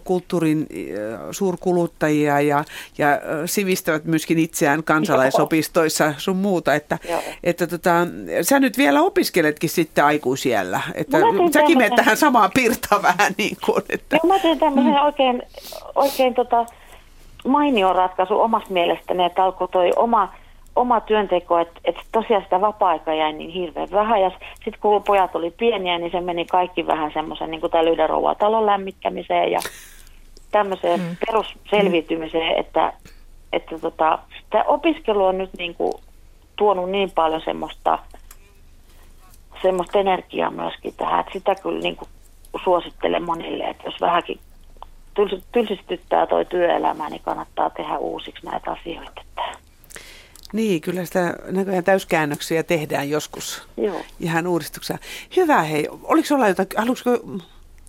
kulttuurin äh, suurkuluttajia ja, ja äh, sivistävät myöskin itseään kansalaisopistoissa sun muuta. Että, että tota, sä nyt vielä opiskeletkin sitten aikuisiellä. Että no säkin menet tähän samaan pirtaan vähän niin kuin. Että... Joo, mä teen tämmöisen mm. oikein, oikein tota, mainio ratkaisu omasta mielestäni, että alkoi toi oma oma työnteko, että, että tosiaan sitä vapaa-aika jäi niin hirveän vähän. Ja sitten kun pojat oli pieniä, niin se meni kaikki vähän semmoisen niin kuin tämän yhden talon lämmittämiseen ja tämmöiseen mm. perusselviytymiseen, että, että tota, tämä opiskelu on nyt niin kuin tuonut niin paljon semmoista, semmoista energiaa myöskin tähän, että sitä kyllä niin kuin suosittelen monille, että jos vähänkin tylsistyttää toi työelämä, niin kannattaa tehdä uusiksi näitä asioita. Niin, kyllä sitä näköjään täyskäännöksiä tehdään joskus. Joo. Ihan uudistuksia. Hyvä hei, oliko olla jotain, haluaisiko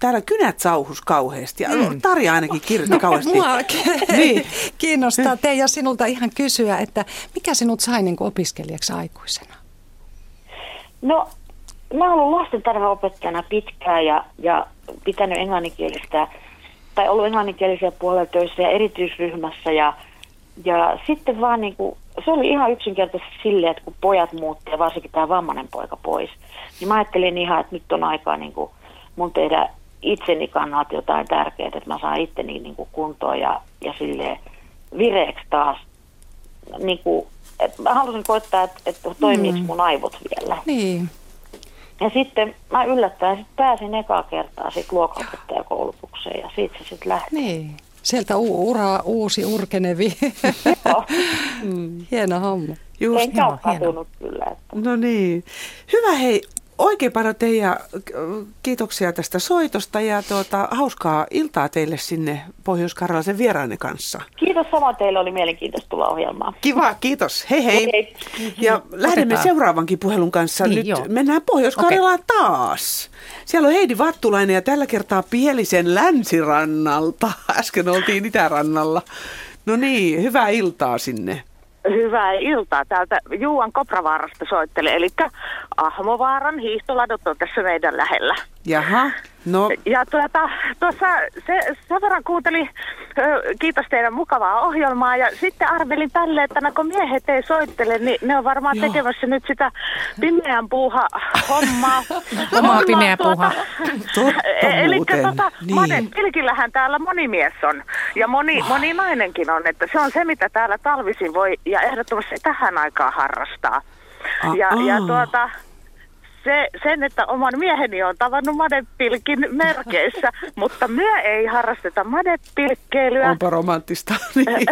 täällä kynät sauhus kauheasti. Mm. Tarja ainakin kirjoitti kauheasti. Mua niin. kiinnostaa Teija sinulta ihan kysyä, että mikä sinut sai niin opiskelijaksi aikuisena? No, mä olen ollut lastentarhaopettajana pitkään ja, ja pitänyt englanninkielistä, tai ollut englanninkielisiä puolella töissä ja erityisryhmässä ja, ja sitten vaan niin kuin se oli ihan yksinkertaisesti silleen, että kun pojat muutti ja varsinkin tämä vammainen poika pois, niin mä ajattelin ihan, että nyt on aikaa niin kuin mun tehdä itseni kannalta jotain tärkeää, että mä saan itteni niin kuin kuntoon ja, ja silleen vireeksi taas. Niin kuin, että mä halusin koittaa, että, että toimiiko mm. mun aivot vielä. Niin. Ja sitten mä yllättäen sit pääsin ekaa kertaa sit luokanopettajakoulutukseen ja siitä se sitten lähti. Niin. Sieltä u- ura, uusi urkenevi. Hieno homma. Just, Enkä ole katunut kyllä. Että. No niin. Hyvä hei, oikein paljon Teija kiitoksia tästä soitosta ja tuota, hauskaa iltaa teille sinne Pohjois-Karjalaisen vieraanne kanssa. Kiitos sama teille, oli mielenkiintoista tulla ohjelmaan. Kiva, kiitos. Hei hei. hei. Ja lähdemme seuraavankin puhelun kanssa. Niin, Nyt joo. mennään Pohjois-Karjalaan okay. taas. Siellä on Heidi Vattulainen ja tällä kertaa Pielisen länsirannalta. Äsken oltiin itärannalla. No niin, hyvää iltaa sinne. Hyvää iltaa. Täältä Juuan Kopravaarasta soittelee, eli Ahmovaaran hiihtoladot on tässä meidän lähellä. Jaha, no. Ja tuota, tuossa se, sen verran kuuntelin, kiitos teidän mukavaa ohjelmaa, ja sitten arvelin tälle, että kun miehet ei soittele, niin ne on varmaan Joo. tekemässä nyt sitä pimeän puuha hommaa. Omaa pimeä puuha. Totta Eli tota, niin. monen pilkillähän täällä moni mies on, ja moni, oh. moni nainenkin on, että se on se, mitä täällä talvisin voi, ja ehdottomasti tähän aikaan harrastaa. Ah, ja, ja tuota, se, sen, että oman mieheni on tavannut madepilkin merkeissä, mutta myö ei harrasteta madepilkkeilyä. Onpa romanttista. Niin.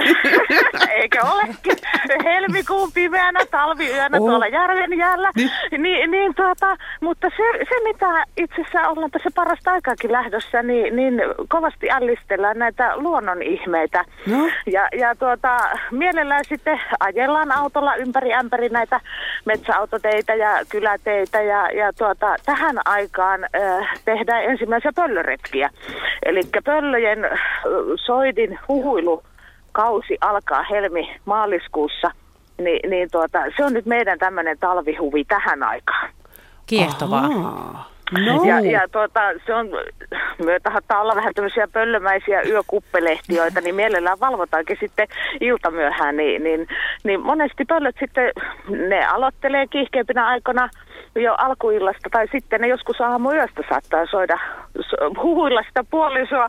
Eikä olekin. Helmikuun pimeänä talviyönä oh. tuolla järven jäällä. Niin. Niin, niin tuota, mutta se, se, mitä itse asiassa ollaan tässä parasta aikaakin lähdössä, niin, niin kovasti ällistellään näitä luonnon ihmeitä. No. Ja, ja tuota, mielellään sitten ajellaan autolla ympäri ämpäri näitä metsäautoteitä ja kyläteitä ja ja, tuota, tähän aikaan äh, tehdään ensimmäisiä pöllöretkiä. Eli pöllöjen äh, soidin huhuilukausi alkaa helmi-maaliskuussa, Ni, niin tuota, se on nyt meidän tämmöinen talvihuvi tähän aikaan. Kiehtovaa. No. Ja, ja tuota, se on, myötähattaa olla vähän tämmöisiä pöllömäisiä yökuppelehtiöitä, niin mielellään valvotaankin sitten iltamyöhään, niin, niin, niin monesti pöllöt sitten, ne aloittelee kiihkeimpinä aikana jo alkuillasta tai sitten ne joskus aamuyöstä saattaa soida, huhuilla sitä puolisoa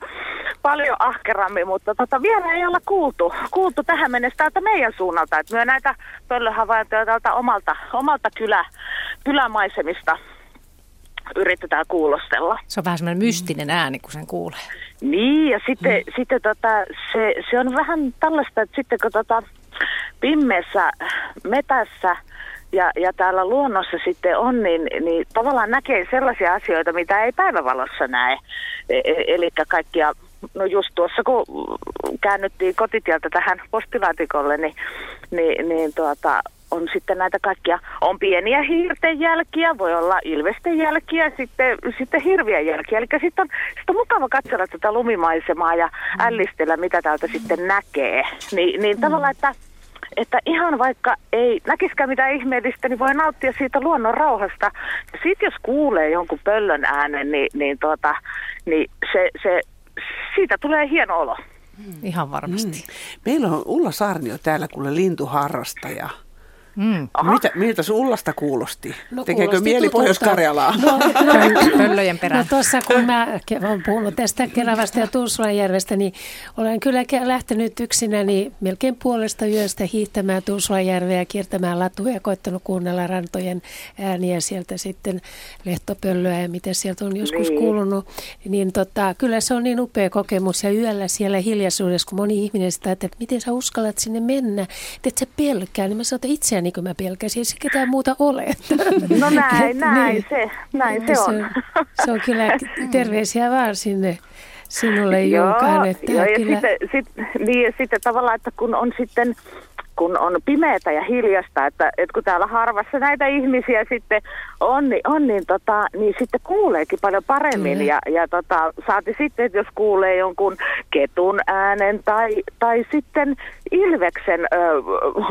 paljon ahkerammin, mutta tota, vielä ei olla kuultu, kuultu tähän mennessä täältä meidän suunnalta, että me näitä pöllöhavaintoja täältä omalta, omalta kylä, kylämaisemista yritetään kuulostella. Se on vähän semmoinen mystinen ääni, kun sen kuulee. Niin, ja sitten, mm. sitten tota, se, se on vähän tällaista, että sitten kun tota, pimmeessä metässä ja, ja täällä luonnossa sitten on, niin, niin tavallaan näkee sellaisia asioita, mitä ei päivävalossa näe. E, e, eli kaikkia, no just tuossa kun käännyttiin kotitieltä tähän postilaatikolle, niin, niin, niin tuota, on sitten näitä kaikkia, on pieniä hiirten jälkiä, voi olla ilvesten jälkiä, sitten, sitten hirvien jälkiä. Eli sitten on, sit on mukava katsella tätä lumimaisemaa ja mm. ällistellä, mitä täältä sitten näkee. Ni, niin tavallaan, että, että ihan vaikka ei näkiskään mitään ihmeellistä, niin voi nauttia siitä luonnon rauhasta. Sitten jos kuulee jonkun pöllön äänen, niin, niin, tuota, niin se, se, siitä tulee hieno olo. Ihan varmasti. Mm. Meillä on Ulla Sarnio täällä kuule lintuharrastaja. Mm. Mitä, miltä se Ullasta kuulosti? No, Tekeekö mieli Pohjois-Karjalaa? No, no, Pöllöjen perään. No tuossa kun mä olen puhunut tästä Keravasta ja Tuusulajärvestä, niin olen kyllä lähtenyt yksinäni melkein puolesta yöstä hiihtämään Tuusulajärveä ja kiertämään latuja ja koittanut kuunnella rantojen ääniä sieltä sitten lehtopöllöä ja mitä sieltä on joskus niin. kuulunut. Niin tota, kyllä se on niin upea kokemus ja yöllä siellä hiljaisuudessa, kun moni ihminen sitä että miten sä uskallat sinne mennä, että sä pelkää, niin mä sanon, että itse niin kuin mä pelkäsin, se ketään muuta ole. No näin, näin, niin. se, näin se on. Se, se on kyllä terveisiä vaan sinne sinulle Junkaan. Että joo, ja kyllä... sitten, sit, niin, ja sitten tavallaan, että kun on sitten kun on pimeätä ja hiljasta, että, että kun täällä harvassa näitä ihmisiä sitten on, niin, on, niin, tota, niin sitten kuuleekin paljon paremmin. Mm. Ja, ja tota, saati sitten, että jos kuulee jonkun ketun äänen tai, tai sitten ilveksen ö,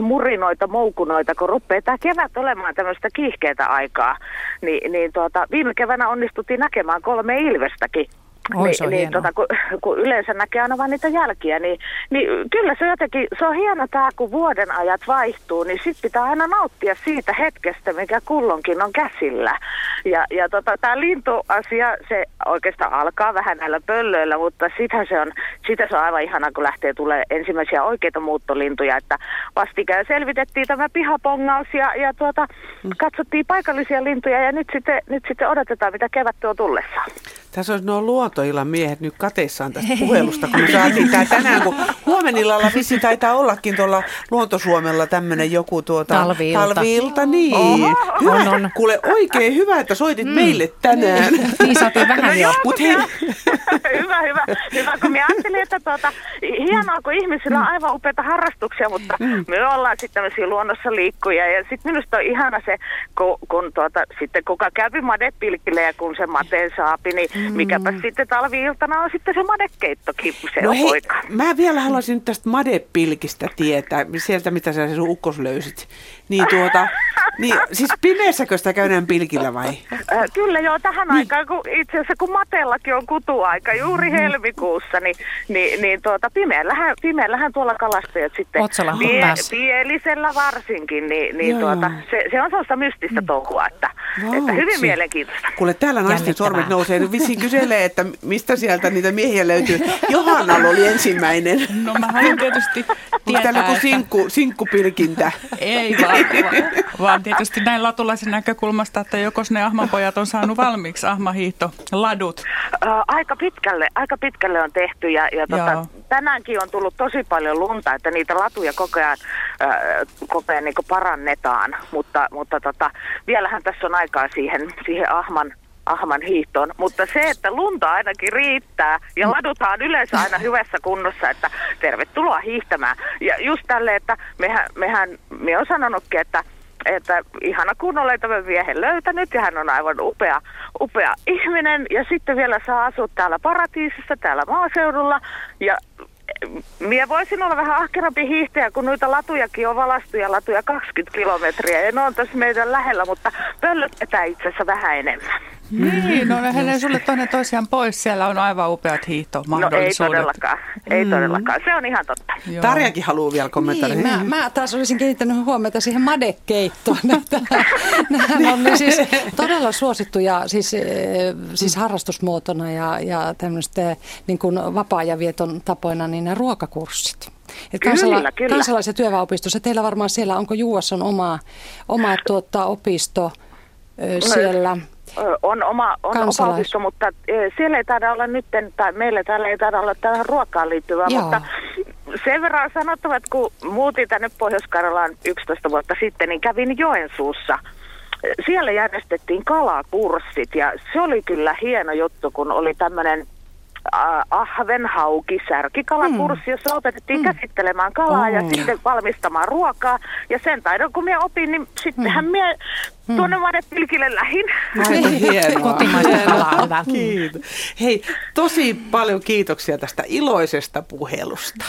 murinoita, moukunoita, kun rupeaa tämä kevät olemaan tämmöistä kiihkeätä aikaa, niin, niin tota, viime keväänä onnistuttiin näkemään kolme ilvestäkin Oi, se on niin, tota, kun, kun, yleensä näkee aina vain niitä jälkiä, niin, niin kyllä se jotenkin, se on hieno tämä, kun vuoden ajat vaihtuu, niin sitten pitää aina nauttia siitä hetkestä, mikä kullonkin on käsillä. Ja, ja tota, tämä lintuasia, se oikeastaan alkaa vähän näillä pöllöillä, mutta sitä se on, sitä se on aivan ihana, kun lähtee tulee ensimmäisiä oikeita muuttolintuja, että vastikään selvitettiin tämä pihapongaus ja, ja tuota, mm. katsottiin paikallisia lintuja ja nyt sitten, nyt sitten odotetaan, mitä kevät tuo tullessaan. Tässä olisi nuo luontoillan miehet nyt kateissaan tästä puhelusta, kun me saatiin tämä tänään, kun huomenillalla vissi taitaa ollakin tuolla Luontosuomella tämmöinen joku tuota, talviilta. talviilta niin. Oho, hyvä, on, on. Kuule oikein hyvä, että soitit mm. meille tänään. niin saatiin vähän jo. Mut hei. hyvä, hyvä, hyvä, kun minä ajattelin, että tuota, hienoa, kun ihmisillä on aivan upeita harrastuksia, mutta mm. me ollaan sitten tämmöisiä luonnossa liikkuja ja sitten minusta on ihana se, kun, kun tuota, sitten kuka käy madepilkille ja kun se mateen saapi, niin Mm. Mikäpä sitten talvi-iltana on sitten se madekeittokin, se no on hei, poika. Mä vielä haluaisin nyt tästä madepilkistä tietää, sieltä mitä sä sun ukkos löysit. Niin tuota, niin, siis pimeässäkö sitä käydään pilkillä vai? Äh, kyllä joo, tähän niin. aikaan, kun itse asiassa kun Matellakin on kutuaika juuri mm. helmikuussa, niin, niin, niin tuota, pimeällähän, pimeällähän tuolla kalastajat sitten, pie, pielisellä varsinkin, niin, niin tuota, se, se on sellaista mystistä mm. touhua, että, että hyvin mielenkiintoista. Kuule, täällä naisten sormet nousee, nyt vissiin kyselee, että mistä sieltä niitä miehiä löytyy. Johanna oli ensimmäinen. No mä haluan tietysti tietää, Täällä joku sinkku, sinkkupilkintä. Ei vaan, vaan, tietysti näin latulaisen näkökulmasta, että joko ne ahmanpojat on saanut valmiiksi ahmahiihto ladut? aika pitkälle, aika pitkälle on tehty ja, ja tota, tänäänkin on tullut tosi paljon lunta, että niitä latuja koko ajan, äh, koko ajan niin parannetaan, mutta, mutta tota, vielähän tässä on aikaa siihen, siihen ahman ahman hiihtoon. Mutta se, että lunta ainakin riittää ja laduthan yleensä aina hyvässä kunnossa, että tervetuloa hiihtämään. Ja just tälle, että mehän, mehän me on sanonutkin, että että ihana kun olen tämän miehen löytänyt ja hän on aivan upea, upea ihminen ja sitten vielä saa asua täällä paratiisissa, täällä maaseudulla ja Mie voisin olla vähän ahkerampi hiihtäjä, kun noita latujakin on valastuja latuja 20 kilometriä. Ja ne on tässä meidän lähellä, mutta pöllöt etää itse asiassa vähän enemmän. Niin, no ne menee sulle toinen toisiaan pois. Siellä on aivan upeat hiihtomahdollisuudet. No ei todellakaan, ei mm. todellakaan. Se on ihan totta. Joo. Tarjakin haluaa vielä kommentoida. Niin, mä, mä taas olisin kiinnittänyt huomiota siihen madekeittoon. Nämä on siis todella suosittuja siis, eh, siis harrastusmuotona ja, ja tämmöistä niin kuin vapaa-ajan vieton tapoina, niin nämä ruokakurssit. Et kansala- kyllä, kyllä. Kansalais- ja työväenopistossa, teillä varmaan siellä, onko Juuas on oma, oma tuota, opisto ö, siellä – Ö, On oma on opautisto, mutta siellä ei taida olla nyt, tai meillä täällä ei taida olla tähän ruokaan liittyvää, Joo. mutta sen verran sanottava, että kun muutin tänne Pohjois-Karjalaan 11 vuotta sitten, niin kävin Joensuussa. Siellä järjestettiin kalakurssit ja se oli kyllä hieno juttu, kun oli tämmöinen ahven, hauki, särkikalakurssi, jossa opetettiin käsittelemään kalaa ja Oh. sitten valmistamaan ruokaa. Ja sen taidon, kun minä opin, niin sittenhän minä tuonne Vadepilkille lähin. Kotimaista kalaa. Kiitos. Hei, tosi paljon kiitoksia tästä iloisesta puhelusta.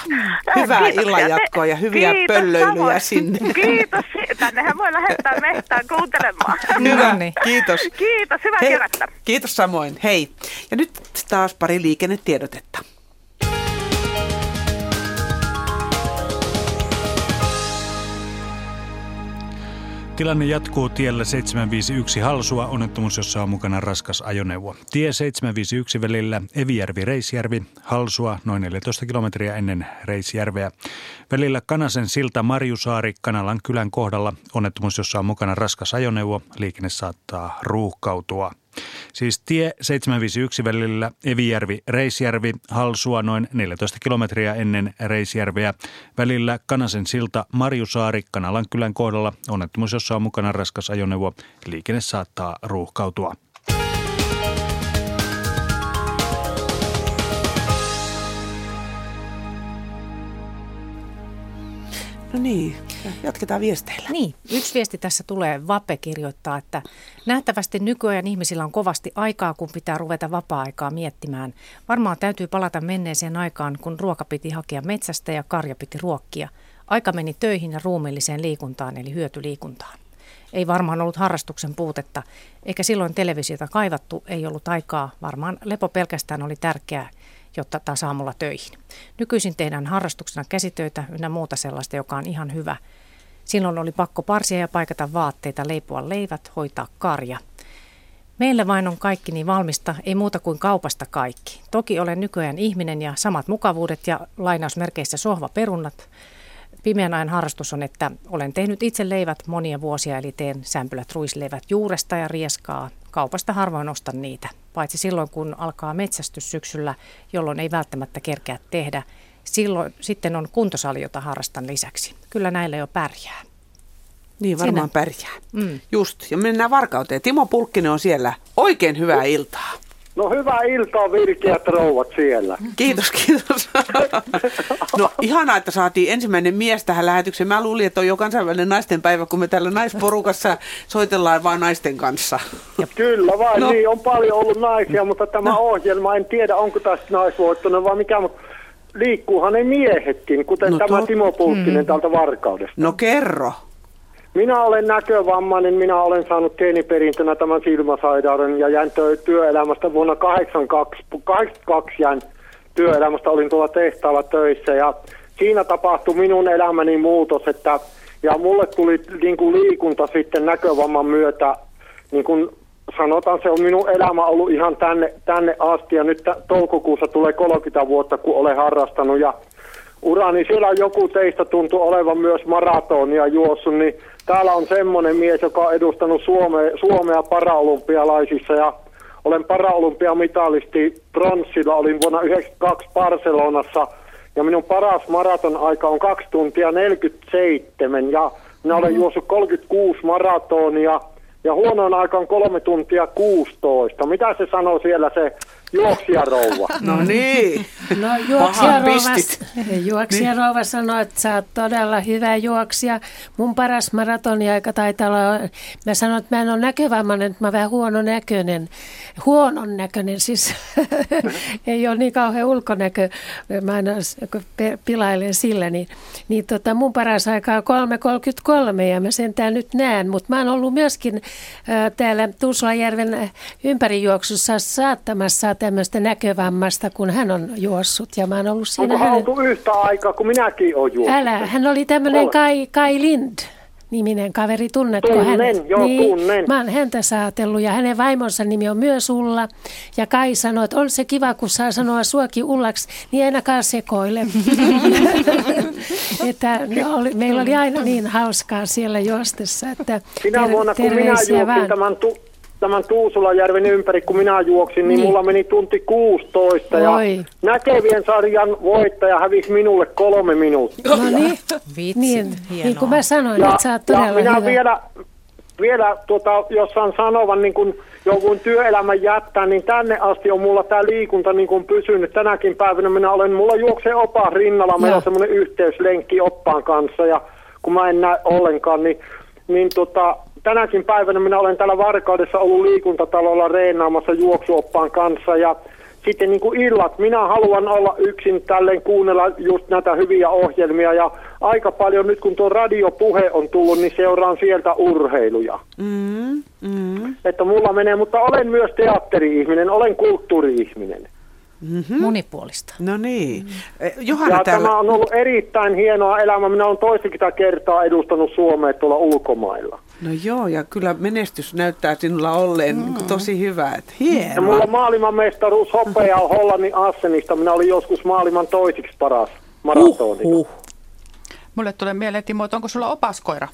Hyvää Kiitoksia. illanjatkoa ja hyviä Kiitos pöllöilyjä samoin. sinne. Kiitos. Tännehän voi lähettää mehtään kuuntelemaan. Hyvä, No niin. kiitos. Kiitos, hyvää Hei, kevättä. kiitos samoin. Hei. Ja nyt taas pari liikennetiedotetta. Tilanne jatkuu tiellä 751 Halsua, onnettomuus, jossa on mukana raskas ajoneuvo. Tie 751 välillä Evijärvi-Reisjärvi, Halsua noin 14 kilometriä ennen Reisjärveä. Välillä Kanasen silta Marjusaari Kanalan kylän kohdalla, onnettomuus, jossa on mukana raskas ajoneuvo, liikenne saattaa ruuhkautua. Siis tie 751 välillä Evijärvi-Reisjärvi, Halsua noin 14 kilometriä ennen Reisjärveä. Välillä Kanasen silta Marjusaari Kanalan kylän kohdalla onnettomuus, jossa on mukana raskas ajoneuvo. Liikenne saattaa ruuhkautua. No niin, jatketaan viesteillä. Niin, yksi viesti tässä tulee. Vape kirjoittaa, että nähtävästi nykyajan ihmisillä on kovasti aikaa, kun pitää ruveta vapaa-aikaa miettimään. Varmaan täytyy palata menneeseen aikaan, kun ruoka piti hakea metsästä ja karja piti ruokkia. Aika meni töihin ja ruumiilliseen liikuntaan, eli hyötyliikuntaan. Ei varmaan ollut harrastuksen puutetta, eikä silloin televisiota kaivattu, ei ollut aikaa. Varmaan lepo pelkästään oli tärkeää, jotta taas aamulla töihin. Nykyisin tehdään harrastuksena käsitöitä ynnä muuta sellaista, joka on ihan hyvä. Silloin oli pakko parsia ja paikata vaatteita, leipoa leivät, hoitaa karja. Meillä vain on kaikki niin valmista, ei muuta kuin kaupasta kaikki. Toki olen nykyään ihminen ja samat mukavuudet ja lainausmerkeissä sohvaperunat. Pimeän ajan harrastus on, että olen tehnyt itse leivät monia vuosia, eli teen sämpylät ruisleivät juuresta ja rieskaa. Kaupasta harvoin ostan niitä, paitsi silloin kun alkaa metsästys syksyllä, jolloin ei välttämättä kerkeä tehdä. Silloin sitten on kuntosali, jota harrastan lisäksi. Kyllä näillä jo pärjää. Niin varmaan Sinä. pärjää. Mm. Just, ja mennään Varkauteen. Timo Pulkkinen on siellä. Oikein hyvää iltaa. No hyvää iltaa virkeät rouvat siellä. Kiitos, kiitos. No ihanaa, että saatiin ensimmäinen mies tähän lähetykseen. Mä luulin, että on jo kansainvälinen naisten päivä, kun me täällä naisporukassa soitellaan vain naisten kanssa. Kyllä vain, No. no. niin on paljon ollut naisia, mutta tämä ohjelma, en tiedä onko tästä naisvoittoinen vai mikä, mutta liikkuuhan ne miehetkin, kuten No no, tämä tot- Timo Pulkkinen Mm. täältä Varkaudesta. No kerro. Minä olen näkövammainen, minä olen saanut geeniperintönä tämän silmäsairauden ja jäin työelämästä vuonna 82, 82 jäin työelämästä, olin tuolla tehtaalla töissä ja siinä tapahtui minun elämäni muutos, että ja mulle tuli niin kuin liikunta sitten näkövamman myötä, niin kuin sanotaan, se on minun elämä ollut ihan tänne, tänne asti ja nyt tä- toukokuussa tulee 30 vuotta, kun olen harrastanut ja urani. Siellä joku teistä tuntuu olevan myös maratonia juossut, niin täällä on semmoinen mies, joka on edustanut Suomea, Suomea paraolympialaisissa ja olen paraolympiamitalisti pronssilla, olin vuonna 1992 Barcelonassa ja minun paras maraton aika on 2 tuntia 47 ja minä olen juossut 36 maratonia ja huonoin aika on 3 tuntia 16. Mitä se sanoo siellä se juoksijarouva? No niin. No juoksijarouva, juoksijarouva sanoi, että sä oot todella hyvä juoksija. Mun paras maratoniaika taitaa olla, mä sanoin, että mä en ole näkövammainen, että mä oon vähän huono näköinen. Huonon näköinen, siis ei ole niin kauhean ulkonäkö, mä aina pilailen sillä, niin, niin tota, mun paras aika on 3.33 ja mä sentään nyt näen, mutta mä oon ollut myöskin ää, täällä Tuusulajärven äh, ympärijuoksussa saattamassa tämmöistä näkövammasta, kun hän on juossut ja mä oon ollut siinä Onko hänen... oltu yhtä aikaa, kun minäkin olen juossut? Älä, hän oli tämmöinen. Kai, Kai Lind niminen kaveri, tunnetko Tunnen, hänet? joo, niin, tunnen. Mä oon häntä saatellut ja hänen vaimonsa nimi on myös Ulla. Ja Kai sanoi, että on se kiva, kun saa sanoa suokin Ullaksi, niin ainakaan sekoile. että oli, meillä oli aina niin hauskaa siellä juostessa, että Sinä ter- vuonna, kun minä vaan. tämän tu- tämän Tuusulajärven ympäri, kun minä juoksin, niin, niin. mulla meni tunti 16 ja Oi. näkevien sarjan voittaja hävisi minulle kolme minuuttia. No niin, Vitsi, niin, hienoa. niin kuin mä sanoin, Ja, että sä oot ja todella minä hyvä. vielä, vielä tota, jos saan sanovan, niin kun jouduin työelämän jättää, niin tänne asti on mulla tämä liikunta niin kun pysynyt. Tänäkin päivänä minä olen, mulla juoksee opas rinnalla, meillä on semmoinen yhteyslenkki oppaan kanssa ja kun mä en näe ollenkaan, niin, niin tota, tänäkin päivänä minä olen täällä Varkaudessa ollut liikuntatalolla reenaamassa juoksuoppaan kanssa ja sitten niin kuin illat, minä haluan olla yksin tälleen kuunnella just näitä hyviä ohjelmia ja aika paljon nyt kun tuo radiopuhe on tullut, niin seuraan sieltä urheiluja. Mm, mm. Että mulla menee, mutta olen myös teatteri-ihminen, olen kulttuuri-ihminen. Mm-hmm. Monipuolista. No niin. Eh, Johanna ja täällä... tämä on ollut erittäin hienoa elämää. Minä olen toistakymmentä kertaa edustanut Suomea tuolla ulkomailla. No joo, ja kyllä menestys näyttää sinulla olleen mm. tosi hyvä. Että Ja hienoa. mulla on maailmanmestaruus hopea on Hollannin Assenista. Minä olin joskus maailman toisiksi paras maratonilla. Huh. Mulle tulee mieleen, Timo, että onko sulla opaskoira?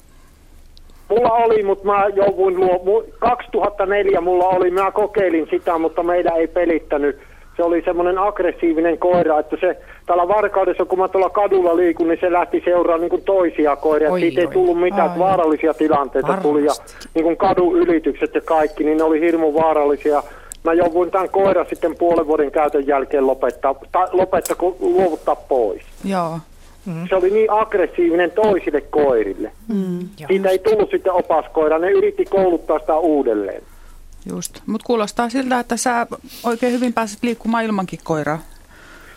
Mulla oli, mutta mä jouduin luo... mu- 2004 mulla oli, mä kokeilin sitä, mutta meidän ei pelittänyt. Se oli semmoinen aggressiivinen koira, että se täällä Varkaudessa, kun mä tuolla kadulla liikun, niin se lähti seuraamaan niin kuin toisia koiria. Oi, Siitä ei oi. tullut mitään, Ai. vaarallisia tilanteita tuli ja niin kuin kadun ylitykset ja kaikki, niin ne oli hirmu vaarallisia. Mä jouduin tämän koiran sitten puolen vuoden käytön jälkeen lopettaa, tai lopettaa, kun luovuttaa pois. Joo. Se oli niin aggressiivinen toisille koirille. Mm. Siitä ei tullut sitten opaskoira, ne yritti kouluttaa sitä uudelleen. Just. Mutta kuulostaa siltä, että sä oikein hyvin pääset liikkumaan ilmankin koiraa.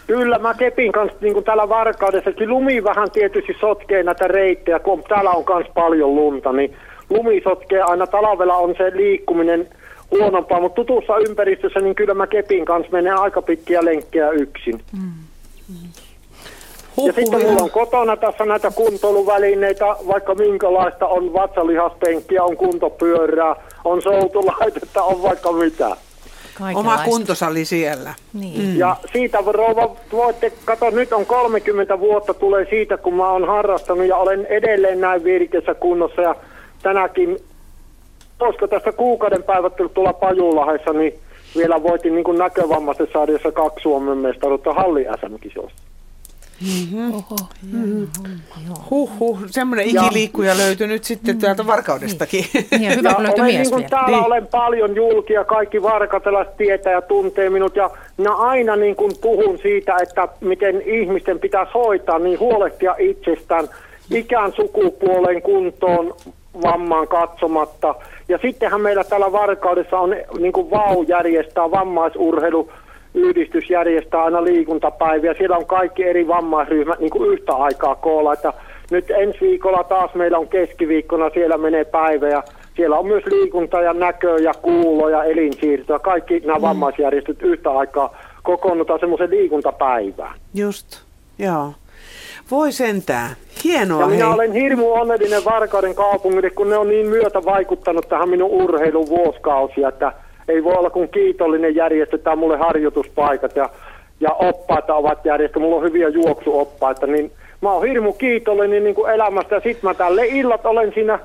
Kyllä, mä kepin kanssa niin kuin täällä Varkaudessakin. Lumi vähän tietysti sotkee näitä reittejä, kun täällä on myös paljon lunta, niin lumi sotkee aina. Talvella on se liikkuminen huonompaa, mutta tutussa ympäristössä, niin kyllä mä kepin kanssa menen aika pitkiä lenkkejä yksin. Ja sitten mulla on kotona tässä näitä kuntoiluvälineitä, vaikka minkälaista on vatsalihaspenkkiä, on kuntopyörää, on soutulaitetta, on vaikka mitä. Oma kuntosali siellä. Niin. Ja siitä rouva, voitte, kato nyt on 30 vuotta tulee siitä, kun mä oon harrastanut ja olen edelleen näin virkeässä kunnossa ja tänäkin, koska tästä kuukauden päivät tuolla Pajulahdessa, niin vielä voitin niin näkövammaisten sarjassa kaksi Suomen mestaruutta Halli SM-kisoissa. Mm-hmm. Oho. Mm. Huhhuh, semmoinen Ja- ikiliikkuja löytyi nyt sitten täältä Varkaudestakin. Niin, ja hyvä, kun löytyi olen mies niin kuin vielä. täällä Niin. olen paljon julkia, kaikki varkatelaiset tietää ja tuntee minut ja minä aina niin kuin puhun siitä, että miten ihmisten pitäisi hoitaa, niin huolehtia itsestään ikään sukupuolen kuntoon vammaan katsomatta. Ja sittenhän meillä täällä Varkaudessa on niin kuin VAU järjestää vammaisurheilu yhdistys järjestää aina liikuntapäiviä. Siellä on kaikki eri vammaisryhmät niin kuin yhtä aikaa koolla. Että nyt ensi viikolla taas meillä on keskiviikkona, siellä menee päivä ja siellä on myös liikunta ja näkö ja kuulo ja elinsiirto. Kaikki nämä vammaisjärjestöt yhtä aikaa kokoonnutaan semmoisen liikuntapäivään. Just, joo. Voi sentään. Hienoa Ja minä hei. olen hirmu onnellinen Varkauden kaupungille, kun ne on niin myötä vaikuttanut tähän minun urheilun vuosikausia, että ei voi olla kuin kiitollinen järjestetään mulle harjoituspaikat ja, ja oppaita ovat järjestetty. Mulla on hyviä juoksuoppaita, niin mä oon hirmu kiitollinen niin kuin elämästä. Ja sit mä tälle illat olen siinä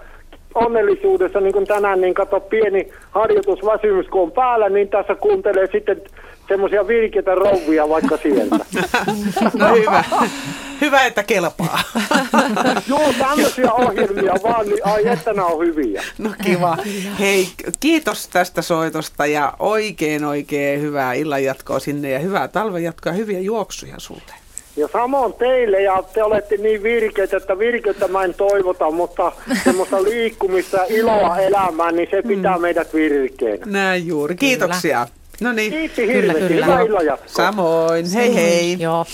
onnellisuudessa, niin kuin tänään, niin kato pieni harjoitusväsymys, kun on päällä, niin tässä kuuntelee sitten semmoisia virkeitä rouvia vaikka sieltä. No hyvä. Hyvä, että kelpaa. Joo, tämmöisiä ohjelmia vaan, niin ai että nämä on hyviä. No kiva. Hei, kiitos tästä soitosta ja oikein oikein hyvää illanjatkoa sinne ja hyvää talvenjatkoa ja hyviä juoksuja sulle. Ja samoin teille, ja te olette niin virkeitä, että virkeyttä mä en toivota, mutta semmoista liikkumista iloa elämään, niin se pitää meidät virkeänä. Näin juuri. Kiitoksia. No niin. Kiitti hirveästi. Hyvää illanjatkoa. Samoin. Hei hei. Joo,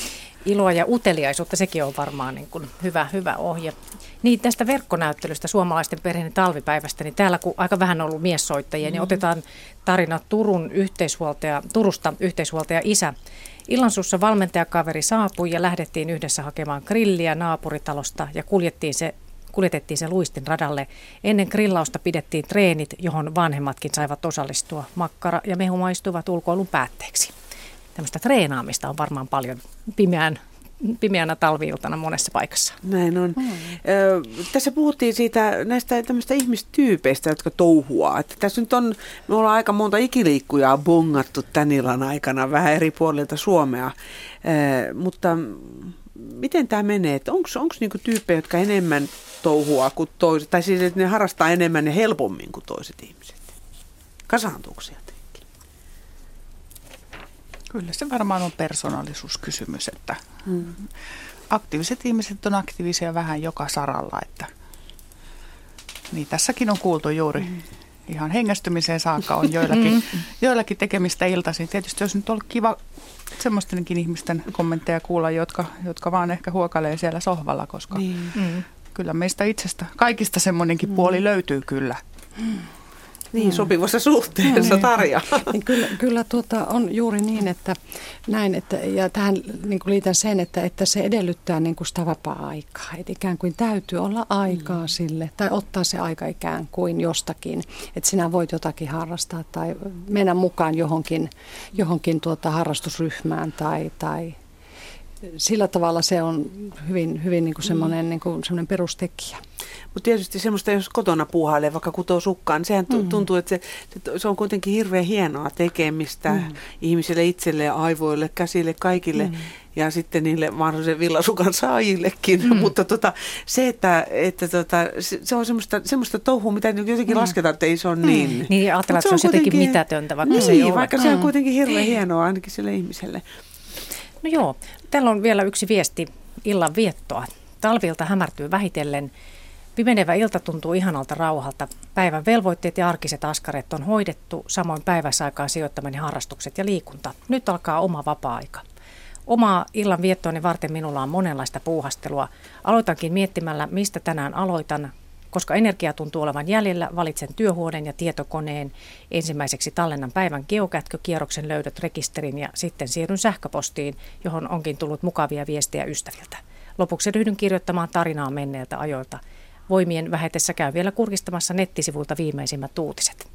iloa ja uteliaisuutta, sekin on varmaan niin kuin hyvä, hyvä ohje. Niin tästä verkkonäyttelystä suomalaisten perheen talvipäivästä, niin täällä kun aika vähän on ollut miessoittajia, niin Mhm. otetaan tarina Turun yhteishuoltaja, Turusta yhteishuoltaja isä. Illansuussa valmentajakaveri saapui ja lähdettiin yhdessä hakemaan grilliä naapuritalosta ja kuljettiin se kuljetettiin se luistin radalle. Ennen grillausta pidettiin treenit, johon vanhemmatkin saivat osallistua. Makkara ja mehu maistuivat ulkoilun päätteeksi. Tämmöistä treenaamista on varmaan paljon pimeän pimeänä talviiltana monessa paikassa. Näin on. Mm. Ö, tässä puhuttiin siitä näistä tämmöistä ihmistyypeistä, jotka touhuaa. Että tässä nyt on, me ollaan aika monta ikiliikkujaa bongattu tän illan aikana vähän eri puolilta Suomea. Ö, mutta miten tämä menee? Onko niinku tyyppejä, jotka enemmän touhua kuin toiset, tai siis että ne harrastaa enemmän ja helpommin kuin toiset ihmiset? Kasaantuuko sieltä? Kyllä se varmaan on persoonallisuuskysymys, että hmm. aktiiviset ihmiset on aktiivisia vähän joka saralla, että niin tässäkin on kuultu juuri hmm. ihan hengästymiseen saakka on joillakin, hmm. joillakin tekemistä iltaisin. Tietysti olisi nyt ollut kiva semmoistenkin ihmisten kommentteja kuulla, jotka, jotka vaan ehkä huokalee siellä sohvalla, koska niin. Hmm. kyllä meistä itsestä kaikista semmoinenkin puoli löytyy kyllä. Niin, sopivassa suhteessa, niin. Tarja. Niin kyllä kyllä tuota, on juuri niin, että näin, että, ja tähän niin kuin liitän sen, että, että se edellyttää niin kuin sitä vapaa-aikaa. Että ikään kuin täytyy olla aikaa mm. sille, tai ottaa se aika ikään kuin jostakin, että sinä voit jotakin harrastaa tai mennä mukaan johonkin, johonkin tuota harrastusryhmään tai, tai sillä tavalla se on hyvin, hyvin niin kuin semmoinen, niin kuin semmoinen perustekijä. Mutta tietysti semmoista, jos kotona puuhailee, vaikka kutoo sukkaan, niin sehän mm. tuntuu, että se, se on kuitenkin hirveän hienoa tekemistä mm. ihmisille itselle aivoille, käsille, kaikille. Mm. Ja sitten niille mahdollisen villasukan saajillekin. Mm. Mutta tota, se, että, että tota, se on semmoista, semmoista touhua, mitä jotenkin mm. lasketaan, että ei se ole mm. niin. Niin, ajatellaan, että se on jotenkin mitätöntä, vaikka niin, se ei ole. vaikka mm. se on mm. kuitenkin hirveän hienoa ainakin sille ihmiselle. No joo, täällä on vielä yksi viesti illan viettoa. Talvilta hämärtyy vähitellen. Pimenevä ilta tuntuu ihanalta rauhalta. Päivän velvoitteet ja arkiset askareet on hoidettu, samoin päiväsaikaan sijoittamani harrastukset ja liikunta. Nyt alkaa oma vapaa-aika. Omaa illan viettooni varten minulla on monenlaista puuhastelua. Aloitankin miettimällä, mistä tänään aloitan. Koska energia tuntuu olevan jäljellä, valitsen työhuoneen ja tietokoneen. Ensimmäiseksi tallennan päivän geokätkökierroksen löydöt rekisterin ja sitten siirryn sähköpostiin, johon onkin tullut mukavia viestejä ystäviltä. Lopuksi ryhdyn kirjoittamaan tarinaa menneiltä ajoilta. Voimien vähetessä käy vielä kurkistamassa nettisivulta viimeisimmät uutiset.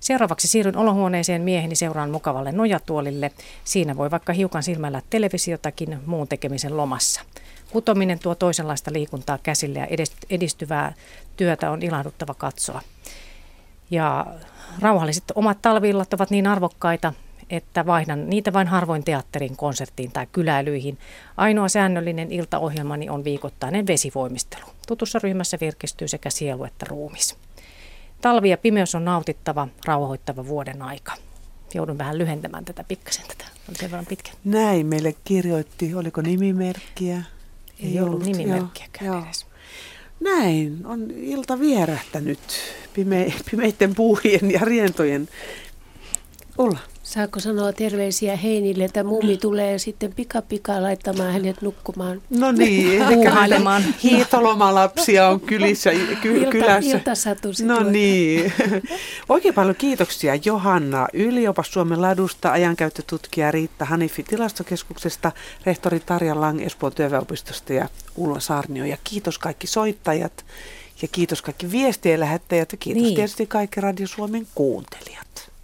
Seuraavaksi siirryn olohuoneeseen mieheni seuraan mukavalle nojatuolille. Siinä voi vaikka hiukan silmällä televisiotakin muun tekemisen lomassa. Kutominen tuo toisenlaista liikuntaa käsille ja edistyvää työtä on ilahduttava katsoa. Ja rauhalliset omat talvillat ovat niin arvokkaita, että vaihdan niitä vain harvoin teatterin, konserttiin tai kyläilyihin. Ainoa säännöllinen iltaohjelmani on viikoittainen vesivoimistelu. Tutussa ryhmässä virkistyy sekä sielu että ruumis. Talvi ja pimeys on nautittava, rauhoittava vuoden aika. Joudun vähän lyhentämään tätä pikkasen tätä. On sen verran pitkä. Näin meille kirjoitti, oliko nimimerkkiä? Ei, Ei ollut, ollut nimimerkkiäkään edes. Näin, on ilta vierähtänyt pime, pimeiden puuhien ja rientojen olla. Saako sanoa terveisiä Heinille, että mummi tulee sitten pika laittamaan hänet nukkumaan? No niin, puuhailemaan. Hiitolomalapsia on kylissä, ky- Ilta, kylässä. No niin. Oikein paljon kiitoksia Johanna Yliopas Suomen ladusta, ajankäyttötutkija Riitta Hanifi tilastokeskuksesta, rehtori Tarja Lang Espoon työväopistosta ja Ulla Saarnio. Ja kiitos kaikki soittajat ja kiitos kaikki viestien lähettäjät ja kiitos niin. tietysti kaikki Radio Suomen kuuntelijat.